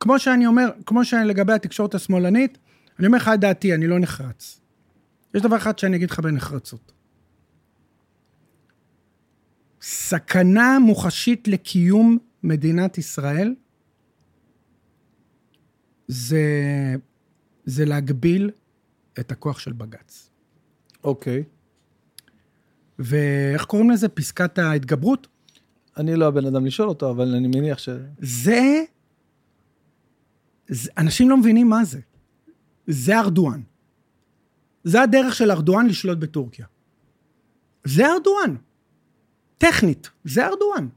כמו שאני אומר, כמו שלגבי התקשורת השמאלנית, אני אומר לך את דעתי, אני לא נחרץ. יש דבר אחד שאני אגיד לך בנחרצות. סכנה מוחשית לקיום מדינת ישראל זה, זה להגביל את הכוח של בג"ץ. אוקיי. ואיך קוראים לזה? פסקת ההתגברות? אני לא הבן אדם לשאול אותו, אבל אני מניח ש... זה... זה... אנשים לא מבינים מה זה. זה ארדואן. זה הדרך של ארדואן לשלוט בטורקיה. זה ארדואן. טכנית, זה ארדואן.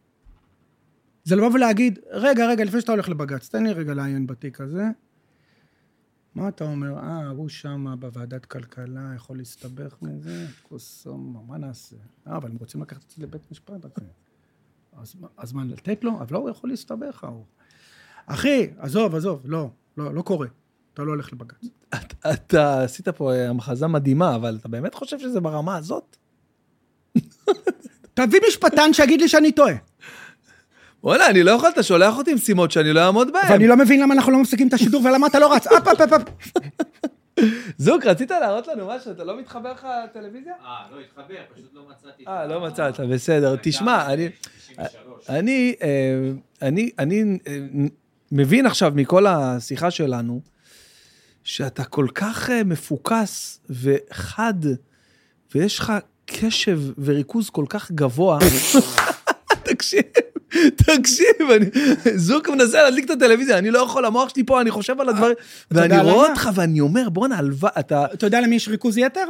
זה לבוא ולהגיד, רגע, רגע, לפני שאתה הולך לבג"ץ, תן לי רגע לעיין בתיק הזה. מה אתה אומר? אה, הוא שמה בוועדת כלכלה, יכול להסתבך מזה? קוסומו, מה נעשה? אה, אבל הם רוצים לקחת את זה לבית משפט, אחי. אז, אז מה, לתת לו? אבל לא, הוא יכול להסתבך, ההוא. אחי, עזוב, עזוב, לא, לא, לא קורה. אתה לא הולך לבג"ץ. אתה- אתה עשית פה אה, המחזה מדהימה, אבל אתה באמת חושב שזה ברמה הזאת? תביא משפטן שיגיד לי שאני טועה. וואלה, אני לא יכול, אתה שולח אותי עם משימות שאני לא אעמוד בהן. ואני לא מבין למה אנחנו לא מפסיקים את השידור ולמה אתה לא רץ. אפ, אפ, אפ, אפ. זוג, רצית להראות לנו משהו? אתה לא מתחבר לך לטלוויזיה? אה, לא התחבר, פשוט לא מצאתי. את אה, לא מצאת, בסדר. תשמע, אני... 93. אני, אה, אני, אני אה, מבין עכשיו מכל השיחה שלנו, שאתה כל כך אה, מפוקס וחד, ויש לך קשב וריכוז כל כך גבוה. [laughs] תקשיב, תקשיב, אני, זוק מנסה להדליק את הטלוויזיה, אני לא יכול, המוח שלי פה, אני חושב על הדברים, ואני רואה? אותך ואני אומר, בואנה, הלוואי, אתה... אתה יודע למי יש ריכוז יתר?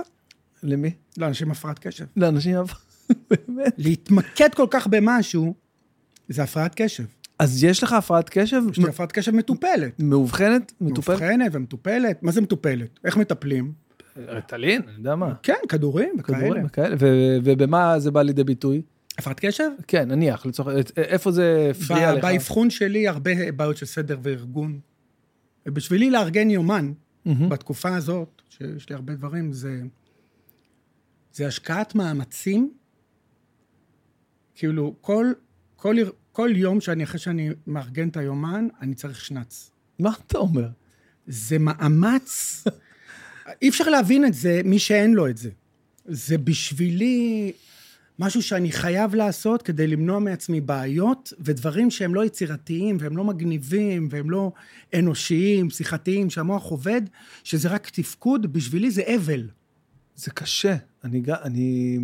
למי? לאנשים הפרעת קשב. לאנשים... [laughs] באמת. להתמקד כל כך במשהו, זה הפרעת קשב. אז יש לך הפרעת קשב? יש לי הפרעת קשב מטופלת. מאובחנת? מטופלת? מאובחנת ומטופלת. מה זה מטופלת? איך מטפלים? ריטלין, אני יודע מה. כן, כדורים וכאלה. כדורים וכאלה. ו- ובמה זה בא לידי ביטוי? הפרעת קשב? כן, נניח, לצורך... איפה זה הפריע לך? באבחון שלי הרבה בעיות של סדר וארגון. ובשבילי לארגן יומן, מהמם. בתקופה הזאת, שיש לי הרבה דברים, זה, זה השקעת מאמצים. כאילו, כל, כל, כל יום שאני, אחרי שאני מארגן את היומן, אני צריך שנץ. מה אתה אומר? זה מאמץ, אי אפשר להבין את זה, מי שאין לו את זה. זה בשבילי משהו שאני חייב לעשות כדי למנוע מעצמי בעיות ודברים שהם לא יצירתיים והם לא מגניבים והם לא אנושיים, שיחתיים, שהמוח עובד, שזה רק תפקוד, בשבילי זה אבל. זה קשה. אני, אני,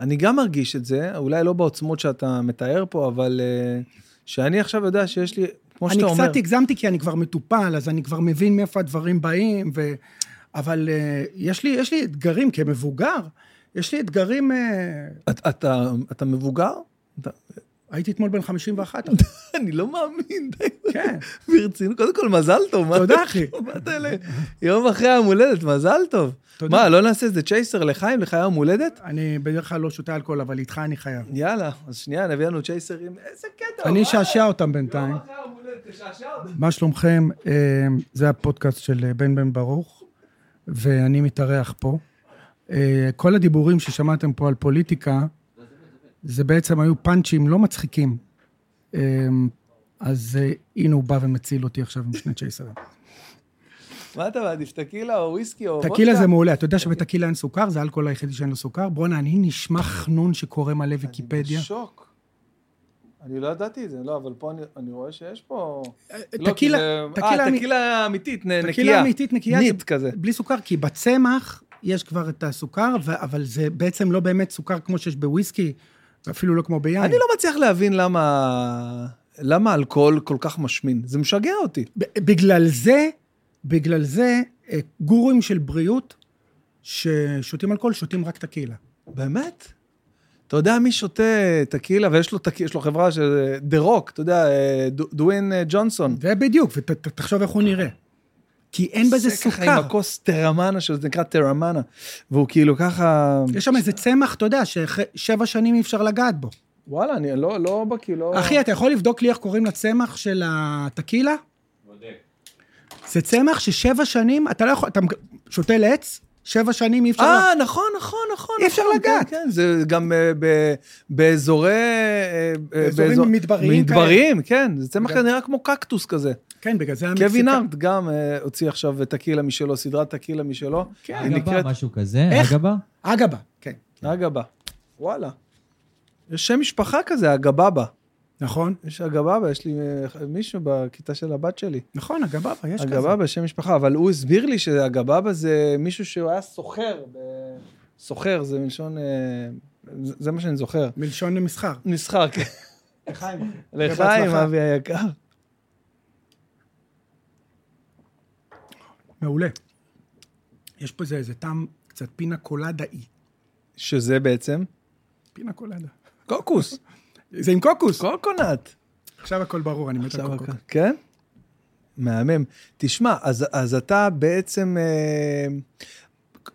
אני גם מרגיש את זה, אולי לא בעוצמות שאתה מתאר פה, אבל אה, שאני עכשיו יודע שיש לי, כמו אני שאתה אומר... קצת הגזמתי כי אני כבר מטופל, אז אני כבר מבין מאיפה הדברים באים, ו... אבל uh, יש, לי, יש לי אתגרים כמבוגר, יש לי אתגרים... Uh... אתה, מבוגר? הייתי אתמול בן 51, [laughs] אני לא מאמין, די, כן. ברצינות. קודם כל, מזל טוב. תודה, אחי. [laughs] יום אחרי היום הולדת, מזל טוב. תודה. מה, לא נעשה איזה צ'ייסר לחיים, לחיי יום הולדת? אני בדרך כלל לא שותה אלכוהול, אבל איתך אני חייב. יאללה, אז שנייה, נביא לנו צ'ייסרים. איזה קטע. אני. אשעשע אותם בינתיים. יום אחרי היום הולדת, תשעשע אותם. מה שלומכם? אה, זה הפודקאסט של אה, בן בן ברוך, ואני מתארח פה. אה, כל הדיבורים ששמעתם פה על פוליטיקה, זה בעצם היו פאנצ'ים לא מצחיקים. אה, אז אה, הנה הוא בא ומציל אותי עכשיו עם שני צ'ייסרים. מה אתה מעדיף, טקילה או וויסקי או וודקה? טקילה זה מעולה, אתה יודע שבטקילה אין סוכר, זה האלכוהול היחידי שאין לו סוכר. בואנה, אני נשמע חנון שקורא מלא אני ויקיפדיה. בשוק. אני לא ידעתי את זה, לא, אבל פה אני, אני רואה שיש פה... לא, טקילה, טקילה אה, טקילה אמיתית, נקייה. טקילה אמיתית נקייה, ניט זה כזה. בלי סוכר, כי בצמח יש כבר את הסוכר, אבל זה בעצם לא באמת סוכר כמו שיש בוויסקי, ואפילו לא כמו ביין. אני לא מצליח להבין למה... למה אלכוהול כל כך משמין. זה משגע אותי. בגלל זה, בגלל זה, אה, גורואים של בריאות ששותים אלכוהול, שותים רק טקילה. באמת? אתה יודע מי שותה טקילה, ויש לו, טק... יש לו חברה של דה רוק, אתה יודע, אה, דו- דוויין אה, ג'ונסון. זה בדיוק, ותחשוב איך הוא נראה. כי אין בזה עושה ככה סוכר. עם הכוס טרמנה שלו, זה נקרא טרמנה. והוא כאילו ככה... יש שם איזה צמח, אתה יודע, ששבע שנים אי אפשר לגעת בו. וואלה, אני לא, לא בקיא, לא... אחי, אתה יכול לבדוק לי איך קוראים לצמח של הטקילה? בודק. זה צמח ששבע שנים, אתה לא יכול, אתה שותה לעץ, שבע שנים אי אפשר... אה, נכון, נכון, נכון. אי אפשר נכון, לגעת. כן, כן, זה גם אה, ב- באזורי... אה, באזורים באזור- מדבריים מדבריים, כן. זה צמח כן. נראה כמו קקטוס כזה. כן, בגלל זה קווין המקסיקה- ארט גם אה, הוציא עכשיו טקילה משלו, סדרת טקילה משלו. כן. אגבה, נקראת משהו כזה, איך? אגבה? אגבה, כן. אגבה. וואלה. יש שם משפחה כזה, אגבבה. נכון, יש אגבבה, יש לי אה, מישהו בכיתה של הבת שלי. נכון, אגבבה, יש כזה. אגבבה, שם משפחה, אבל הוא הסביר לי שאגבבה זה מישהו שהוא היה סוחר. ב- סוחר זה מלשון... אה, זה זה מה שאני זוכר. מלשון למסחר. מסחר, כן. לחיים. [laughs] לחיים. אבי היקר. מעולה. יש פה איזה, איזה טעם קצת פינה קולדאי. שזה בעצם, פינה קולדה. קוקוס, זה עם קוקוס. קוקונט. עכשיו הכל ברור, אני מת על. הכל- כן? מהמם. תשמע, אז, אז אתה בעצם... אה,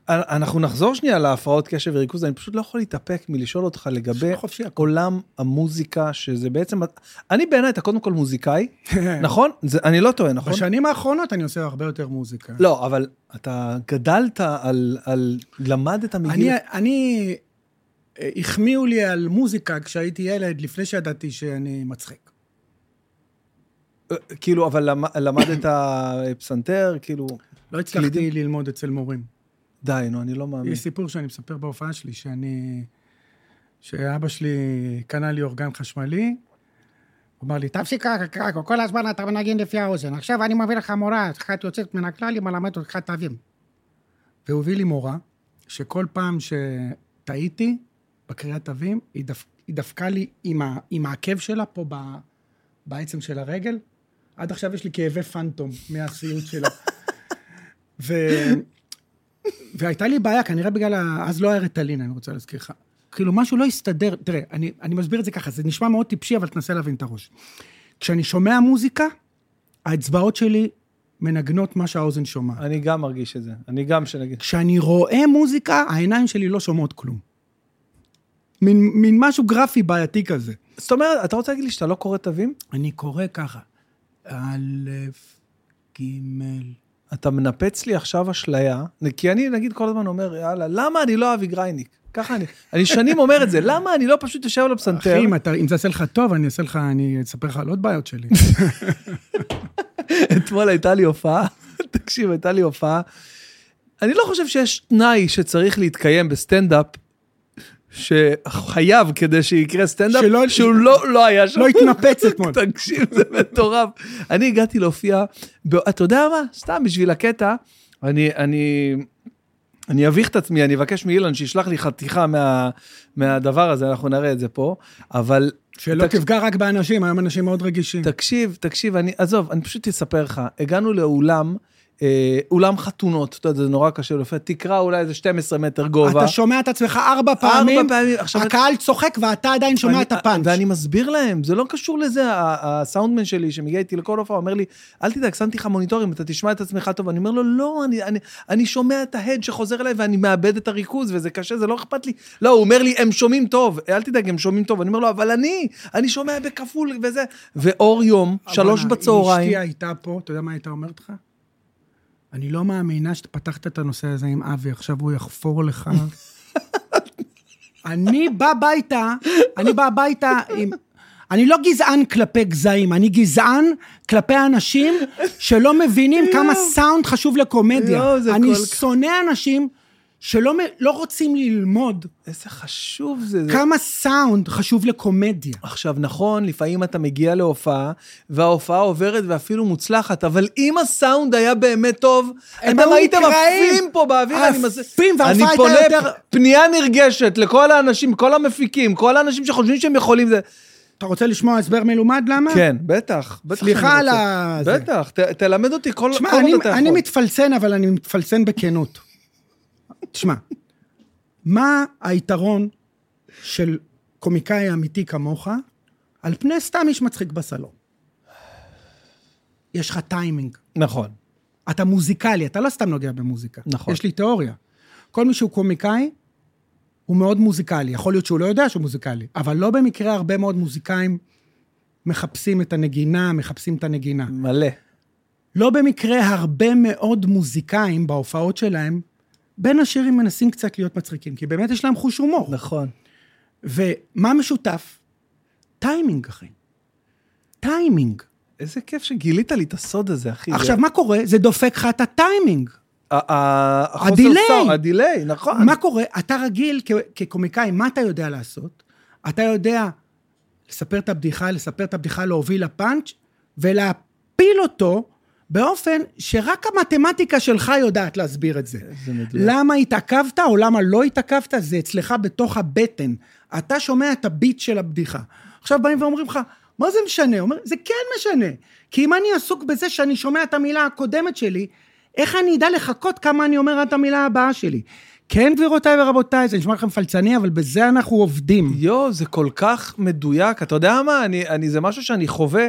אנחנו נחזור שנייה להפרעות קשב וריכוז, אני פשוט לא יכול להתאפק מלשאול אותך לגבי חופשי. עולם המוזיקה, שזה בעצם... אני בעיניי, אתה קודם כל מוזיקאי, [laughs] נכון? זה, אני לא טועה, נכון? בשנים האחרונות אני עושה הרבה יותר מוזיקה. לא, אבל אתה גדלת על... על למדת מגיל... אני, אני, החמיאו לי על מוזיקה כשהייתי ילד, לפני שידעתי שאני מצחיק. אה, כאילו, אבל למ, למדת [coughs] פסנתר, כאילו... לא הצלחתי? ללמוד אצל מורים. די, נו, אני לא מאמין. יש סיפור שאני מספר בהופעה שלי, שאני... שאבא שלי קנה לי אורגן חשמלי, הוא אמר לי, תפסיק קרקו, כל הזמן אתה מנגן לפי האוזן. עכשיו אני מביא לך מורה, אחת יוצאת מן הכלל, היא מלמדת אותך תווים. והוא הביא לי מורה, שכל פעם שטעיתי בקריאת תווים, היא, דפ... היא דפקה לי עם, ה... עם העקב שלה פה ב... בעצם של הרגל. עד עכשיו יש לי כאבי פנטום מהסיוט שלה. ו... והייתה לי בעיה, כנראה בגלל, ה... אז לא היה רטלין, אני רוצה להזכיר לך. כאילו, משהו לא הסתדר, תראה, אני, אני מסביר את זה ככה, זה נשמע מאוד טיפשי, אבל תנסה להבין את הראש. כשאני שומע מוזיקה, האצבעות שלי מנגנות מה שהאוזן שומעת. אני גם מרגיש את זה. אני גם שנגיד... כשאני רואה מוזיקה, העיניים שלי לא שומעות כלום. מין, מין משהו גרפי בעייתי כזה. זאת אומרת, אתה רוצה להגיד לי שאתה לא קורא תווים? אני קורא ככה, א', ג', אתה מנפץ לי עכשיו אשליה, כי אני נגיד כל הזמן אומר, יאללה, למה אני לא אבי גרייניק? ככה אני, אני שנים אומר את זה, למה אני לא פשוט יושב על הפסנתר? אחי, אם, אתה, אם זה יעשה לך טוב, אני אעשה לך, אני אספר לך על עוד בעיות שלי. [laughs] אתמול הייתה לי הופעה, [laughs] תקשיב, הייתה לי הופעה. אני לא חושב שיש תנאי שצריך להתקיים בסטנדאפ, שחייב כדי שיקרה סטנדאפ, שלא- שהוא לא, לא היה שם. לא התנפץ אתמול. [laughs] תקשיב, זה מטורף. אני הגעתי להופיע, ב- אתה יודע מה? סתם בשביל הקטע, אני, אני, אני אביך את עצמי, אני אבקש מאילן שישלח לי חתיכה מה, מהדבר הזה, אנחנו נראה את זה פה, אבל... שלא תק- תפגע רק באנשים, היום אנשים מאוד רגישים. תקשיב, תקשיב, אני, עזוב, אני פשוט אספר לך. הגענו לאולם, אולם חתונות, אתה יודע, זה נורא קשה לפעמים, תקרה אולי איזה 12 מטר גובה. אתה שומע את עצמך ארבע פעמים, פעמים, עכשיו- הקהל צוחק ואתה עדיין שומע את הפאנץ'. ואני מסביר להם, זה לא קשור לזה, הסאונדמן שלי שמגיע איתי לכל הופעה, אומר לי, אל תדאג, שמתי לך מוניטורים, אתה תשמע את עצמך טוב. אני אומר לו, לא, אני, אני, אני שומע את ההד שחוזר אליי ואני מאבד את הריכוז, וזה קשה, זה לא אכפת לי. לא, הוא אומר לי, הם שומעים טוב, אל תדאג, הם שומעים טוב. אני אומר לו, אבל אני, אני שומע בכפול וזה. ואור יום, שלוש בואנה, בצהריים. אשתי הייתה פה, אתה יודע מה הייתה אומרת לך? אני לא מאמינה שאתה פתחת את הנושא הזה עם אבי, עכשיו הוא יחפור לך. [laughs] אני בא הביתה, אני בא הביתה עם... אני לא גזען כלפי גזעים, אני גזען כלפי אנשים שלא מבינים כמה סאונד חשוב לקומדיה. זה אני כל שונא אנשים שלא לא רוצים ללמוד איזה חשוב זה. כמה סאונד חשוב לקומדיה. עכשיו, נכון, לפעמים אתה מגיע להופעה, וההופעה עוברת ואפילו מוצלחת, אבל אם הסאונד היה באמת טוב, אתם הייתם. עפים פה באוויר. אני עפים, וההופעה אני הייתה פונה יותר- פנייה נרגשת לכל האנשים, כל המפיקים, כל האנשים שחושבים שהם יכולים זה... אתה רוצה לשמוע הסבר מלומד למה? כן, בטח, בטח סליחה על. ה-. בטח, ת- תלמד אותי כל תשמע, כל אני, אתה אני יכול. מתפלסן, אבל אני מתפלסן בכנות. תשמע, מה היתרון של קומיקאי אמיתי כמוך על פני סתם איש מצחיק בסלון? יש לך טיימינג. נכון. אתה מוזיקלי, אתה לא סתם נוגע במוזיקה. נכון. יש לי תיאוריה. כל מי שהוא קומיקאי, הוא מאוד מוזיקלי. יכול להיות שהוא לא יודע שהוא מוזיקלי, אבל לא במקרה הרבה מאוד מוזיקאים מחפשים את הנגינה, מחפשים את הנגינה. מלא. לא במקרה הרבה מאוד מוזיקאים בהופעות שלהם, בין השירים מנסים קצת להיות מצחיקים, כי באמת יש להם חוש הומור. נכון. ומה משותף? טיימינג, אחי. טיימינג. איזה כיף שגילית לי את הסוד הזה, אחי. זה- עכשיו, מה קורה? זה דופק לך את הטיימינג. ה delay. ה delay, נכון. מה קורה? אתה רגיל כקומיקאי, מה אתה יודע לעשות? אתה יודע לספר את הבדיחה, לספר את הבדיחה, להוביל לפאנץ', ולהפיל אותו באופן שרק המתמטיקה שלך יודעת להסביר את זה. זה מדויק. למה התעכבת או למה לא התעכבת, זה אצלך בתוך הבטן. אתה שומע את ה beat של הבדיחה. עכשיו באים ואומרים לך, מה זה משנה? אומר, זה כן משנה. כי אם אני עסוק בזה שאני שומע את המילה הקודמת שלי, איך אני אדע לחכות כמה אני אומר את המילה הבאה שלי? כן, גבירותיי ורבותיי, זה נשמע לכם פלצני, אבל בזה אנחנו עובדים. יואו, זה כל כך מדויק. אתה יודע מה? אני, אני, זה משהו שאני חווה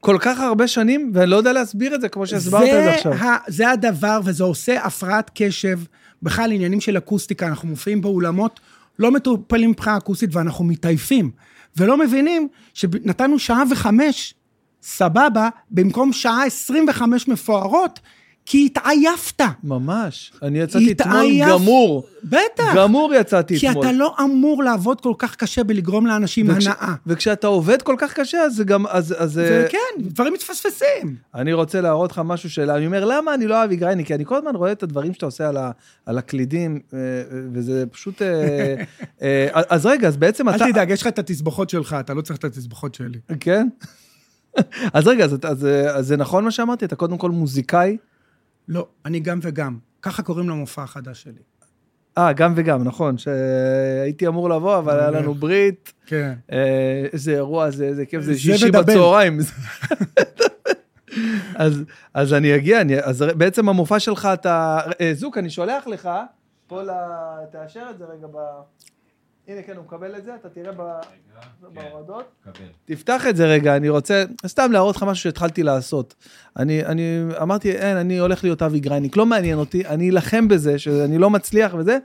כל כך הרבה שנים, ואני לא יודע להסביר את זה כמו שהסברת את זה עכשיו. ה- זה הדבר, וזה עושה הפרעת קשב. בכלל, עניינים של אקוסטיקה, אנחנו מופיעים באולמות לא מטופלים מבחינה אקוסטית, ואנחנו מתעייפים. ולא מבינים שנתנו שעה וחמש, סבבה, במקום שעה 25 מפוארות, כי התעייפת. ממש. אני יצאתי אתמול התעייף- גמור. בטח. גמור יצאתי כי אתמול. אתה לא אמור לעבוד כל כך קשה בלגרום לאנשים וכש- הנאה. וכשאתה עובד כל כך קשה, אז זה גם... אז, אז, זה אה, כן, דברים מתפספסים. אני רוצה להראות לך משהו של... אני אומר, למה אני לא אבי גרייני? כי אני כל הזמן רואה את הדברים שאתה עושה על, ה, על הקלידים, אה, וזה פשוט... אה, [laughs] אה, אז רגע, אז בעצם אתה... אל תדאג, יש לך את התסבוכות שלך, אתה לא צריך את התסבוכות שלי. כן? [laughs] אז רגע, אז, אז, אז זה נכון מה שאמרתי? אתה קודם כל מוזיקאי? לא, אני גם וגם. ככה קוראים למופע החדש שלי. אה, גם וגם, נכון, שהייתי אמור לבוא, אבל היה לנו ברית, כן. אה, איזה אירוע זה, איזה כיף, זה שישי. בצהריים. אז, אז אני אגיע, אני, אז בעצם המופע שלך, אתה... אה, זוק, אני שולח לך, פה ל... תאשר את זה רגע ב... הנה, כן, הוא מקבל את זה, אתה תראה. בהורדות. קבל. תפתח את זה רגע, אני רוצה סתם להראות לך משהו שהתחלתי לעשות. אני, אני אמרתי, אין, אני הולך להיות אבי גרייניק, לא מעניין אותי, אני אלחם בזה, שאני לא מצליח וזה,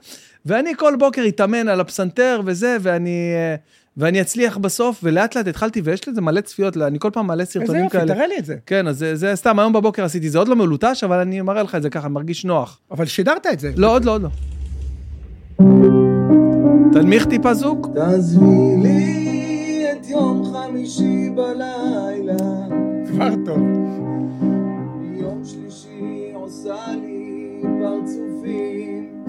ואני כל בוקר אתאמן על הפסנתר וזה, ואני, אה, ואני אצליח בסוף, ולאט לאט התחלתי, ויש לזה מלא צפיות, אני כל פעם איזה סרטונים יופי, כאלה. תראה לי את זה. כן, אז זה, זה סתם, היום בבוקר עשיתי, זה עוד לא מלוטש, אבל אני מראה לך את זה ככה, מרגיש נוח. אבל שידרת את זה. לא, עוד לא, עוד לא. תנמיך טיפה זוק. תעזבי לי את יום חמישי בלילה, כבר טוב. יום שלישי עושה לי פרצופים.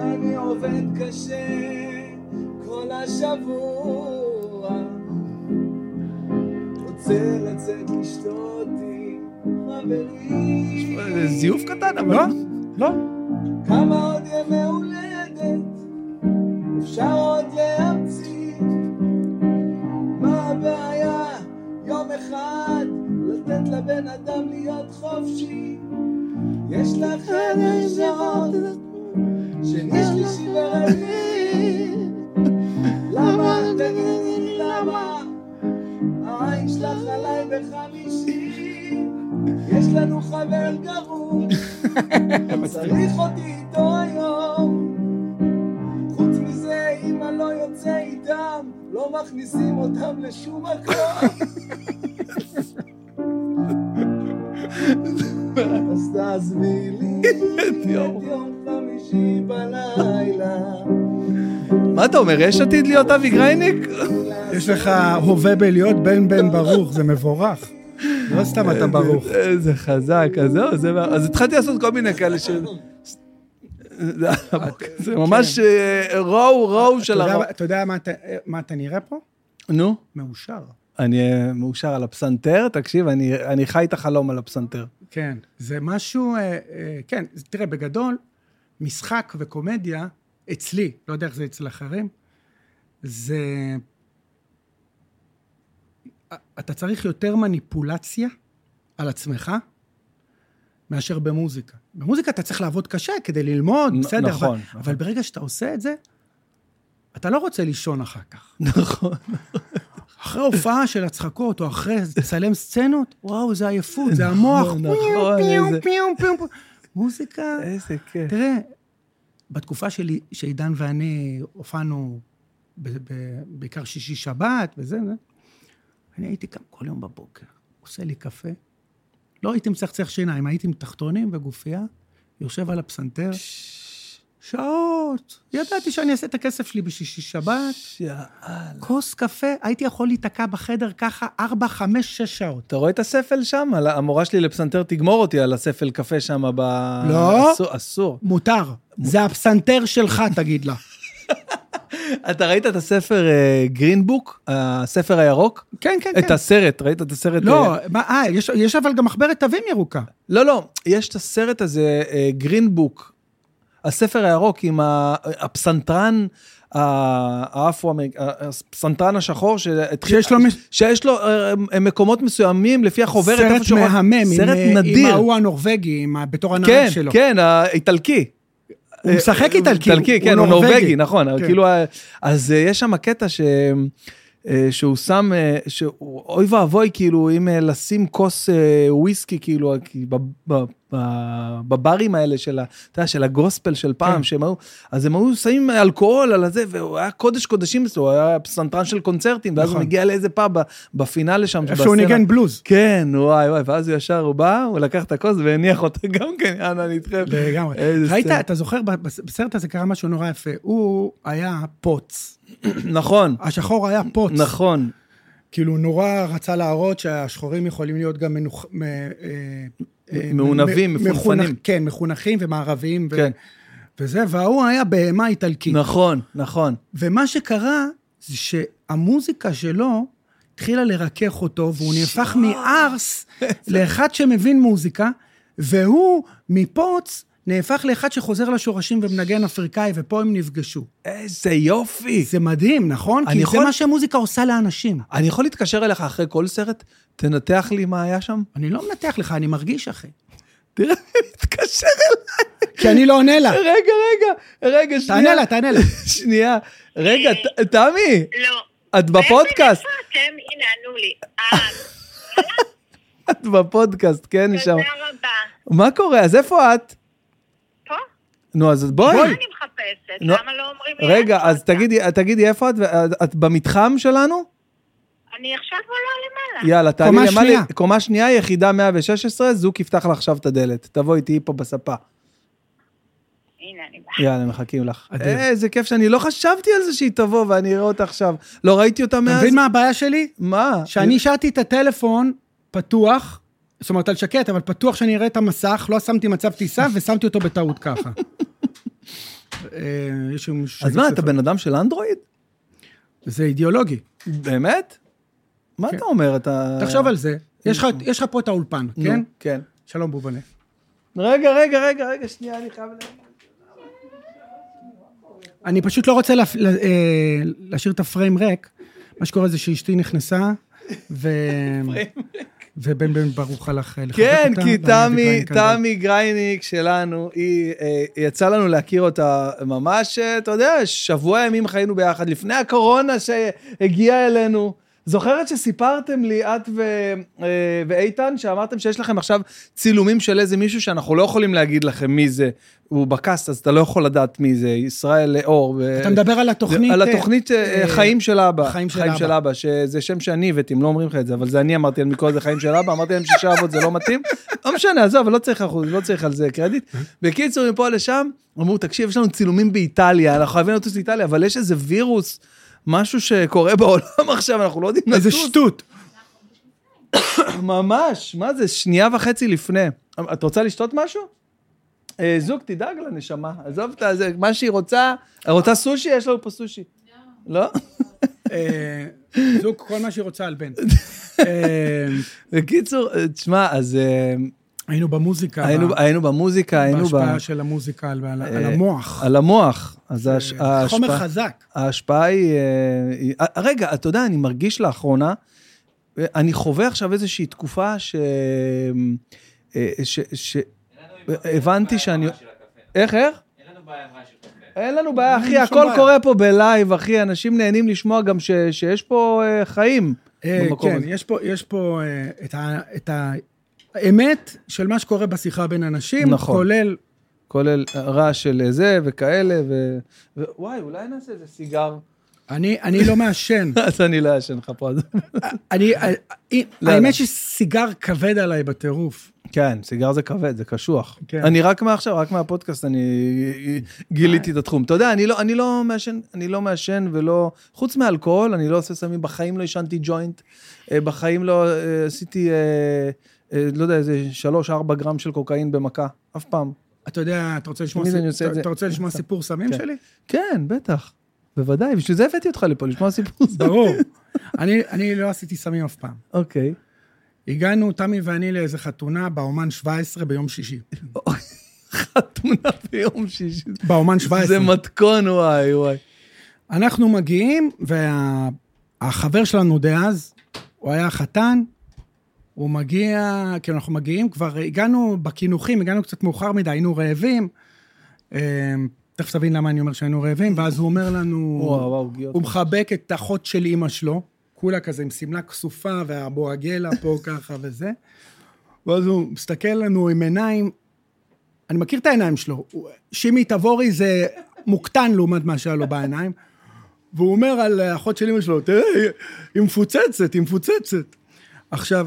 אני עובד קשה כל השבוע, רוצה לצאת לשתות עם חברים. זיוף קטן, אבל... לא? לא. כמה עוד ימי הולדת אפשר עוד להמציא? מה הבעיה יום אחד לתת לבן אדם להיות חופשי? יש לך חדר שעות, שני שלישי ורביעי למה? תגידי למה? העין שלך עליי בחמישי יש לנו חבר גרוע [laughs] צריך אותי איתו היום. חוץ מזה, אני לא יוצא איתם, לא מכניסים אותם לשום מקום. [laughs] אז תעזבי לי את יום חמישי בלילה. מה אתה אומר, יש עתיד להיות אבי גרייניק? [laughs] יש לך הווה בלהיות בן בן ברוך, זה מבורך. לא סתם אתה ברוך. איזה חזק, אז זהו, זה... אז התחלתי לעשות כל מיני כאלה של... זה- ממש אה, רואו רואו של הרואו. אתה יודע מה אתה- מה נראה פה? נו, מאושר. אני אה, מאושר על הפסנתר, תקשיב, אני חי את החלום על הפסנתר. כן, זה משהו, אה, כן, תראה, בגדול, משחק וקומדיה, אצלי, לא יודע איך זה אצל אחרים, זה... אתה צריך יותר מניפולציה על עצמך מאשר במוזיקה. במוזיקה אתה צריך לעבוד קשה כדי ללמוד, נ- בסדר, נכון, אבל, נכון. אבל ברגע שאתה עושה את זה, אתה לא רוצה לישון אחר כך. נכון. אחרי הופעה של הצחקות, או אחרי לצלם סצנות, וואו, זה עייפות, זה המוח. נכון, נכון, פיו, איזה- פיו, פיו, פיו. מוזיקה, איזה כיף. תראה, בתקופה שלי, שעידן ואני הופענו, ב- ב- בעיקר שישי שבת וזה, זה, אני הייתי קם כל יום בבוקר, עושה לי קפה, לא הייתי מצחצח שיניים, הייתי עם תחתונים וגופייה, יושב על הפסנתר, שעות. ידעתי שאני אעשה את הכסף שלי בשישי שבת, יאללה. כוס קפה, הייתי יכול להיתקע בחדר ככה ארבע, חמש, שש שעות. אתה רואה את הספל שם? המורה שלי לפסנתר תגמור אותי על הספל קפה שם ב... לא. אסור, אסור. מותר. זה הפסנתר שלך, תגיד לה. [laughs] אתה ראית את הספר גרינבוק, הספר הירוק? כן, כן, את כן. הסרט, ראית את הסרט? לא, אה, אה, יש, יש אבל גם מחברת תווים ירוקה. לא, לא, יש את הסרט הזה, גרינבוק, הספר הירוק עם הפסנתרן האפרו-אמריק, הפסנתרן השחור, שהתחיל- שיש לו שיש לו אה, מקומות מסוימים לפי החוברת, סרט מהמם, סרט עם, אה, עם נדיר. ההוא הנורבגי, עם, בתור הנהג כן, שלו. כן, האיטלקי. הוא משחק איטלקי, איטלקי, הוא כן, הוא נורבגי. נכון. כן. כאילו, ה- אז אה, יש שם קטע ש... אה, שהוא שם, אה, שהוא- אוי ואבוי, כאילו, אם אה, לשים כוס אה, וויסקי, כאילו, בברים האלה של, ה- אתה יודע, של הגוספל של פעם, כן. שהם היו, אז הם היו שמים אלכוהול על הזה, והוא היה קודש קודשים אצלו, הוא היה פסנתרן של קונצרטים, ואז הוא נכון. מגיע לאיזה פאב בפינאלה שם, איפה שהוא. ניגן בלוז. כן, וואי וואי, ואז הוא ישר, הוא בא, הוא לקח את הכוס והניח אותה [laughs] גם כן, יאללה, אני איתכם. לגמרי. ראית. אתה זוכר, בסרט הזה קרה משהו נורא יפה. הוא היה פוץ. [clears throat] נכון, השחור היה פוץ. נכון. כאילו, הוא נורא רצה להראות שהשחורים יכולים להיות גם מנוח... אה, מעונבים, מפונפנים. כן, מחונכים ומערביים. ו- כן. וזה, וההוא היה בהמה איטלקית. נכון, נכון. ומה שקרה, זה שהמוזיקה שלו התחילה לרכך אותו, והוא נהפך מארס לאחד שמבין מוזיקה, והוא מפוץ נהפך לאחד שחוזר לשורשים ומנגן אפריקאי, ופה הם נפגשו. איזה יופי. זה מדהים, נכון? אני כי יכול- זה מה שמוזיקה עושה לאנשים. אני יכול להתקשר אליך אחרי כל סרט? תנתח לי מה היה שם? אני לא מנתח לך, אני מרגיש, אחי. תראה, תתקשר אליי. כי אני לא עונה לה. רגע, רגע, רגע, שנייה. תענה לה, תענה לה. [laughs] שנייה. רגע, תמי, לא. את בפודקאסט. איפה אתם? הנה, ענו לי. אה, [laughs] את בפודקאסט, כן, נשאר. תודה רבה. מה קורה? אז איפה את? נו, אז מה בואי. אני מחפשת? נו, למה לא אומרים לי רגע, אז אתה? תגידי, תגידי איפה את? את במתחם שלנו? אני עכשיו עולה למעלה. יאללה, תעלי קומה למעלה. שנייה. קומה שנייה, יחידה 116, זוק יפתח לך עכשיו את הדלת. תבואי, תהיי פה בספה. הנה, אני באה. יאללה, מחכים לך. איזה כיף שאני לא חשבתי על זה שהיא תבוא ואני אראה אותה עכשיו. לא ראיתי אותה אתה מאז. מבין מה הבעיה שלי? מה? שאני השארתי את הטלפון פתוח, זאת אומרת על שקט, אבל פתוח שאני אראה את המסך, לא שמתי מצב טיסה ושמתי אותו בטעות ככה. [laughs] אה, אז מה. אתה בן אדם של אנדרואיד? זה אידיאולוגי. באמת? מה כן. אתה אומר? אתה... תחשוב על זה. יש לך- פה את האולפן, כן? כן. שלום בובנה. רגע, רגע, רגע, רגע, שנייה, אני חייב... אני פשוט לא רוצה אה, להשאיר את הפריים ריק. מה שקורה זה שאשתי נכנסה, ו... [laughs] ובן בן ברוך הלך אה, לחבק כן, אותה. כי ואני תמי, תמי גרייניק שלנו, היא, אה, יצא לנו להכיר אותה ממש, אה, אתה יודע, שבוע ימים חיינו ביחד, לפני הקורונה שהגיעה אלינו. זוכרת שסיפרתם לי, את ו, אה, ואיתן, שאמרתם שיש לכם עכשיו צילומים של איזה מישהו שאנחנו לא יכולים להגיד לכם מי זה. הוא בקאסט, אז אתה לא יכול לדעת מי זה, ישראל אור. ו- אתה מדבר על התוכנית... על אה, התוכנית אה, חיים של אבא. חיים של חיים אבא. של אבא, שזה שם שאני הבאתי, הם לא אומרים לך את זה, אבל זה אני אמרתי להם לקרוא לזה חיים של אבא, אמרתי להם שישה אבות זה לא מתאים. לא משנה, עזוב, לא צריך אחוז, לא צריך על זה קרדיט. בקיצור, מפה לשם, אמרו, תקשיב, יש לנו צילומים באיטליה, אנחנו חייבים לטוס לאיטליה, אבל יש איזה וירוס, משהו שקורה בעולם [laughs] עכשיו, אנחנו לא יודעים לטוס. איזה שטות. [coughs] ממש, מה זה, שנייה וחצי לפני. את רוצה לשתות משהו? אה, זוג, תדאג לנשמה, עזוב את זה, מה שהיא רוצה, רוצה סושי? יש לנו פה סושי. לא? אה, זוג כל מה שהיא רוצה על בן. [laughs] אה, בקיצור, אה, תשמע, אז אה, היינו במוזיקה. היינו, ב- היינו במוזיקה, היינו ב... בהשפעה של המוזיקה על, על, על אה, המוח. על המוח. אז ההש- אה, חומר ההשפעה- חזק. ההשפעה היא... אה, היא- אה, רגע, אתה יודע, אני מרגיש לאחרונה, אני חווה עכשיו איזושהי תקופה ש... ש... ש... הבנתי שאני... איך, איך? אין לנו בעיה עם רעש של קפה. אין לנו בעיה, אחי, הכל. קורה פה בלייב, אחי, אנשים נהנים לשמוע גם ש... שיש פה חיים במקום כן, הזה. יש פה, יש פה את, האמת של מה שקורה בשיחה בין אנשים, נכון. כולל... כולל רעש של זה וכאלה, ו... וואי, אולי נעשה איזה סיגר. אני, אני לא מעשן. [laughs] אז אני לא אעשן לך פה. [laughs] אני, אה, אה, לא. האמת שסיגר כבד עליי בטירוף. כן, סיגר זה כבד, זה קשוח. כן. אני רק מעכשיו, רק מהפודקאסט, אני גיליתי את התחום. אתה יודע, אני לא, אני לא מעשן, אני לא מעשן ולא... חוץ מאלכוהול, אני לא עושה סמים, בחיים לא עישנתי ג'וינט, אה, בחיים לא אה, עשיתי, אה, אה, לא יודע, איזה שלוש, ארבע גרם של קוקאין במכה, אף פעם. אתה יודע, אתה רוצה לשמוע, סיפ- את אתה. אתה רוצה לשמוע סיפור סמים כן. שלי? כן, בטח. בוודאי, בשביל זה הבאתי אותך לפה, לשמוע סיפור. ברור. אני, אני לא עשיתי סמים אף פעם. אוקיי. הגענו, תמי ואני, לאיזה חתונה באומן 17 ביום שישי. חתונה ביום שישי. באומן 17. זה מתכון, וואי, וואי. אנחנו מגיעים, והחבר שלנו דאז, הוא היה חתן, הוא מגיע, כאילו אנחנו מגיעים, כבר הגענו בקינוחים, הגענו קצת מאוחר מדי, היינו רעבים, אה, תכף תבין למה אני אומר שהיינו רעבים, ואז הוא אומר לנו... וואו, וואו, עוגיות. הוא מחבק את אחות של אימא שלו, כולה כזה עם שמלה כסופה והבורגלה פה [laughs] ככה וזה. ואז הוא מסתכל עלינו עם עיניים, אני מכיר את העיניים שלו, שימי תבורי זה מוקטן לעומת מה שהיה לו בעיניים, והוא אומר על אחות של אימא שלו, תראה, היא מפוצצת, היא מפוצצת. עכשיו,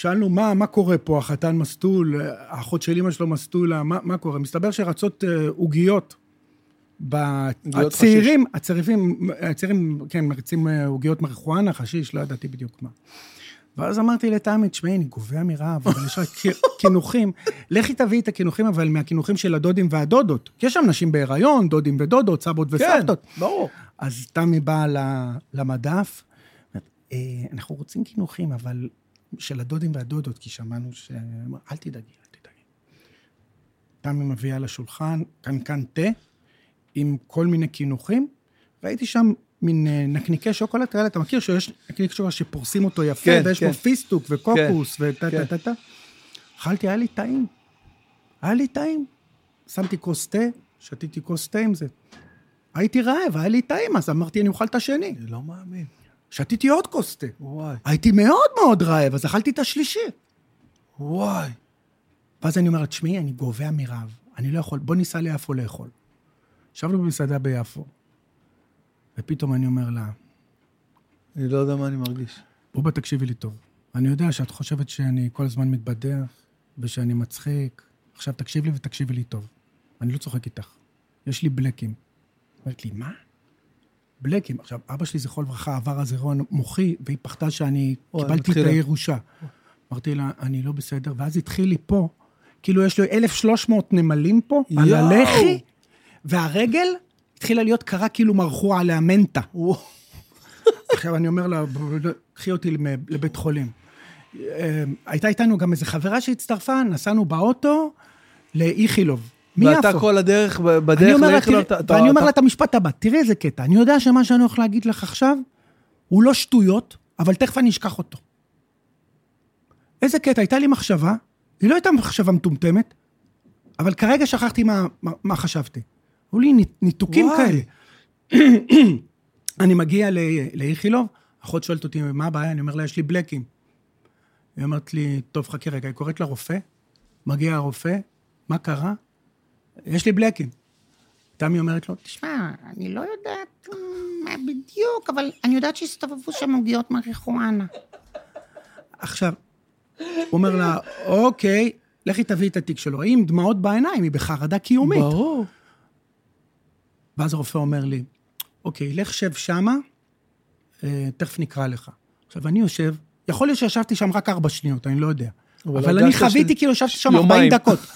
שאלנו, מה, מה קורה פה, החתן מסטול, האחות של אימא שלו מסטולה, מה, מה קורה? מסתבר שרצות אה, עוגיות. הצעירים, הצעירים, הצעירים, כן, מריצים אה, עוגיות מריחואנה, חשיש, לא ידעתי בדיוק מה. ואז אמרתי לתמי, תשמעי, אני גובע מרעב, אבל יש רק קי- [laughs] קינוחים. לכי תביאי את הקינוחים, אבל מהקינוחים של הדודים והדודות. כי יש שם נשים בהיריון, דודים ודודות, סבות כן, וסבתות. ברור. אז תמי באה למדף, "אה, אנחנו רוצים קינוחים, אבל של הדודים והדודות, כי שמענו ש... אל תדאגי, אל תדאגי. תמי מביאה לשולחן קנקן תה עם כל מיני קינוחים, ראיתי שם מין אה, נקניקי שוקולד כאלה, אתה מכיר שיש נקניק שוקולד שפורסים אותו יפה, כן, ויש כן. בו פיסטוק וקוקוס וטה כן. טה טה טה. אכלתי, היה לי טעים. היה לי טעים. שמתי כוס תה, שתיתי כוס תה עם זה. הייתי רעב, היה לי טעים, אז אמרתי, אני אוכל את השני. אני לא מאמין. שתיתי עוד כוס תה. וואי, הייתי מאוד מאוד רעב, אז אכלתי את השלישי. וואי. ואז אני אומר תשמעי, אני גובע מרעב, אני לא יכול, בוא ניסע ליפו לאכול. ישבנו במסעדה ביפו, ופתאום אני אומר לה, אני לא יודע מה אני מרגיש. בובה, תקשיבי לי טוב. אני יודע שאת חושבת שאני כל הזמן מתבדח, ושאני מצחיק. עכשיו תקשיב לי ותקשיבי לי טוב. אני לא צוחק איתך. יש לי בלקים. אומרת לי, מה? בלקים. עכשיו, אבא שלי, זכרו לברכה, עבר אז אירוע מוחי, והיא פחדה שאני וואי, קיבלתי את מתחילה. הירושה. אמרתי לה, אני לא בסדר, ואז התחיל לי פה, כאילו יש לו 1,300 נמלים פה, על יואו. הלחי, והרגל התחילה להיות קרה כאילו מרחו עליה מנטה. עכשיו אני אומר לה, "בוא, קחי אותי לבית חולים. אה, הייתה איתנו גם איזו חברה שהצטרפה, נסענו באוטו לאיכילוב. ואתה מיפו. כל הדרך, בדרך לאיכילוב, אתה- ואני אומר לה את המשפט הבא, תראי איזה קטע, אני יודע שמה שאני הולך להגיד לך עכשיו, הוא לא שטויות, אבל תכף אני אשכח אותו. איזה קטע, הייתה לי מחשבה, היא לא הייתה מחשבה מטומטמת, אבל כרגע שכחתי מה, מה, מה חשבתי. היו לי ניתוקים וואי. כאלה. אני מגיע לאיכילוב, אחות שואלת אותי, מה הבעיה? אני אומר לה, יש לי בלקים. היא אומרת לי, טוב, חכי רגע, היא קוראת לרופא, מגיע הרופא, מה קרה? יש לי בלקים. תמי אומרת לו, תשמע, אני לא יודעת אה, מה בדיוק, אבל אני יודעת שהסתובבו שם עוגיות מריחואנה. עכשיו, הוא אומר לה, אוקיי, לכי תביאי את התיק שלו. היא עם דמעות בעיניים, היא בחרדה קיומית. ברור. ואז הרופא אומר לי, אוקיי, לך שב שמה, אה, תכף נקרא לך. עכשיו, אני יושב, יכול להיות שישבתי שם רק ארבע שניות, אני לא יודע. אבל אבל אני חוויתי ש- כאילו ישבתי שם יומיים. 40 דקות. [laughs]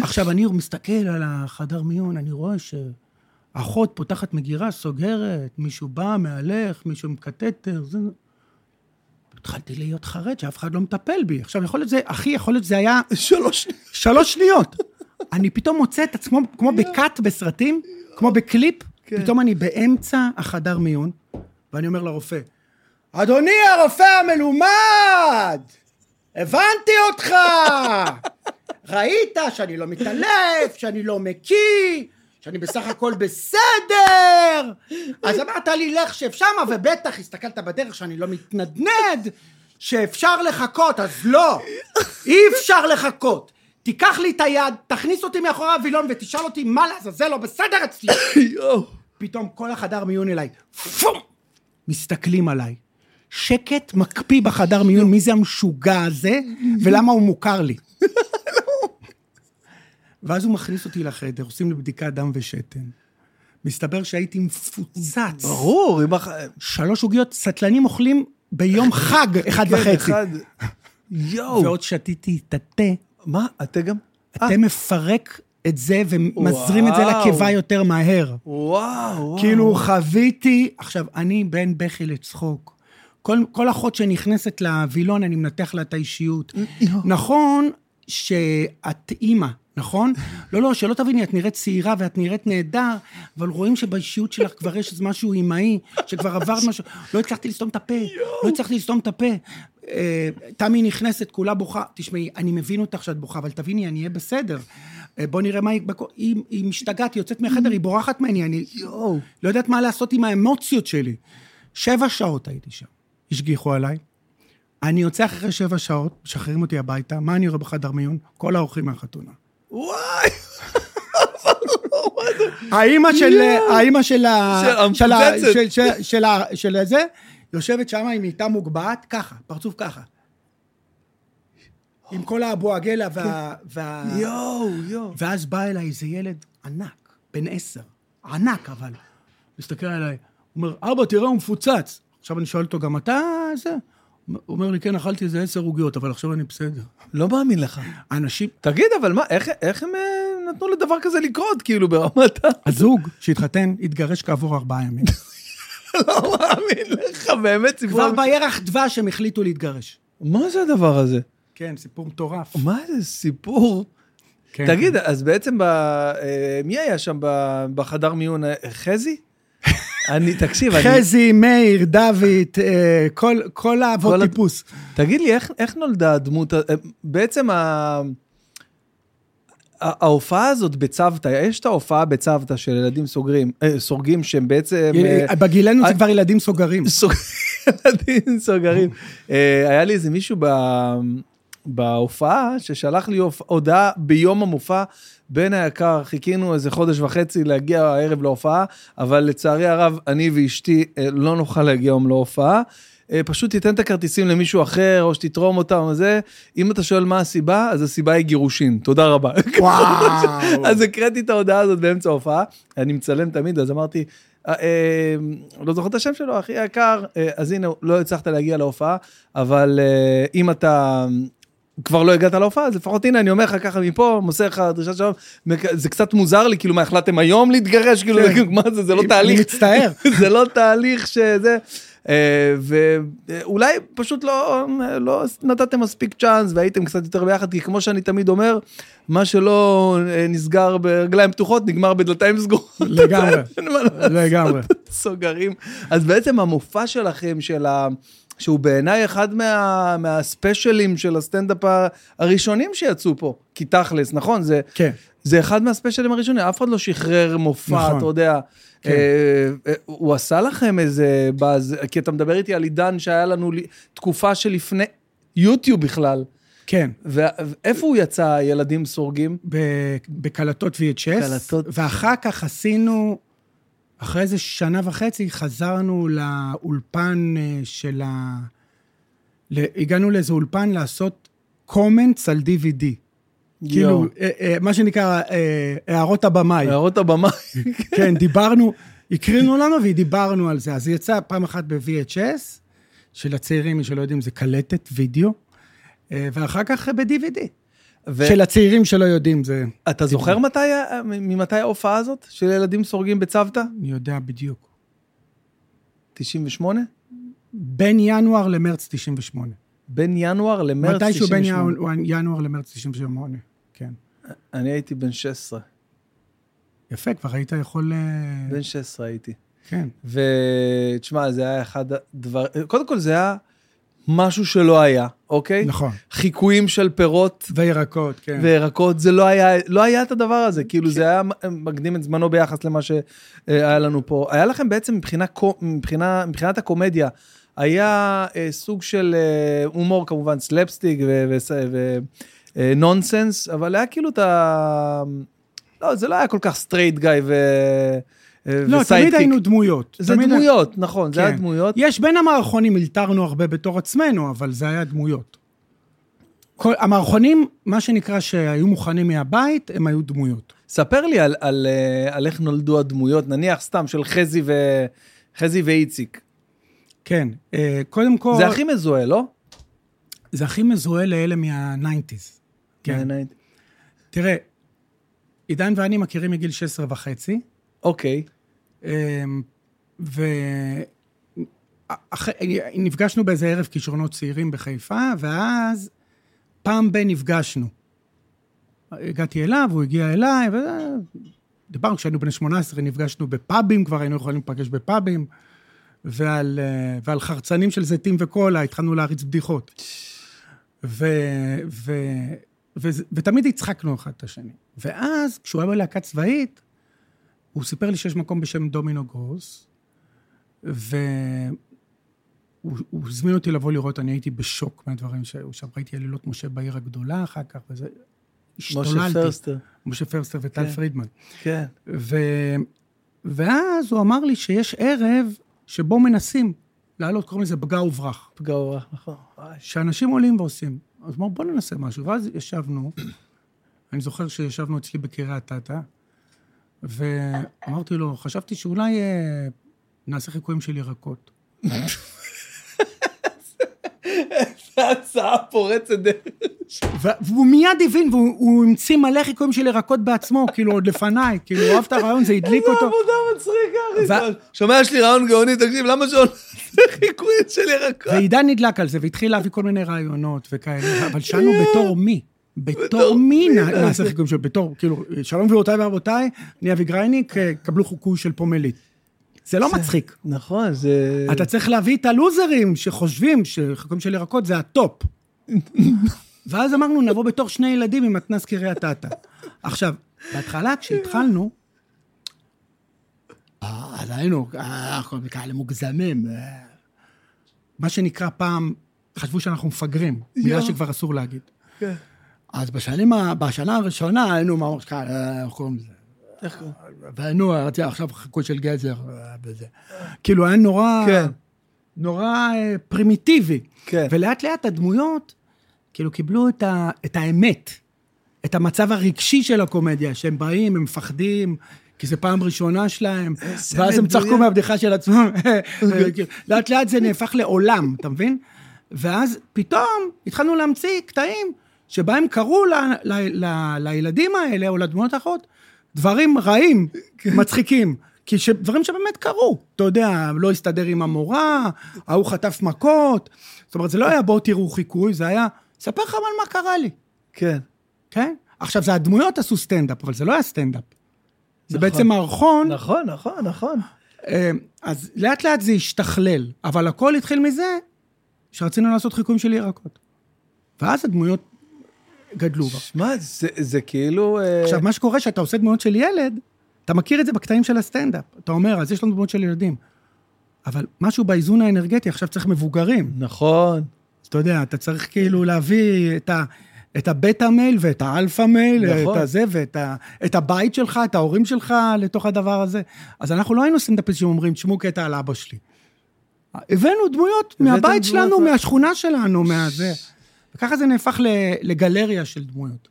עכשיו, אני מסתכל על החדר מיון, אני רואה שאחות פותחת מגירה, סוגרת, מישהו בא, מהלך, מישהו עם קטטר, זה... התחלתי להיות חרד שאף אחד לא מטפל בי. עכשיו, יכול להיות זה, אחי, יכול להיות זה היה שלוש... שלוש שניות. אני פתאום מוצא את עצמו, כמו בקאט בסרטים, כמו בקליפ, כן. פתאום אני באמצע החדר מיון, ואני אומר לרופא, אדוני הרופא המלומד, הבנתי אותך! ראית שאני לא מתעלף, שאני לא מקיא, שאני בסך הכל בסדר! אז אמרת לי, לך שב שמה, ובטח הסתכלת בדרך שאני לא מתנדנד, שאפשר לחכות, אז לא! אי אפשר לחכות! תיקח לי את היד, תכניס אותי מאחורי הווילון ותשאל אותי מה לעזאזל לא בסדר אצלי! פתאום כל החדר מיון אליי, פום! מסתכלים עליי. שקט מקפיא בחדר מיון, מי זה המשוגע הזה, ולמה הוא מוכר לי. ואז הוא מכניס אותי לחדר, עושים לי בדיקת דם ושתן. מסתבר שהייתי מפוצץ. ברור, אם... הח- שלוש עוגיות, סטלנים אוכלים ביום [laughs] חג, אחד כן, וחצי. אחד. יואו. ועוד שתיתי את התה, מה, אתה גם? אה, התה מפרק את זה ומזרים את זה. לקיבה יותר מהר. וואו, וואו. כאילו חוויתי, עכשיו, אני בין בכי לצחוק. כל, כל אחות שנכנסת לווילון, אני מנתח לה את האישיות. נכון שאת אימא, נכון? לא, לא, שלא תביני, את נראית צעירה ואת נראית נהדר, אבל רואים שבאישיות שלך כבר יש איזה משהו אימהי, שכבר עברת [laughs] משהו. לא הצלחתי לסתום את הפה, לא הצלחתי לסתום את הפה. אה, תמי נכנסת, כולה בוכה. תשמעי, אני מבין אותך שאת בוכה, אבל תביני, אני אהיה בסדר. אה, בוא נראה מה היא... היא משתגעת, היא יוצאת מהחדר, היא בורחת ממני, אני. לא יודעת מה לעשות עם האמוציות שלי. שבע שעות הייתי שם, השגיחו עליי. אני יוצא אחרי שבע שעות, משחררים אותי הביתה, מה אני רואה בחדר מיון? כל האורחים מהחתונה. וואי. האימא [laughs] של... האימא של ה... של ה-. של- של- של ה- של זה, יושבת שם עם מיטה מוגבהת, ככה, פרצוף ככה. עם כל האבו עגלה וה... וה- יואו, יואו. ואז בא אליי איזה ילד ענק, בן עשר, ענק אבל. מסתכל עליי, אומר, אבא, תראה, הוא מפוצץ. עכשיו אני שואל אותו, גם אתה זה? אומר לי, כן, אכלתי איזה עשר עוגיות, אבל עכשיו אני בסדר. לא מאמין לך. אנשים, תגיד, אבל מה, איך, איך הם אה, נתנו לדבר כזה לקרות, כאילו, ברמת ה... הזוג שהתחתן, התגרש כעבור ארבעה ימים. [laughs] לא מאמין לך, באמת סיפור... כבר בירח דבש הם החליטו להתגרש. מה זה הדבר הזה? כן, סיפור מטורף. מה זה סיפור? כן, תגיד, אז בעצם, ב... אה, מי היה שם בחדר מיון? אה, חזי? אני, תקשיב, אני... חזי, מאיר, דוד, אה, כל, כל האבות כל טיפוס. תגיד לי, איך, איך נולדה הדמות, ה- בעצם ה... ההופעה הזאת בצוותא, יש את ההופעה בצוותא של ילדים סוגרים, אה, סורגים שהם בעצם... אה, בגילנו זה אה, כבר ילדים סוגרים. [laughs] סוג... ילדים סוגרים. אה, היה לי איזה מישהו. בהופעה ששלח לי הודעה ביום המופע, בן היקר, חיכינו איזה חודש וחצי להגיע הערב להופעה, אבל לצערי הרב, אני ואשתי אה, לא נוכל להגיע היום להופעה. אה, פשוט תיתן את הכרטיסים למישהו אחר, או שתתרום אותם וזה. אם אתה שואל מה הסיבה, אז הסיבה היא גירושין. תודה רבה. וואו. [laughs] אז הקראתי את ההודעה הזאת באמצע ההופעה, אני מצלם תמיד, אז אמרתי, אה, לא זוכר את השם שלו, אחי יקר, אז הנה, לא הצלחת להגיע להופעה, אבל אם אתה... כבר לא הגעת להופעה, אז לפחות הנה, אני אומר לך ככה מפה, מוסר לך דרישת שלום, זה קצת מוזר לי, כאילו, מה, החלטתם היום להתגרש? כאילו, כן. [laughs] מה זה, זה לא תהליך. מצטער. [laughs] זה לא תהליך שזה... אה, ואולי פשוט לא, לא נתתם מספיק צ'אנס והייתם קצת יותר ביחד, כי כמו שאני תמיד אומר, מה שלא אה, נסגר ברגליים פתוחות, נגמר בדלתיים סגורות. [laughs] לגמרי. לגמרי. סוגרים. אז בעצם המופע שלכם, של ה... שהוא בעיניי אחד מה... מהספיישלים של הסטנדאפ הראשונים שיצאו פה, כי תכלס, נכון? זה, כן. זה אחד מהספיישלים הראשונים, אף אחד לא שחרר מופע, נכון. אתה יודע. כן. אה, אה, הוא עשה לכם איזה באז, כי אתה מדבר איתי על עידן שהיה לנו תקופה שלפני יוטיוב בכלל. כן. ואיפה הוא יצא, ילדים סורגים? בקלטות VHS, קלטות. ואחר כך עשינו, אחרי איזה שנה וחצי, חזרנו לאולפן אה, של ה... הגענו לאיזה אולפן לעשות קומנטס על DVD. כאילו. אה, אה, מה שנקרא הערות הבמאי. הערות הבמה. [laughs] כן, דיברנו, הקרינו לנו ודיברנו על זה. אז יצאה פעם אחת ב-VHS, של הצעירים, מי שלא יודעים, זה קלטת וידאו, ואחר כך ב-DVD. ו- של הצעירים שלא יודעים, זה... אתה זוכר מתי, ממתי ההופעה הזאת של ילדים סורגים בצוותא? אני יודע בדיוק. 98? בין ינואר למרץ 98. בין ינואר למרץ 98. מתישהו בין ינואר- ינואר למרץ 98, כן. אני הייתי בן 16. יפה, כבר היית יכול... אה, בן 16 הייתי. כן. ותשמע, זה היה אחד הדבר... קודם כל, זה היה משהו שלא היה, אוקיי? נכון. חיקויים של פירות וירקות, כן. וירקות, זה לא היה, לא היה את הדבר הזה, כאילו זה היה מקדים את זמנו ביחס למה שהיה לנו פה. היה לכם בעצם מבחינה, מבחינה, מבחינת הקומדיה, היה אה, סוג של אה, הומור כמובן, סלפסטיק ונונסנס, אבל היה כאילו את ה... לא, זה לא היה כל כך straight guy ו... אה, לא, ו sidekick. תמיד היינו דמויות. זה תמיד- דמויות, נכון, זה היה כן. דמויות. יש בין המערכונים, אלתרנו הרבה בתור עצמנו, אבל זה היה דמויות. כל, המערכונים, מה שנקרא שהיו מוכנים מהבית, הם היו דמויות. ספר לי על, על, אה, על איך נולדו הדמויות, נניח סתם של חזי, ו... חזי ואיציק. כן, אה, קודם כל, זה הכי מזוהה, לא? זה הכי מזוהה לאלה מה-90's. כן. בעיניי. תראה, עידן ואני מכירים מגיל 16 וחצי, אוקיי. אמ, ו... נפגשנו באיזה ערב כישרונות צעירים בחיפה, ואז פעם ב- נפגשנו. הגעתי אליו, הוא הגיע אליי, ודיברנו, כשהיינו בני 18, נפגשנו בפאבים, כבר היינו יכולים להיפגש בפאבים, ועל, אה, ועל חרצנים של זיתים וקולה, התחלנו להריץ בדיחות. ו... ו... וזה- ותמיד הצחקנו אחד את השני. ואז, כשהוא היה בלהקה צבאית, הוא סיפר לי שיש מקום בשם דומינו גרוס, והוא הוא הזמין אותי לבוא לראות, אני הייתי בשוק מהדברים שהיו שם. ראיתי עלילות משה בעיר הגדולה אחר כך, וזה... משה השתוללתי. פרסטר. משה פרסטר וטל כן. פרידמן. כן. ו... ואז הוא אמר לי שיש ערב שבו מנסים לעלות, קוראים לזה פגע וברח. פגע וברח, נכון. שאנשים עולים ועושים. אז אמרו, בוא ננסה משהו. ואז ישבנו, אני זוכר שישבנו אצלי בקריית אתא, ואמרתי לו, חשבתי שאולי אה, נעשה חיקויים של ירקות. [laughs] זו הצעה פורצת דרך. והוא מיד הבין, והוא הוא המציא מלא חיקויים של ירקות בעצמו, כאילו, עוד לפניי, כאילו, הוא אהב את הרעיון, זה הדליק איזה אותו. עבודה מצחיקה, אחי. שומע, יש לי רעיון גאוני, תקשיב, למה נעשה חיקויים של ירקות? ועידן נדלק על זה, והתחיל להביא כל מיני רעיונות וכאלה, אבל שאלנו בתור מי? בתור מי מי? נע- נעשה חיקויים של, בתור, כאילו, שלום גבירותיי ורבותיי, אני אבי גרייניק, קבלו חיקוי של פומלית. זה לא מצחיק. נכון, זה... אתה צריך להביא את הלוזרים שחושבים שחיקויים של ירקות זה הטופ. ואז אמרנו, נבוא בתור שני ילדים ממתנ"ס קריית אתא. עכשיו, בהתחלה, כשהתחלנו, אה, אז היינו, אה, אנחנו כאלה מוגזמים. מה שנקרא פעם, חשבו שאנחנו מפגרים, מילה. שכבר אסור להגיד. אז בשנים, בשנה הראשונה היינו ממש אה, איך קוראים לזה? איך קוראים? והיינו, רציתי עכשיו חיקוי של גזר וזה. כאילו, היה נורא, כן. נורא אה, פרימיטיבי. כן. ולאט לאט הדמויות, כאילו, קיבלו את, ה, את האמת, את המצב הרגשי של הקומדיה, שהם באים, הם מפחדים, כי זו פעם ראשונה שלהם, ואז הם צחקו. מהבדיחה של עצמם. [laughs] לאט לאט זה נהפך לעולם, אתה מבין? ואז פתאום התחלנו להמציא קטעים שבהם קרו ל, ל, ל, לילדים האלה, או לדמויות האחרות, דברים רעים, מצחיקים. כי ש... דברים שבאמת קרו, אתה יודע, לא הסתדר עם המורה, ההוא חטף מכות, זאת אומרת, זה לא היה בואו תראו חיקוי, זה היה, ספר לך על מה קרה לי, כן. כן? עכשיו, זה הדמויות עשו סטנדאפ, אבל זה לא היה סטנדאפ. זה נכון. בעצם מערכון, נכון, נכון, נכון. אה, אז לאט לאט זה השתכלל, אבל הכל התחיל מזה שרצינו לעשות חיקויים של ירקות. ואז הדמויות גדלו. שמע, זה- זה כאילו... אה, עכשיו, מה שקורה, שאתה עושה דמויות של ילד, אתה מכיר את זה בקטעים של הסטנדאפ. אתה אומר, אז יש לנו דמויות של ילדים. אבל משהו באיזון האנרגטי, עכשיו צריך מבוגרים. נכון. אתה יודע, אתה צריך כאילו להביא את, ה, את ה beta male ואת ה alpha male, נכון. את הזה ואת ה, את הבית שלך, את ההורים שלך לתוך הדבר הזה. אז אנחנו לא היינו סטנדאפיסטים שאומרים, תשמעו קטע על אבא שלי. הבאנו דמויות מהבית דמויות שלנו, מה- מהשכונה שלנו, מהזה. וככה זה נהפך לגלריה של דמויות.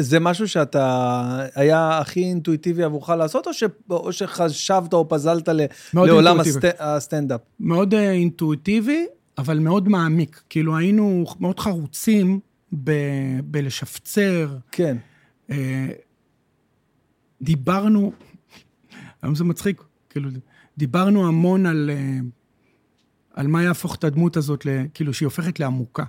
זה משהו שאתה, היה הכי אינטואיטיבי עבורך לעשות, או, ש, או שחשבת או פזלת ל, לעולם. הסט, הסטנדאפ? מאוד אה, אינטואיטיבי, אבל מאוד מעמיק. כאילו, היינו מאוד חרוצים ב, בלשפצר, כן. אה, דיברנו, היום זה מצחיק, כאילו, דיברנו המון על, אה, על מה יהפוך את הדמות הזאת, כאילו, שהיא הופכת לעמוקה.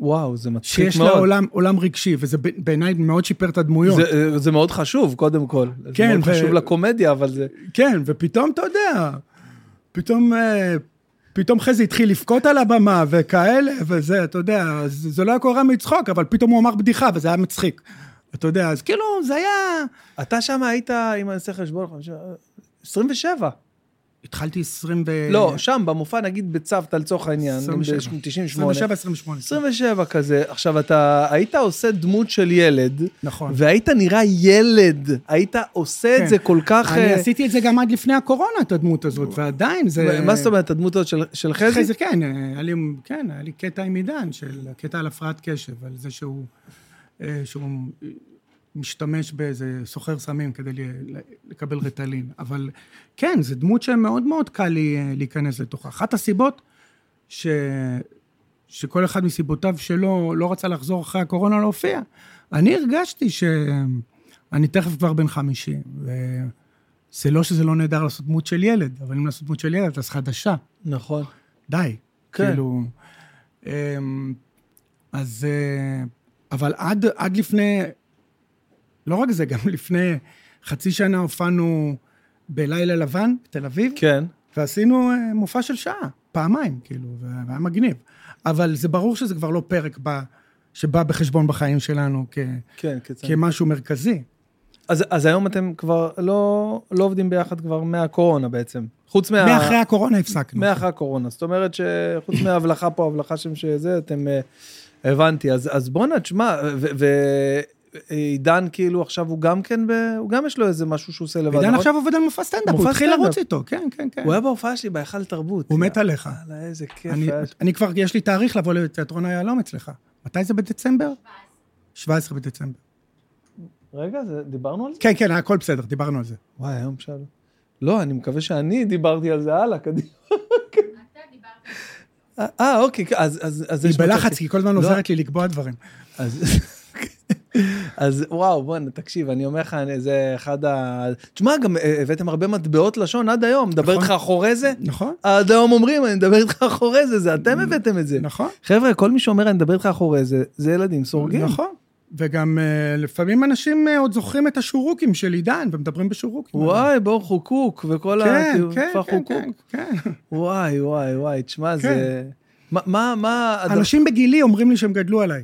וואו, זה מצחיק שיש מאוד. לה עולם, עולם רגשי, וזה ב- בעיניי מאוד שיפר את הדמויות. זה, זה מאוד חשוב, קודם כל. כן, זה מאוד ו- חשוב לקומדיה, אבל זה... כן, ופתאום, אתה יודע, פתאום, אה, פתאום חזי התחיל לבכות על הבמה וכאלה, וזה, אתה יודע, זה, זה לא היה קורה מצחוק, אבל פתאום הוא אמר בדיחה, וזה היה מצחיק. אתה יודע, אז כאילו, זה היה... אתה שם היית, אם אני אעשה חשבון, חמישה- 27. התחלתי 20 ו... לא, שם, במופע, נגיד בצוותא לצורך העניין, 27. ב-98. 27, 28. 27 כזה. עכשיו, אתה היית עושה דמות של ילד, נכון. והיית נראה ילד, היית עושה כן. את זה כל כך... אני אה, עשיתי את זה גם עד לפני הקורונה, את הדמות הזאת, ועדיין זה... מה זאת אומרת, הדמות הזאת של- של חזי? חזי, כן, היה לי, כן, היה לי קטע עם עידן, של קטע על הפרעת קשב, על זה שהוא, אה, שהוא משתמש באיזה סוחר סמים כדי לקבל רטלין. אבל כן, זו דמות שמאוד מאוד קל לי אה, להיכנס לתוכה. אחת הסיבות ש... שכל אחד מסיבותיו שלו לא רצה לחזור אחרי הקורונה להופיע, אני הרגשתי שאני תכף כבר בן 50, וזה לא שזה לא נהדר לעשות דמות של ילד, אבל אם לעשות דמות של ילד, אז חדשה. נכון. די. כן. כאילו... אמ, אז... אה, אבל עד, עד לפני... לא רק זה, גם [laughs] לפני חצי שנה הופענו בלילה לבן, בתל אביב, כן. ועשינו אה, מופע של שעה, פעמיים, כאילו, והיה מגניב. אבל זה ברור שזה כבר לא פרק שבא בחשבון בחיים שלנו כ, כן. כמשהו מרכזי. אז, אז היום אתם כבר לא, לא עובדים ביחד כבר מהקורונה בעצם. חוץ מה... מאחרי הקורונה הפסקנו. מאחרי הקורונה. זאת אומרת שחוץ מההבלחה פה, הבלחה שם שזה, אתם... אה, הבנתי. אז, אז בואנה, תשמע, ועידן כאילו עכשיו הוא גם כן, ב, הוא גם יש לו איזה משהו שהוא עושה לבד. עידן נכון? עכשיו עובד על מופע סטנדאפ, הוא התחיל. לרוץ איתו, כן, כן, כן. הוא היה בהופעה שלי בהיכל תרבות. הוא מת עליך. איזה כיף. אני, כבר, יש לי תאריך לבוא לתיאטרון היהלום אצלך. מתי זה בדצמבר? 17 בדצמבר. רגע, זה, דיברנו על זה? כן, כן, הכל בסדר, דיברנו על זה. וואי, היום שאלו. לא, אני מקווה שאני דיברתי על זה הלאה, קדימה. אה, אוקיי, אז... אז, אז היא בלחץ, כי כל הזמן לא. עוזרת לי לקבוע דברים. אז, וואו, בוא'נה, תקשיב, אני אומר לך, זה אחד ה... תשמע, גם אה, הבאתם הרבה מטבעות לשון עד היום, מדבר נכון. איתך אחורי זה? נכון? עד היום אומרים, אני מדבר איתך אחורי זה, זה אתם הבאתם את זה. נכון. חבר'ה, כל מי שאומר, אני מדבר איתך אחורי זה, זה ילדים סורגים. נכון. וגם אה, לפעמים אנשים אה, עוד זוכרים את השורוקים של עידן, ומדברים בשורוקים. וואי, בור חוקוק, וכל ה... כן, כאילו, כן, כן. כן, כן. וואי, וואי, וואי, תשמע, כן. זה... מה, מה, מה... אנשים בגילי אומרים לי שהם גדלו עליי.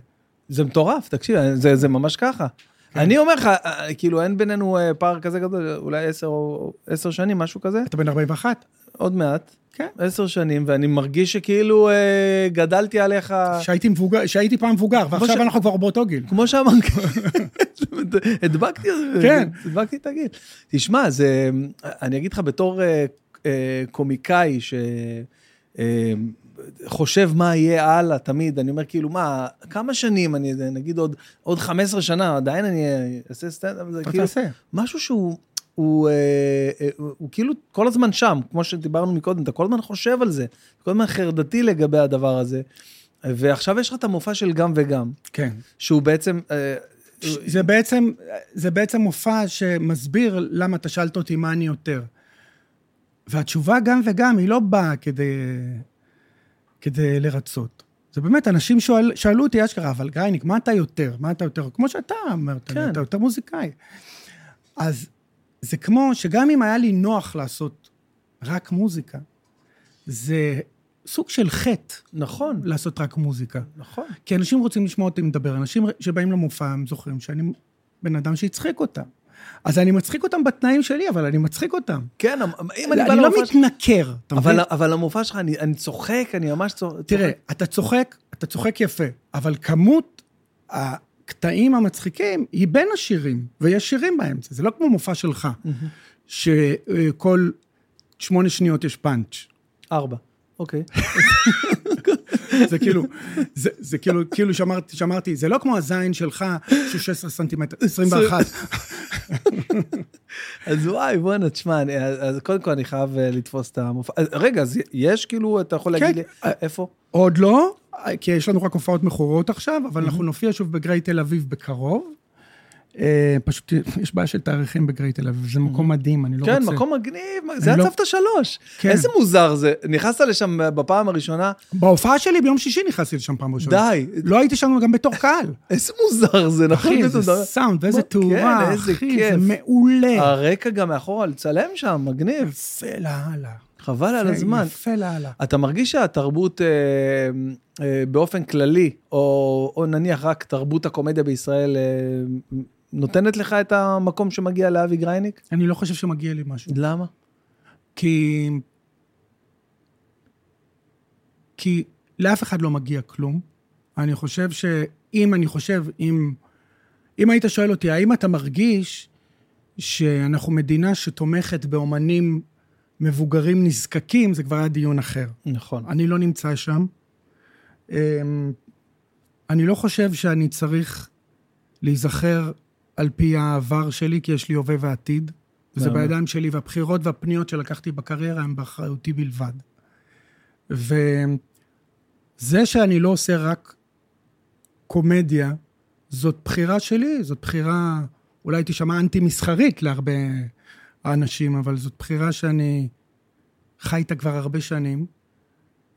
זה מטורף, תקשיב, זה, זה ממש ככה. כן. אני אומר לך, אה, כאילו, אין בינינו אה, פער כזה גדול, אולי עשר או עשר שנים, משהו כזה, אתה בן 41? עוד מעט. כן. עשר שנים, ואני מרגיש שכאילו אה, גדלתי עליך, שהייתי מבוגר, שהייתי פעם מבוגר, ועכשיו ש- אנחנו כבר באותו גיל. כמו שאמרתי, [laughs] הדבקתי, כן. הדבקתי את הגיל. תשמע, זה, אני אגיד לך, בתור אה, אה, קומיקאי ש... אה, חושב מה יהיה הלאה תמיד, אני אומר כאילו, מה, כמה שנים, אני נגיד עוד, עוד 15 שנה, עדיין אני אעשה סטנדאפ, זה כאילו, תעשה. משהו שהוא, הוא, אה, אה, הוא, הוא כאילו כל הזמן שם, כמו שדיברנו מקודם, אתה כל הזמן חושב על זה, כל הזמן חרדתי לגבי הדבר הזה, ועכשיו יש לך את המופע של גם וגם, כן. שהוא בעצם, אה, זה בעצם, זה בעצם מופע שמסביר למה אתה שאלת אותי מה אני יותר. והתשובה גם וגם, היא לא באה כדי, כדי לרצות. זה באמת, אנשים שואל, שאלו אותי אשכרה, אבל גייניק, מה אתה יותר? מה אתה יותר? כמו שאתה אמרת, כן. אתה יותר מוזיקאי. אז זה כמו שגם אם היה לי נוח לעשות רק מוזיקה, זה סוג של חטא נכון, לעשות רק מוזיקה. נכון. כי אנשים רוצים לשמוע אותי מדבר, אנשים שבאים למופע, הם זוכרים שאני בן אדם שהצחיק אותם. אז אני מצחיק אותם בתנאים שלי, אבל אני מצחיק אותם. כן, אם אני בא אני לא למופע מתנכר, אתה מבין? אבל, אבל המופע שלך, אני, אני צוחק, אני ממש צוחק. תראה, אתה צוחק, אתה צוחק יפה, אבל כמות הקטעים המצחיקים היא בין השירים, ויש שירים באמצע, זה לא כמו מופע שלך, שכל שמונה שניות יש פאנץ'. ארבע, אוקיי. [laughs] זה כאילו, זה, זה כאילו, כאילו שאמרתי, שאמרתי, זה לא כמו הזין שלך, שהוא 16 סנטימטר, 21. אז וואי, בואנה, תשמע, אז קודם כל אני חייב אה, לתפוס את המופע. אז רגע, אז יש כאילו, אתה יכול להגיד כן. לי, איפה? עוד לא, כי יש לנו רק הופעות מכורות עכשיו, אבל אנחנו נופיע שוב בגריי תל אביב בקרוב. אה, פשוט יש בעיה של תאריכים בגריי תל אביב, זה מקום מדהים, אני לא כן, רוצה... מקום מגניב, זה לא- הצוותא שלוש. כן. איזה מוזר זה. נכנסת לשם בפעם הראשונה, בהופעה שלי ביום שישי נכנסתי לשם פעם ראשונה. די, לא הייתי שם גם בתור קהל. [laughs] איזה מוזר זה, נכון? אחי, איזה זה- סאונד ואיזה בוא, תאורה, כן, איזה אחי, כיף. זה מעולה. הרקע גם מאחורה, לצלם שם, מגניב. יפה לאללה. חבל על הזמן. יפה לאללה. אתה מרגיש שהתרבות אה, אה, באופן כללי, או, או נניח רק תרבות הקומדיה בישראל, אה, נותנת לך את המקום שמגיע לאבי גרייניק? אני לא חושב שמגיע לי משהו. למה? כי... כי לאף אחד לא מגיע כלום. אני חושב שאם, אני חושב, אם... אם היית שואל אותי, האם אתה מרגיש שאנחנו מדינה שתומכת באומנים מבוגרים נזקקים, זה כבר היה דיון אחר. נכון. אני לא נמצא שם. אמ, אני לא חושב שאני צריך להיזכר על פי העבר שלי, כי יש לי הווה ועתיד. זה באמת. בידיים שלי, והבחירות והפניות שלקחתי בקריירה הם באחריותי בלבד. וזה שאני לא עושה רק קומדיה, זאת בחירה שלי, זאת בחירה, אולי תישמע אנטי-מסחרית להרבה אנשים, אבל זאת בחירה שאני חי איתה כבר הרבה שנים,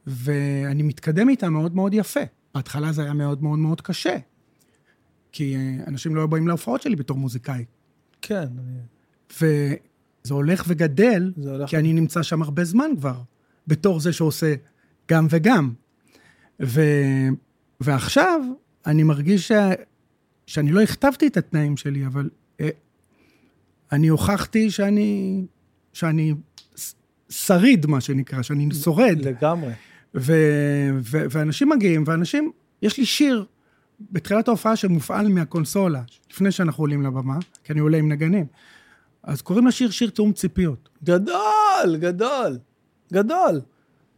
ואני מתקדם איתה מאוד מאוד יפה. בהתחלה זה היה מאוד מאוד מאוד קשה, כי אה, אנשים לא היו באים להופעות שלי בתור מוזיקאי. כן. וזה הולך וגדל, זה הולך- כי אני נמצא שם הרבה זמן כבר, בתור זה שעושה גם וגם. ו... ועכשיו אני מרגיש ש... שאני לא הכתבתי את התנאים שלי, אבל אה, אני הוכחתי שאני, שאני שריד, מה שנקרא, שאני שורד. לגמרי. ו, ו, ואנשים מגיעים, ואנשים, יש לי שיר בתחילת ההופעה שמופעל מהקונסולה, לפני שאנחנו עולים לבמה, כי אני עולה עם נגנים. אז קוראים לשיר שיר תיאום ציפיות. גדול, גדול, גדול.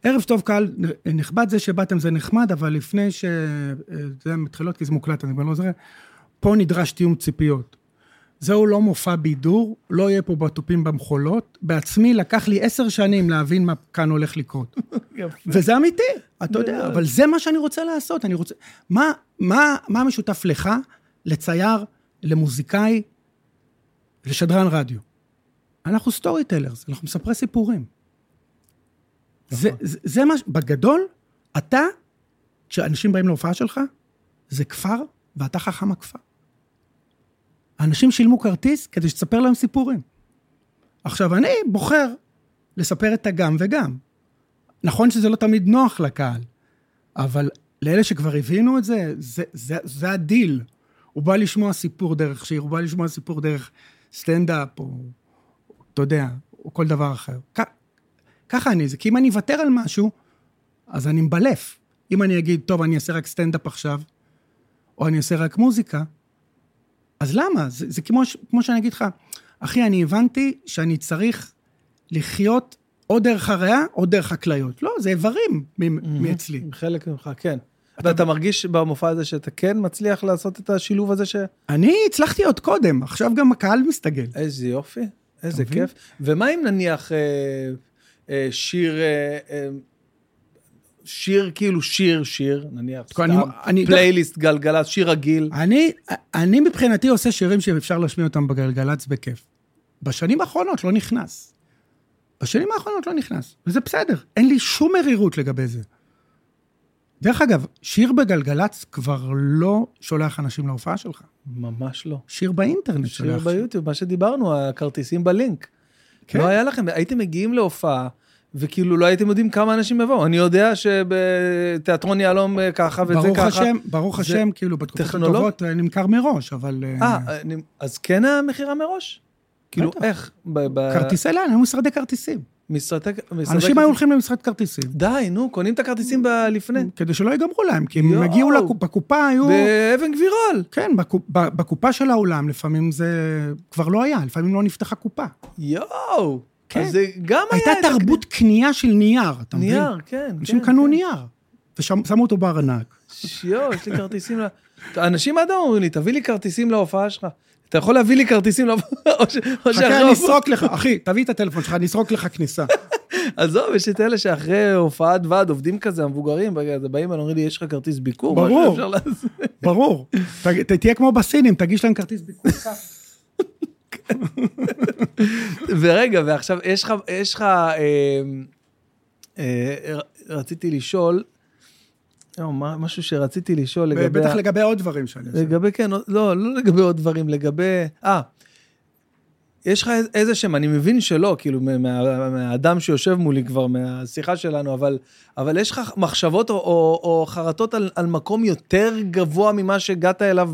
ערב טוב, קהל נכבד, זה שבאתם זה נחמד, אבל לפני ש... זה מתחילות, כי זה מוקלט, אני כבר לא זוכר, פה נדרש תיאום ציפיות. זהו לא מופע בידור, לא יהיה פה בתופים במחולות. בעצמי לקח לי עשר שנים להבין מה כאן הולך לקרות. [laughs] וזה אמיתי, אתה יודע. אבל זה מה שאני רוצה לעשות, אני רוצה... מה, מה, מה משותף לך, לצייר, למוזיקאי, לשדרן רדיו? אנחנו storytellers, אנחנו מספרי סיפורים. זה, זה, זה מה, ש- בגדול, אתה, כשאנשים באים להופעה שלך, זה כפר, ואתה חכם הכפר. אנשים שילמו כרטיס כדי שתספר להם סיפורים. עכשיו, אני בוחר לספר את הגם וגם. נכון שזה לא תמיד נוח לקהל, אבל לאלה שכבר הבינו את זה, זה, זה, זה הדיל. הוא בא לשמוע סיפור דרך שיר, הוא בא לשמוע סיפור דרך סטנדאפ, או אתה יודע, או כל דבר אחר. ככה אני זה, כי אם אני אוותר על משהו, אז אני מבלף. אם אני אגיד, טוב, אני אעשה רק סטנדאפ עכשיו, או אני אעשה רק מוזיקה, אז למה? זה, זה כמו, כמו שאני אגיד לך, אחי, אני הבנתי שאני צריך לחיות או דרך הריאה או דרך הכליות. לא, זה איברים מאצלי. חלק ממך, כן. ואתה מרגיש במופע הזה שאתה כן מצליח לעשות את השילוב הזה ש... אני הצלחתי עוד קודם, עכשיו גם הקהל מסתגל. איזה יופי, איזה? כיף. ומה אם נניח אה, אה, שיר, אה, אה, שיר כאילו שיר, שיר, נניח סתם, אני- פלייליסט גלגלצ, שיר רגיל. אני, אני מבחינתי עושה שירים שאפשר להשמיע אותם בגלגלצ בכיף. בשנים האחרונות לא נכנס. בשנים האחרונות לא נכנס, וזה בסדר, אין לי שום מרירות לגבי זה. דרך אגב, שיר בגלגלצ כבר לא שולח אנשים להופעה שלך. ממש לא. שיר באינטרנט שיר שולח. ביוטיוב, מה שדיברנו, הכרטיסים בלינק. כן. לא היה לכם, הייתם מגיעים להופעה, וכאילו לא הייתם יודעים כמה אנשים יבואו. אני יודע שבתיאטרון יהלום אה, ככה וזה ברוך ככה. השם, ברוך זה השם, כאילו, בתקופות טכנולוג? הטובות אה, נמכר מראש, אבל... אה, אה, אני- אז כן המכירה מראש? כאילו, בטח. איך? ב- ב- כרטיסי לאן, היו משרדי כרטיסים. משרדי... משרדי אנשים כרטיסים? היו הולכים למשרד כרטיסים. די, נו, קונים את הכרטיסים לפני. כדי שלא יגמרו להם, כי הם יואו. הגיעו לקופה, בקופה היו... באבן גבירול. כן, בקופ- בקופה של האולם לפעמים זה כבר לא היה, לפעמים לא נפתחה קופה. יואו. כן. אז זה גם היה... הייתה תרבות קנייה של נייר, אתה מבין? נייר, כן. אנשים כן, קנו כן. נייר, ושמו אותו בארנק. שיו, יש לי כרטיסים ל... אנשים עד היום אומרים לי, תביא לי כרטיסים להופעה שלך. אתה יכול להביא לי כרטיסים להופעה, או חכה, שאחרי אני הופעה... אסרוק לך, אחי, תביא את הטלפון שלך, אני אסרוק לך כניסה. [laughs] עזוב, יש את אלה שאחרי הופעת ועד עובדים כזה, המבוגרים, באים ואומרים לי, יש לך כרטיס ביקור? ברור. משהו אפשר לעשות?" ברור. תהיה כמו בסינים, תגיש להם כרטיס ביקור. [laughs] ורגע, ועכשיו, יש לך, יש לך, אה, אה, רציתי לשאול, לא, מה- משהו שרציתי לשאול לגבי... בטח לגבי עוד דברים שאני עושה. לגבי, כן, לא, לא לגבי עוד דברים, לגבי... אה, יש לך איזה שהם, אני מבין שלא, כאילו, מה- מה- מהאדם שיושב מולי כבר, מהשיחה שלנו, אבל, אבל יש לך מחשבות או, או, או חרטות על, על מקום יותר גבוה ממה שהגעת אליו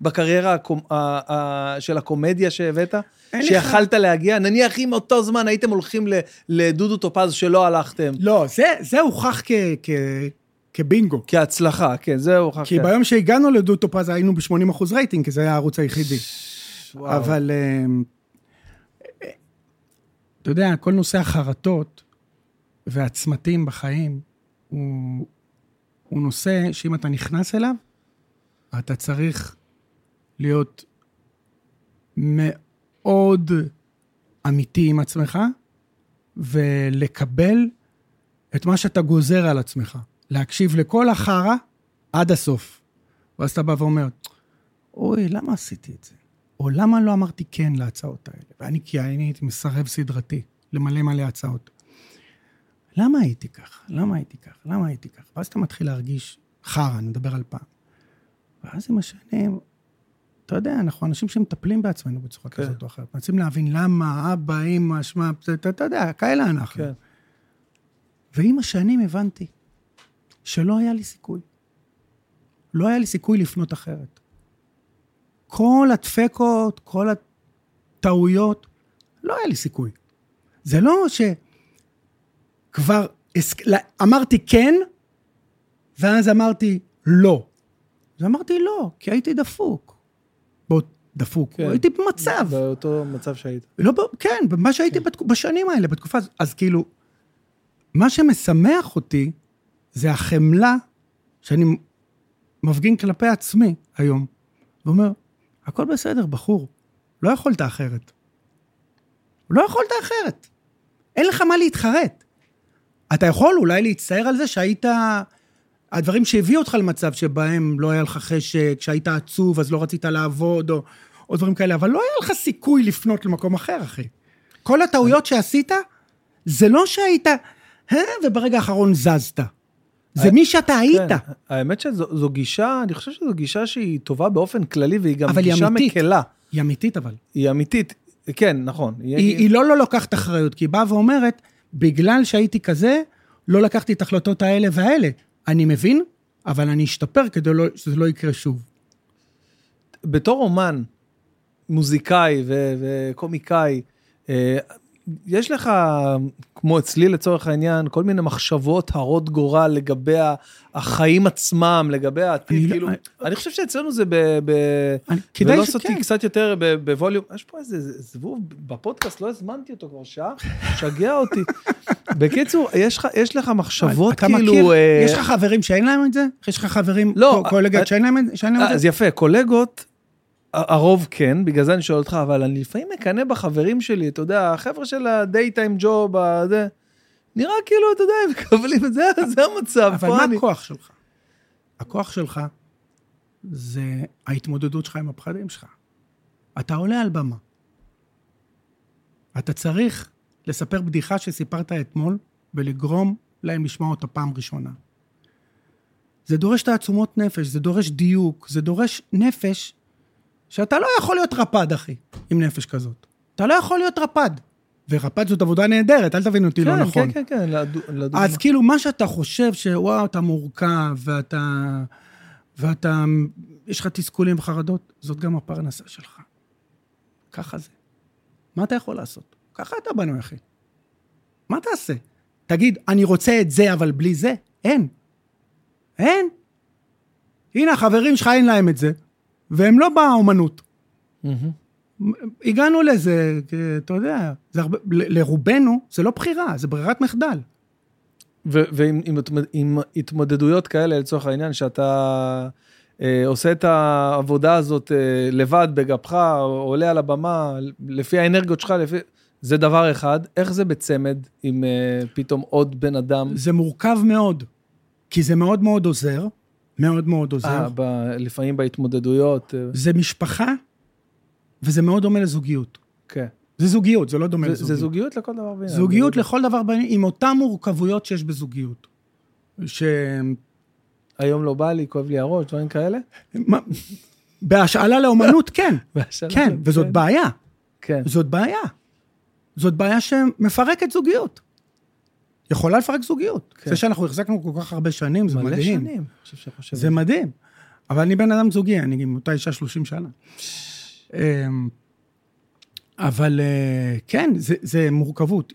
בקריירה הקומ, ה, ה, של הקומדיה שהבאת? שיכלת להגיע? נניח אם אותו זמן הייתם הולכים ל- לדודו טופז שלא הלכתם, לא, זה- זה הוכח כ- כ- כבינגו. כהצלחה, כן, זהו. כי ביום שהגענו לדודו פז היינו ב-80% רייטינג, כי זה היה הערוץ היחידי. וואו. אבל אה, אתה יודע, כל נושא החרטות והצמתים בחיים הוא, הוא נושא שאם אתה נכנס אליו, אתה צריך להיות מאוד אמיתי עם עצמך ולקבל את מה שאתה גוזר על עצמך. להקשיב לכל החרא עד הסוף. ואז אתה בא ואומר, אוי, למה עשיתי את זה? או למה לא אמרתי כן להצעות האלה? ואני, כי אני הייתי מסרב סדרתי למלא מלא הצעות. למה הייתי ככה? למה הייתי ככה? למה הייתי ככה? ואז אתה מתחיל להרגיש חרא, אני מדבר על פעם. ואז עם השנים, אתה יודע, אנחנו אנשים שמטפלים בעצמנו בצורה כן. כזאת או אחרת. מנסים להבין למה, אבא, אמא, שמע, אתה, אתה יודע, כאלה אנחנו. כן. ועם השנים הבנתי שלא היה לי סיכוי. לא היה לי סיכוי לפנות אחרת. כל הדפקות, כל הטעויות, לא היה לי סיכוי. זה לא שכבר אמרתי כן, ואז אמרתי לא. אז אמרתי לא, כי הייתי דפוק. בוא, דפוק, כן. הייתי במצב. באותו מצב שהיית. לא, כן, במה שהייתי בתק... בשנים האלה, בתקופה הזאת. אז כאילו, מה שמשמח אותי זה החמלה שאני מפגין כלפי עצמי היום, ואומר, הכל בסדר, בחור, לא יכולת אחרת. לא יכולת אחרת. אין לך מה להתחרט. אתה יכול אולי להצטער על זה שהיית... הדברים שהביאו אותך למצב שבהם לא היה לך חשק, שהיית עצוב אז לא רצית לעבוד, או, או דברים כאלה, אבל לא היה לך סיכוי לפנות למקום אחר, אחי. כל הטעויות שעשית, זה לא שהיית, "אה", וברגע האחרון זזת. זה מי שאתה היית. כן, האמת שזו זו גישה, אני חושב שזו גישה שהיא טובה באופן כללי, והיא גם היא גישה. מקלה. היא אמיתית אבל. היא אמיתית. כן, נכון. היא, היא לא לא לוקחת אחריות, כי היא באה ואומרת, בגלל שהייתי כזה, לא לקחתי את ההחלטות האלה והאלה. אני מבין, אבל אני אשתפר כדי לא, שזה לא יקרה שוב. בתור אומן, מוזיקאי ו- וקומיקאי, אה, יש לך, כמו אצלי לצורך העניין, כל מיני מחשבות הרות גורל לגבי החיים עצמם, לגבי העתיד, אני לא- כאילו, אני- אני חושב שאצלנו זה ב... ב... אני- כדאי ולא שכן. קצת יותר בווליום, יש פה איזה זבוב בפודקאסט, לא הזמנתי אותו כבר שעה, משגע אותי. [laughs] בקיצור, יש יש לך מחשבות אתה כאילו... מכיר, אה, יש לך חברים שאין להם את זה? יש לך חברים, לא, קו- קולגות אה, שאין להם את אה, את אז זה? יפה, קולגות, הרוב כן, בגלל זה אני שואל אותך, אבל אני לפעמים מקנא בחברים שלי, אתה יודע, החבר'ה של הדייטיים ג'וב, הזה, נראה כאילו, אתה יודע, הם מקבלים את זה, [laughs] זה המצב. אבל מה אני- הכוח שלך? הכוח שלך זה ההתמודדות שלך עם הפחדים שלך. אתה עולה על במה. אתה צריך לספר בדיחה שסיפרת אתמול ולגרום להם לשמוע אותה פעם ראשונה. זה דורש תעצומות נפש, זה דורש דיוק, זה דורש נפש שאתה לא יכול להיות רפד, אחי, עם נפש כזאת. אתה לא יכול להיות רפד. ורפד זאת עבודה נהדרת, אל תבין אותי לא כן, נכון. כן, כן, כן, לדו- לדוגמה. אז כאילו, מה שאתה חושב שוואו, אתה מורכב, ואתה... ואתה... יש לך תסכולים וחרדות, זאת גם הפרנסה שלך. ככה זה. מה אתה יכול לעשות? ככה אתה בנוי, אחי. מה תעשה? תגיד, אני רוצה את זה, אבל בלי זה? אין. אין. הנה, החברים שלך אין להם את זה, והם לא באומנות. הגענו לזה, אתה יודע, זה הרבה, לרובנו זה לא בחירה, זה ברירת מחדל. ועם עם, התמודדויות כאלה, לצורך העניין, שאתה אה, עושה את העבודה הזאת אה, לבד, בגפך, עולה על הבמה, לפי האנרגיות שלך, לפי... זה דבר אחד. איך זה בצמד עם אה, פתאום עוד בן אדם? זה מורכב מאוד, כי זה מאוד מאוד עוזר, מאוד מאוד עוזר. אה, ב- לפעמים בהתמודדויות, אה, זה משפחה, וזה מאוד דומה לזוגיות. כן. זה זוגיות, זה לא דומה זה, לזוגיות. זה זוגיות לכל דבר ועניין. זוגיות זה- לכל דבר בעניין, עם אותן מורכבויות שיש בזוגיות. ש... היום לא בא לי, כואב לי הראש, דברים כאלה. מה- בהשאלה לאומנות, כן. [laughs] והשאלה- כן, וזאת בעיה. כן. זאת בעיה. זאת בעיה שמפרקת זוגיות. יכולה לפרק זוגיות. כן. זה שאנחנו החזקנו כל כך הרבה שנים, זה מלא מדהים. שנים. שאני חושב זה מדהים. אבל אני בן אדם זוגי, אני עם אותה אישה 30 שנה. אמ, אבל אה, כן, זה, זה מורכבות.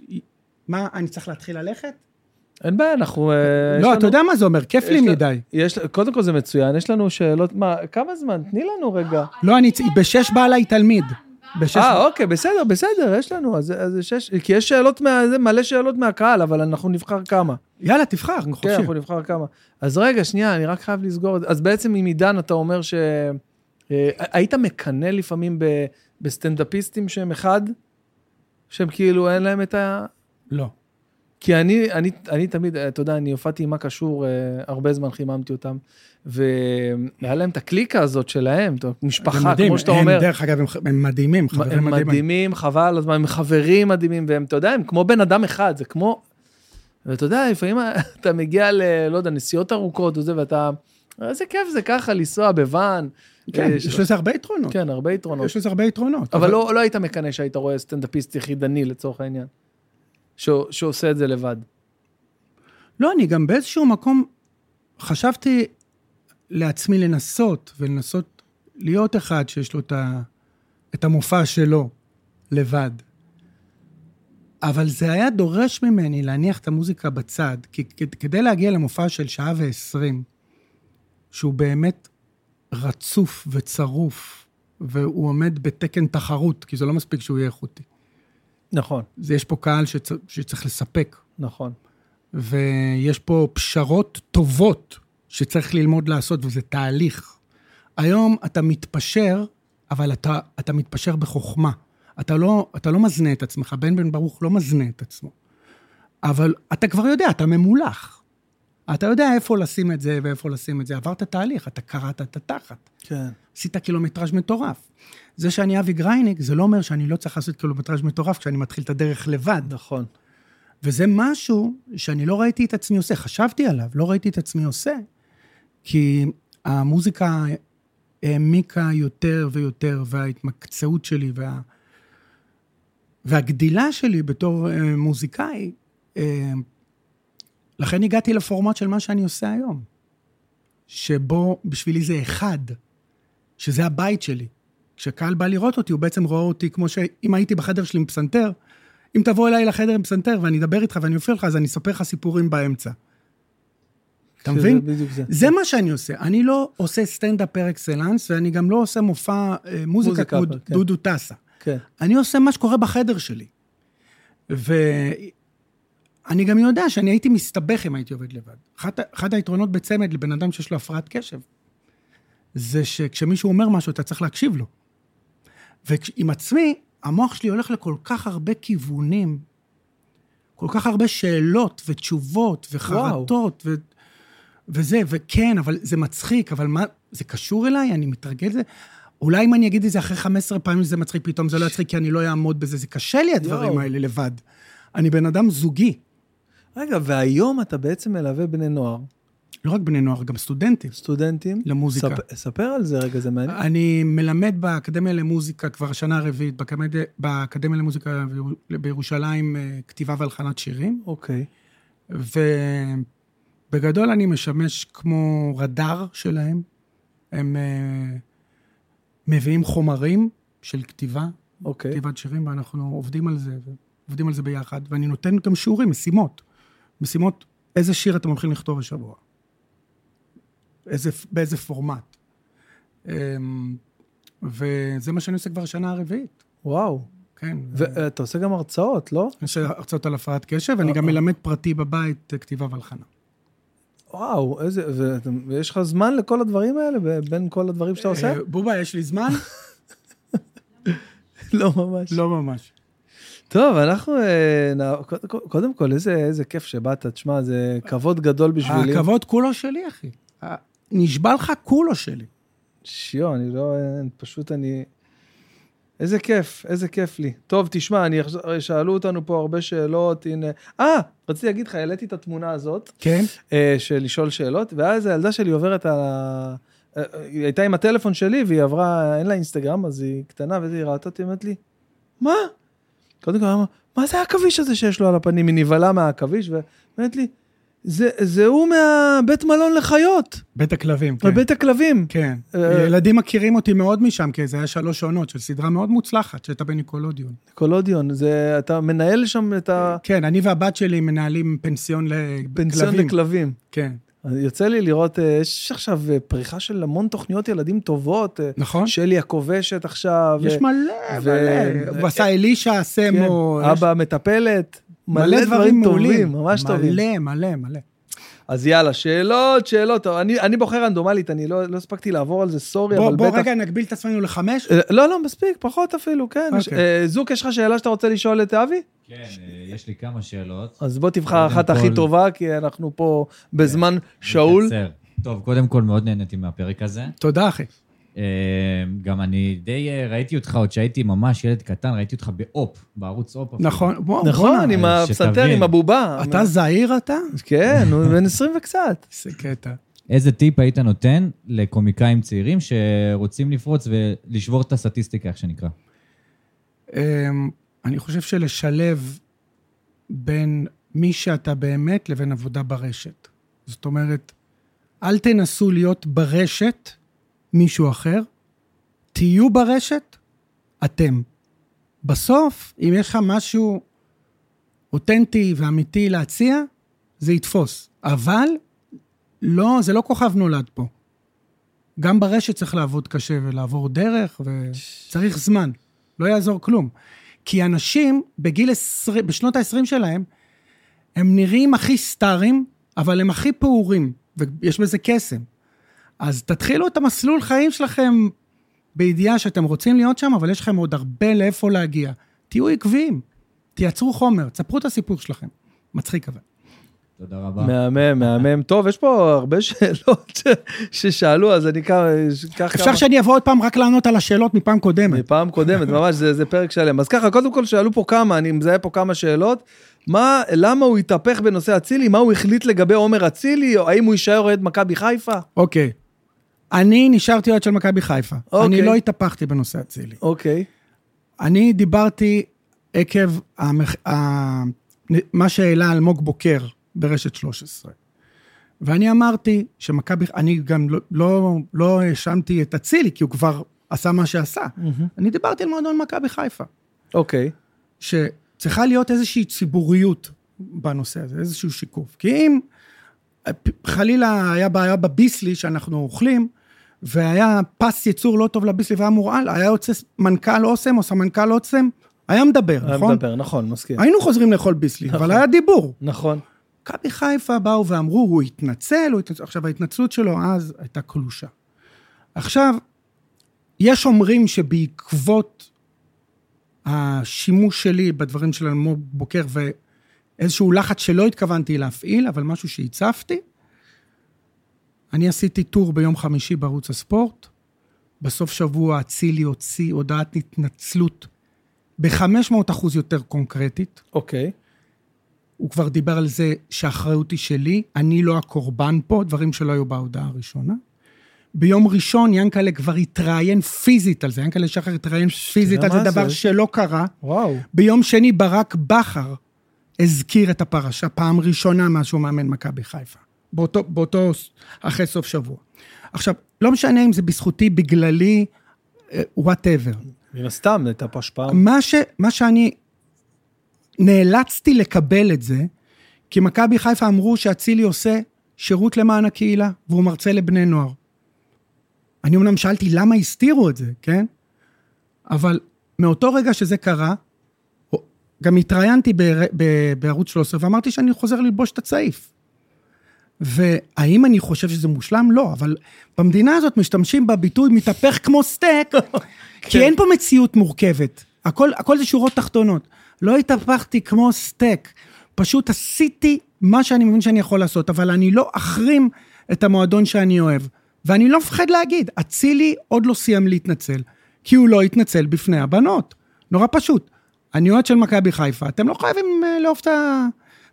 מה, אני צריך להתחיל ללכת? אין בעיה, אנחנו... אה, לא, לנו- אתה יודע מה זה אומר, כיף לי מדי. יש, קודם כל זה מצוין, יש לנו שאלות, מה, כמה זמן? תני לנו רגע. לא, אני, בשש בא אליי תלמיד. אה, אוקיי, בסדר, בסדר, יש לנו, אז אז זה שש, כי יש שאלות, מה, זה מלא שאלות מהקהל, אבל אנחנו נבחר כמה. יאללה, תבחר, כן, חופשי. אנחנו נבחר כמה. אז רגע, שנייה, אני רק חייב לסגור את זה. אז בעצם עם עידן אתה אומר ש... אה, היית מקנא לפעמים ב, בסטנדאפיסטים שהם אחד? שהם כאילו אין להם את ה... לא. כי אני, אני, אני תמיד, אתה יודע, אני הופעתי עם מה קשור, אה, הרבה זמן חיממתי אותם, והיה להם את הקליקה הזאת שלהם, משפחה, מדהים, כמו שאתה הם, אומר, דרך אגב, הם, הם מדהימים, חברים הם מדהימים. מדהימים, חבל הזמן, הם חברים מדהימים, והם, אתה יודע, הם כמו בן אדם אחד, זה כמו... ואתה יודע, לפעמים [laughs] אתה מגיע ל... לא יודע, נסיעות ארוכות וזה, ואתה... איזה כיף זה ככה, לנסוע בוואן. כן, אה, יש לזה הרבה יתרונות. כן, הרבה יתרונות. יש לזה הרבה יתרונות. אבל לא, לא היית מקנא שהיית רואה סטנדאפיסט יחידני לצורך העניין, ש... שעושה את זה לבד. לא, אני גם באיזשהו מקום חשבתי לעצמי לנסות, ולנסות להיות אחד שיש לו את, ה, את המופע שלו, לבד. אבל זה היה דורש ממני להניח את המוזיקה בצד, כי כדי להגיע למופע של שעה ועשרים, שהוא באמת רצוף וצרוף, והוא עומד בתקן תחרות, כי זה לא מספיק שהוא יהיה איכותי. נכון, זה יש פה קהל שצ... שצריך לספק, נכון. ויש פה פשרות טובות שצריך ללמוד לעשות, וזה תהליך. היום אתה מתפשר, אבל אתה, אתה מתפשר בחוכמה. אתה לא, אתה לא מזנה את עצמך, בן בן ברוך לא מזנה את עצמו. אבל אתה כבר יודע, אתה ממולח. אתה יודע איפה לשים את זה ואיפה לשים את זה. עברת תהליך, אתה קראת את התחת. כן. עשית קילומטראז' מטורף. זה שאני אבי גרייניק, זה לא אומר שאני לא צריך לעשות קילומטראז' מטורף כשאני מתחיל את הדרך לבד. נכון. וזה משהו שאני לא ראיתי את עצמי עושה. חשבתי עליו, לא ראיתי את עצמי עושה, כי המוזיקה העמיקה יותר ויותר, וההתמקצעות שלי וה... והגדילה שלי בתור אה, מוזיקאי, אה, לכן הגעתי לפורמט של מה שאני עושה היום. שבו בשבילי זה אחד, שזה הבית שלי. כשקהל בא לראות אותי, הוא בעצם רואה אותי כמו שאם הייתי בחדר שלי עם פסנתר, אם תבוא אליי לחדר עם פסנתר ואני אדבר איתך ואני אופיע לך, אז אני אספר לך סיפורים באמצע. אתה מבין? זה. זה מה שאני עושה. אני לא עושה סטנדאפ פר אקסלנס, ואני גם לא עושה מופע אה, מוזיקה כמו כן. דודו טסה. כן. אני עושה מה שקורה בחדר שלי. ואני גם יודע שאני הייתי מסתבך אם הייתי עובד לבד. אחד, אחד היתרונות בצמד לבן אדם שיש לו הפרעת קשב, זה שכשמישהו אומר משהו, אתה צריך להקשיב לו. ועם עצמי, המוח שלי הולך לכל כך הרבה כיוונים, כל כך הרבה שאלות ותשובות וחרטות, ו... וזה, וכן, אבל זה מצחיק, אבל מה, זה קשור אליי? אני מתרגל לזה? אולי אם אני אגיד את זה אחרי 15 פעמים זה מצחיק, פתאום זה לא יצחיק, כי אני לא אעמוד בזה. זה קשה לי, הדברים יואו. האלה לבד. אני בן אדם זוגי. רגע, והיום אתה בעצם מלווה בני נוער, לא רק בני נוער, גם סטודנטים. סטודנטים. למוזיקה. ספ- ספר על זה רגע, זה מעניין. אני מלמד באקדמיה למוזיקה כבר השנה הרביעית, באקדמיה, באקדמיה למוזיקה בירושלים, אה, כתיבה והלחנת שירים. אוקיי. ובגדול אני משמש כמו רדאר שלהם. הם אה, מביאים חומרים של כתיבה, אוקיי. כתיבת שירים, ואנחנו עובדים על זה, עובדים על זה ביחד, ואני נותן גם שיעורים, משימות. משימות, איזה שיר אתם הולכים לכתוב השבוע? איזה, באיזה פורמט? אמ, וזה מה שאני עושה כבר השנה הרביעית, וואו. כן. ואתה עושה גם הרצאות, לא? עושה הרצאות על הפרעת קשב, ואני גם מלמד פרטי בבית אה, כתיבה והלחנה. וואו, איזה... ויש לך זמן לכל הדברים האלה, בין כל הדברים שאתה עושה? אה, בובה, יש לי זמן? [laughs] לא ממש. לא ממש. טוב, אנחנו... אה, קודם כל- איזה איזה כיף שבאת. תשמע, זה כבוד גדול בשבילי. הכבוד כולו שלי, אחי. נשבע לך כולו שלי. שיו, אני לא... פשוט אני... איזה כיף, איזה כיף לי. טוב, תשמע, אני אחזור, שאלו אותנו פה הרבה שאלות, הנה... אה, רציתי להגיד לך, העליתי את התמונה הזאת, כן? אה, של לשאול שאלות, ואז הילדה שלי עוברת על ה... אה, היא הייתה עם הטלפון שלי, והיא עברה, אין לה אינסטגרם, אז היא קטנה, והיא ראתה אותי, אמרת לי, מה? קודם כל, אמרה, מה זה העכביש הזה שיש לו על הפנים? היא נבהלה מהעכביש, ואומרת לי, זה, זה הוא מהבית מלון לחיות, בית הכלבים, כן. בבית הכלבים. כן. אה, ילדים מכירים אותי מאוד משם, כי זה היה שלוש עונות של סדרה מאוד מוצלחת, שהייתה בניקולודיון. ניקולודיון, זה, אתה מנהל שם את כן, אני והבת שלי מנהלים פנסיון לכלבים. לכלבים. כן. יוצא לי לראות, אה, יש עכשיו אה, פריחה של המון תוכניות ילדים טובות. אה, נכון? שלי הכובשת עכשיו. יש מלא, ו- מלא. הוא עשה אלישע, כן, סמו. יש אבא מטפלת. מלא דברים טובים, ממש טובים. מלא, מלא, מלא. אז יאללה, שאלות, שאלות. אני, אני בוחר רנדומלית, אני לא, לא הספקתי לעבור על זה, סורי, בוא, אבל בוא בטח... רגע נגביל את עצמנו לחמש. אה, לא, לא, מספיק, פחות אפילו, כן. אוקיי. אה, זוק, יש לך שאלה שאתה רוצה לשאול את אבי? כן, אה, יש לי כמה שאלות. אז בוא תבחר אחת הכי כל- טובה, כי אנחנו פה בזמן שאול. נקצר. טוב, קודם כל מאוד נהניתי מהפרק הזה. תודה, אחי. אה, גם אני די אה, ראיתי אותך עוד שהייתי ממש ילד קטן, ראיתי אותך באופ, בערוץ אופ. נכון. בוא, נכון, בואנה, עם הפסנתר. עם הבובה. אתה זעיר אתה? כן, הוא בן 20 וקצת. [laughs] איזה קטע. איזה טיפ היית נותן לקומיקאים צעירים שרוצים לפרוץ ולשבור את הסטטיסטיקה, איך שנקרא? אמ, אני חושב שלשלב בין מי שאתה באמת לבין עבודה ברשת. זאת אומרת, אל תנסו להיות ברשת מישהו אחר, תהיו ברשת אתם. בסוף, אם יש לך משהו אותנטי ואמיתי להציע, זה יתפוס. אבל לא, זה לא כוכב נולד פה. גם ברשת צריך לעבוד קשה ולעבור דרך, וצריך זמן. לא יעזור כלום. כי אנשים בגיל 20, בשנות ה-20 שלהם, הם נראים הכי סטארים, אבל הם הכי פעורים, ויש בזה קסם. אז תתחילו את המסלול חיים שלכם בידיעה שאתם רוצים להיות שם, אבל יש לכם עוד הרבה לאיפה להגיע. תהיו עקביים, תייצרו חומר, תספרו את הסיפור שלכם. מצחיק אבל. תודה רבה. מהמם, מהמם. טוב, יש פה הרבה שאלות ששאלו, אז אני אקח אקח אפשר שאני אבוא עוד פעם רק לענות על השאלות מפעם קודמת. מפעם קודמת, ממש, זה, זה פרק שלם. אז ככה, קודם כל שאלו פה כמה, אני מזהה פה כמה שאלות. מה, למה הוא התהפך בנושא אצילי? מה הוא החליט לגבי עומר אצילי? או האם הוא יישאר אוהד מכבי חיפה? אוקיי. אני נשארתי אוהד של מכבי חיפה. אוקיי. אני לא התהפכתי בנושא אצילי. אוקיי. אני דיברתי עקב המח... ה... מה שהעלה אלמוג בוקר ברשת 13. ואני אמרתי שמכבי, אני גם לא, לא, לא האשמתי את אצילי, כי הוא כבר עשה מה שעשה. אני דיברתי על מועדון מכבי חיפה, אוקיי. שצריכה להיות איזושהי ציבוריות בנושא הזה, איזשהו שיקוף. כי אם חלילה היה בעיה בביסלי שאנחנו אוכלים, והיה פס ייצור לא טוב לביסלי והיה מורעל, היה יוצא מנכ"ל אוסם או סמנכ"ל אוסם, היה מדבר, היה נכון? מדבר, נכון, מסכים. היינו חוזרים לאכול ביסלי, נכון. אבל היה דיבור. נכון. מכבי חיפה באו ואמרו, הוא התנצל, הוא התנצל. עכשיו, ההתנצלות שלו אז הייתה קלושה. עכשיו, יש אומרים שבעקבות השימוש שלי בדברים של אלמוג בוקר ואיזשהו לחץ שלא התכוונתי להפעיל, אבל משהו שהצפתי, אני עשיתי טור ביום חמישי בערוץ הספורט. בסוף שבוע אצילי הוציא הודעת התנצלות ב-500 אחוז יותר קונקרטית. אוקיי. הוא כבר דיבר על זה שהאחריות היא שלי, אני לא הקורבן פה, דברים שלא היו בהודעה הראשונה. ביום ראשון ינקלה כבר התראיין פיזית על זה, ינקלה שחר התראיין פיזית על זה, דבר זה? שלא קרה. וואו. ביום שני ברק בכר הזכיר את הפרשה פעם ראשונה מאז שהוא מאמן מכבי חיפה. באותו, באותו, אחרי סוף שבוע. עכשיו, לא משנה אם זה בזכותי, בגללי, וואטאבר. מן הסתם, הייתה פה השפעה. מה, ש, מה שאני נאלצתי לקבל את זה, כי מכבי חיפה אמרו שאצילי עושה שירות למען הקהילה, והוא מרצה לבני נוער. אני אומנם שאלתי למה הסתירו את זה, כן? אבל מאותו רגע שזה קרה, גם התראיינתי בערוץ 13 ואמרתי שאני חוזר ללבוש את הצעיף. והאם אני חושב שזה מושלם? לא, אבל במדינה הזאת משתמשים בביטוי מתהפך כמו סטייק, [laughs] כי אין פה מציאות מורכבת. הכל, הכל זה שורות תחתונות. לא התהפכתי כמו סטייק, פשוט עשיתי מה שאני מבין שאני יכול לעשות, אבל אני לא אחרים את המועדון שאני אוהב. ואני לא מפחד להגיד, אצילי עוד לא סיים להתנצל, כי הוא לא התנצל בפני הבנות. נורא פשוט. אני אוהד של מכבי חיפה, אתם לא חייבים אה, לאהוב את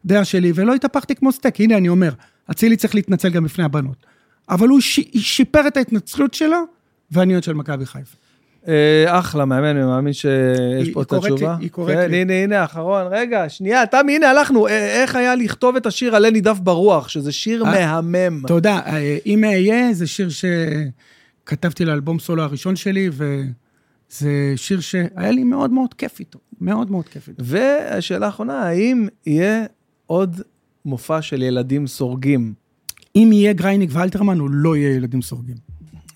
הדעה שלי, ולא התהפכתי כמו סטייק. הנה, אני אומר, אצילי צריך להתנצל גם בפני הבנות. אבל הוא ש... שיפר את ההתנצלות שלו, ואני אוהד של מכבי חיפה. אה, אחלה, מאמן, אני מאמין שיש פה את התשובה. היא קוראת כן, לי. הנה, הנה, אחרון. רגע, שנייה, תמי, הנה, הלכנו. אה, איך היה לכתוב את השיר "עלה נידף ברוח", שזה שיר אה, מהמם. תודה. אם אהיה, זה שיר שכתבתי לאלבום סולו הראשון שלי, וזה שיר שהיה לי מאוד מאוד כיף איתו. מאוד מאוד כיף איתו. והשאלה האחרונה, האם יהיה עוד מופע של ילדים סורגים? אם יהיה גרייניק ואלתרמן, הוא לא יהיה ילדים סורגים.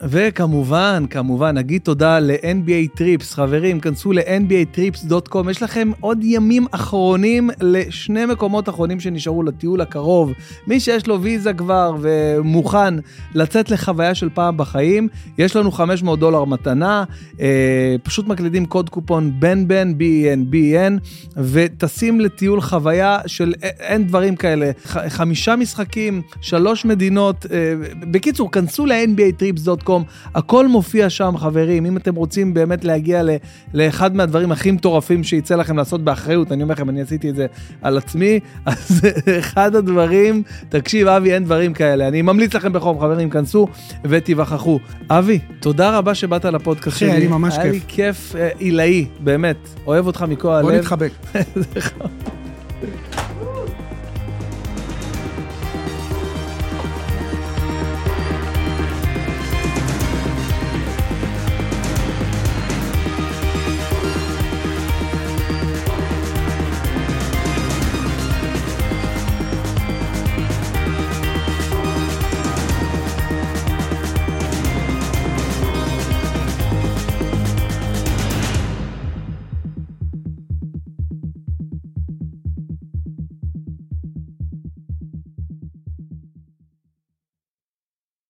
וכמובן, כמובן, נגיד תודה ל-NBA Trips. חברים, כנסו ל-nbatrips.com. יש לכם עוד ימים אחרונים לשני מקומות אחרונים שנשארו לטיול הקרוב. מי שיש לו ויזה כבר ומוכן לצאת לחוויה של פעם בחיים, יש לנו 500 דולר מתנה. אה, פשוט מקלידים קוד קופון בן בן, B-E-N, B-E-N, וטסים לטיול חוויה של א- אין דברים כאלה. חמישה משחקים, שלוש מדינות. אה, בקיצור, כנסו ל-nbatrips.com. הכל מופיע שם, חברים. אם אתם רוצים באמת להגיע ל- לאחד מהדברים הכי מטורפים שיצא לכם לעשות באחריות, אני אומר לכם, אני עשיתי את זה על עצמי, [laughs] אז אחד הדברים, תקשיב, אבי, אין דברים כאלה. אני ממליץ לכם בחום, חברים, כנסו ותיווכחו. אבי, תודה רבה שבאת לפודקאסט אחי, שלי. היה לי ממש היה לי כיף. כיף אה, עילאי, באמת. אוהב אותך מכל הלב. בוא נתחבק. [laughs]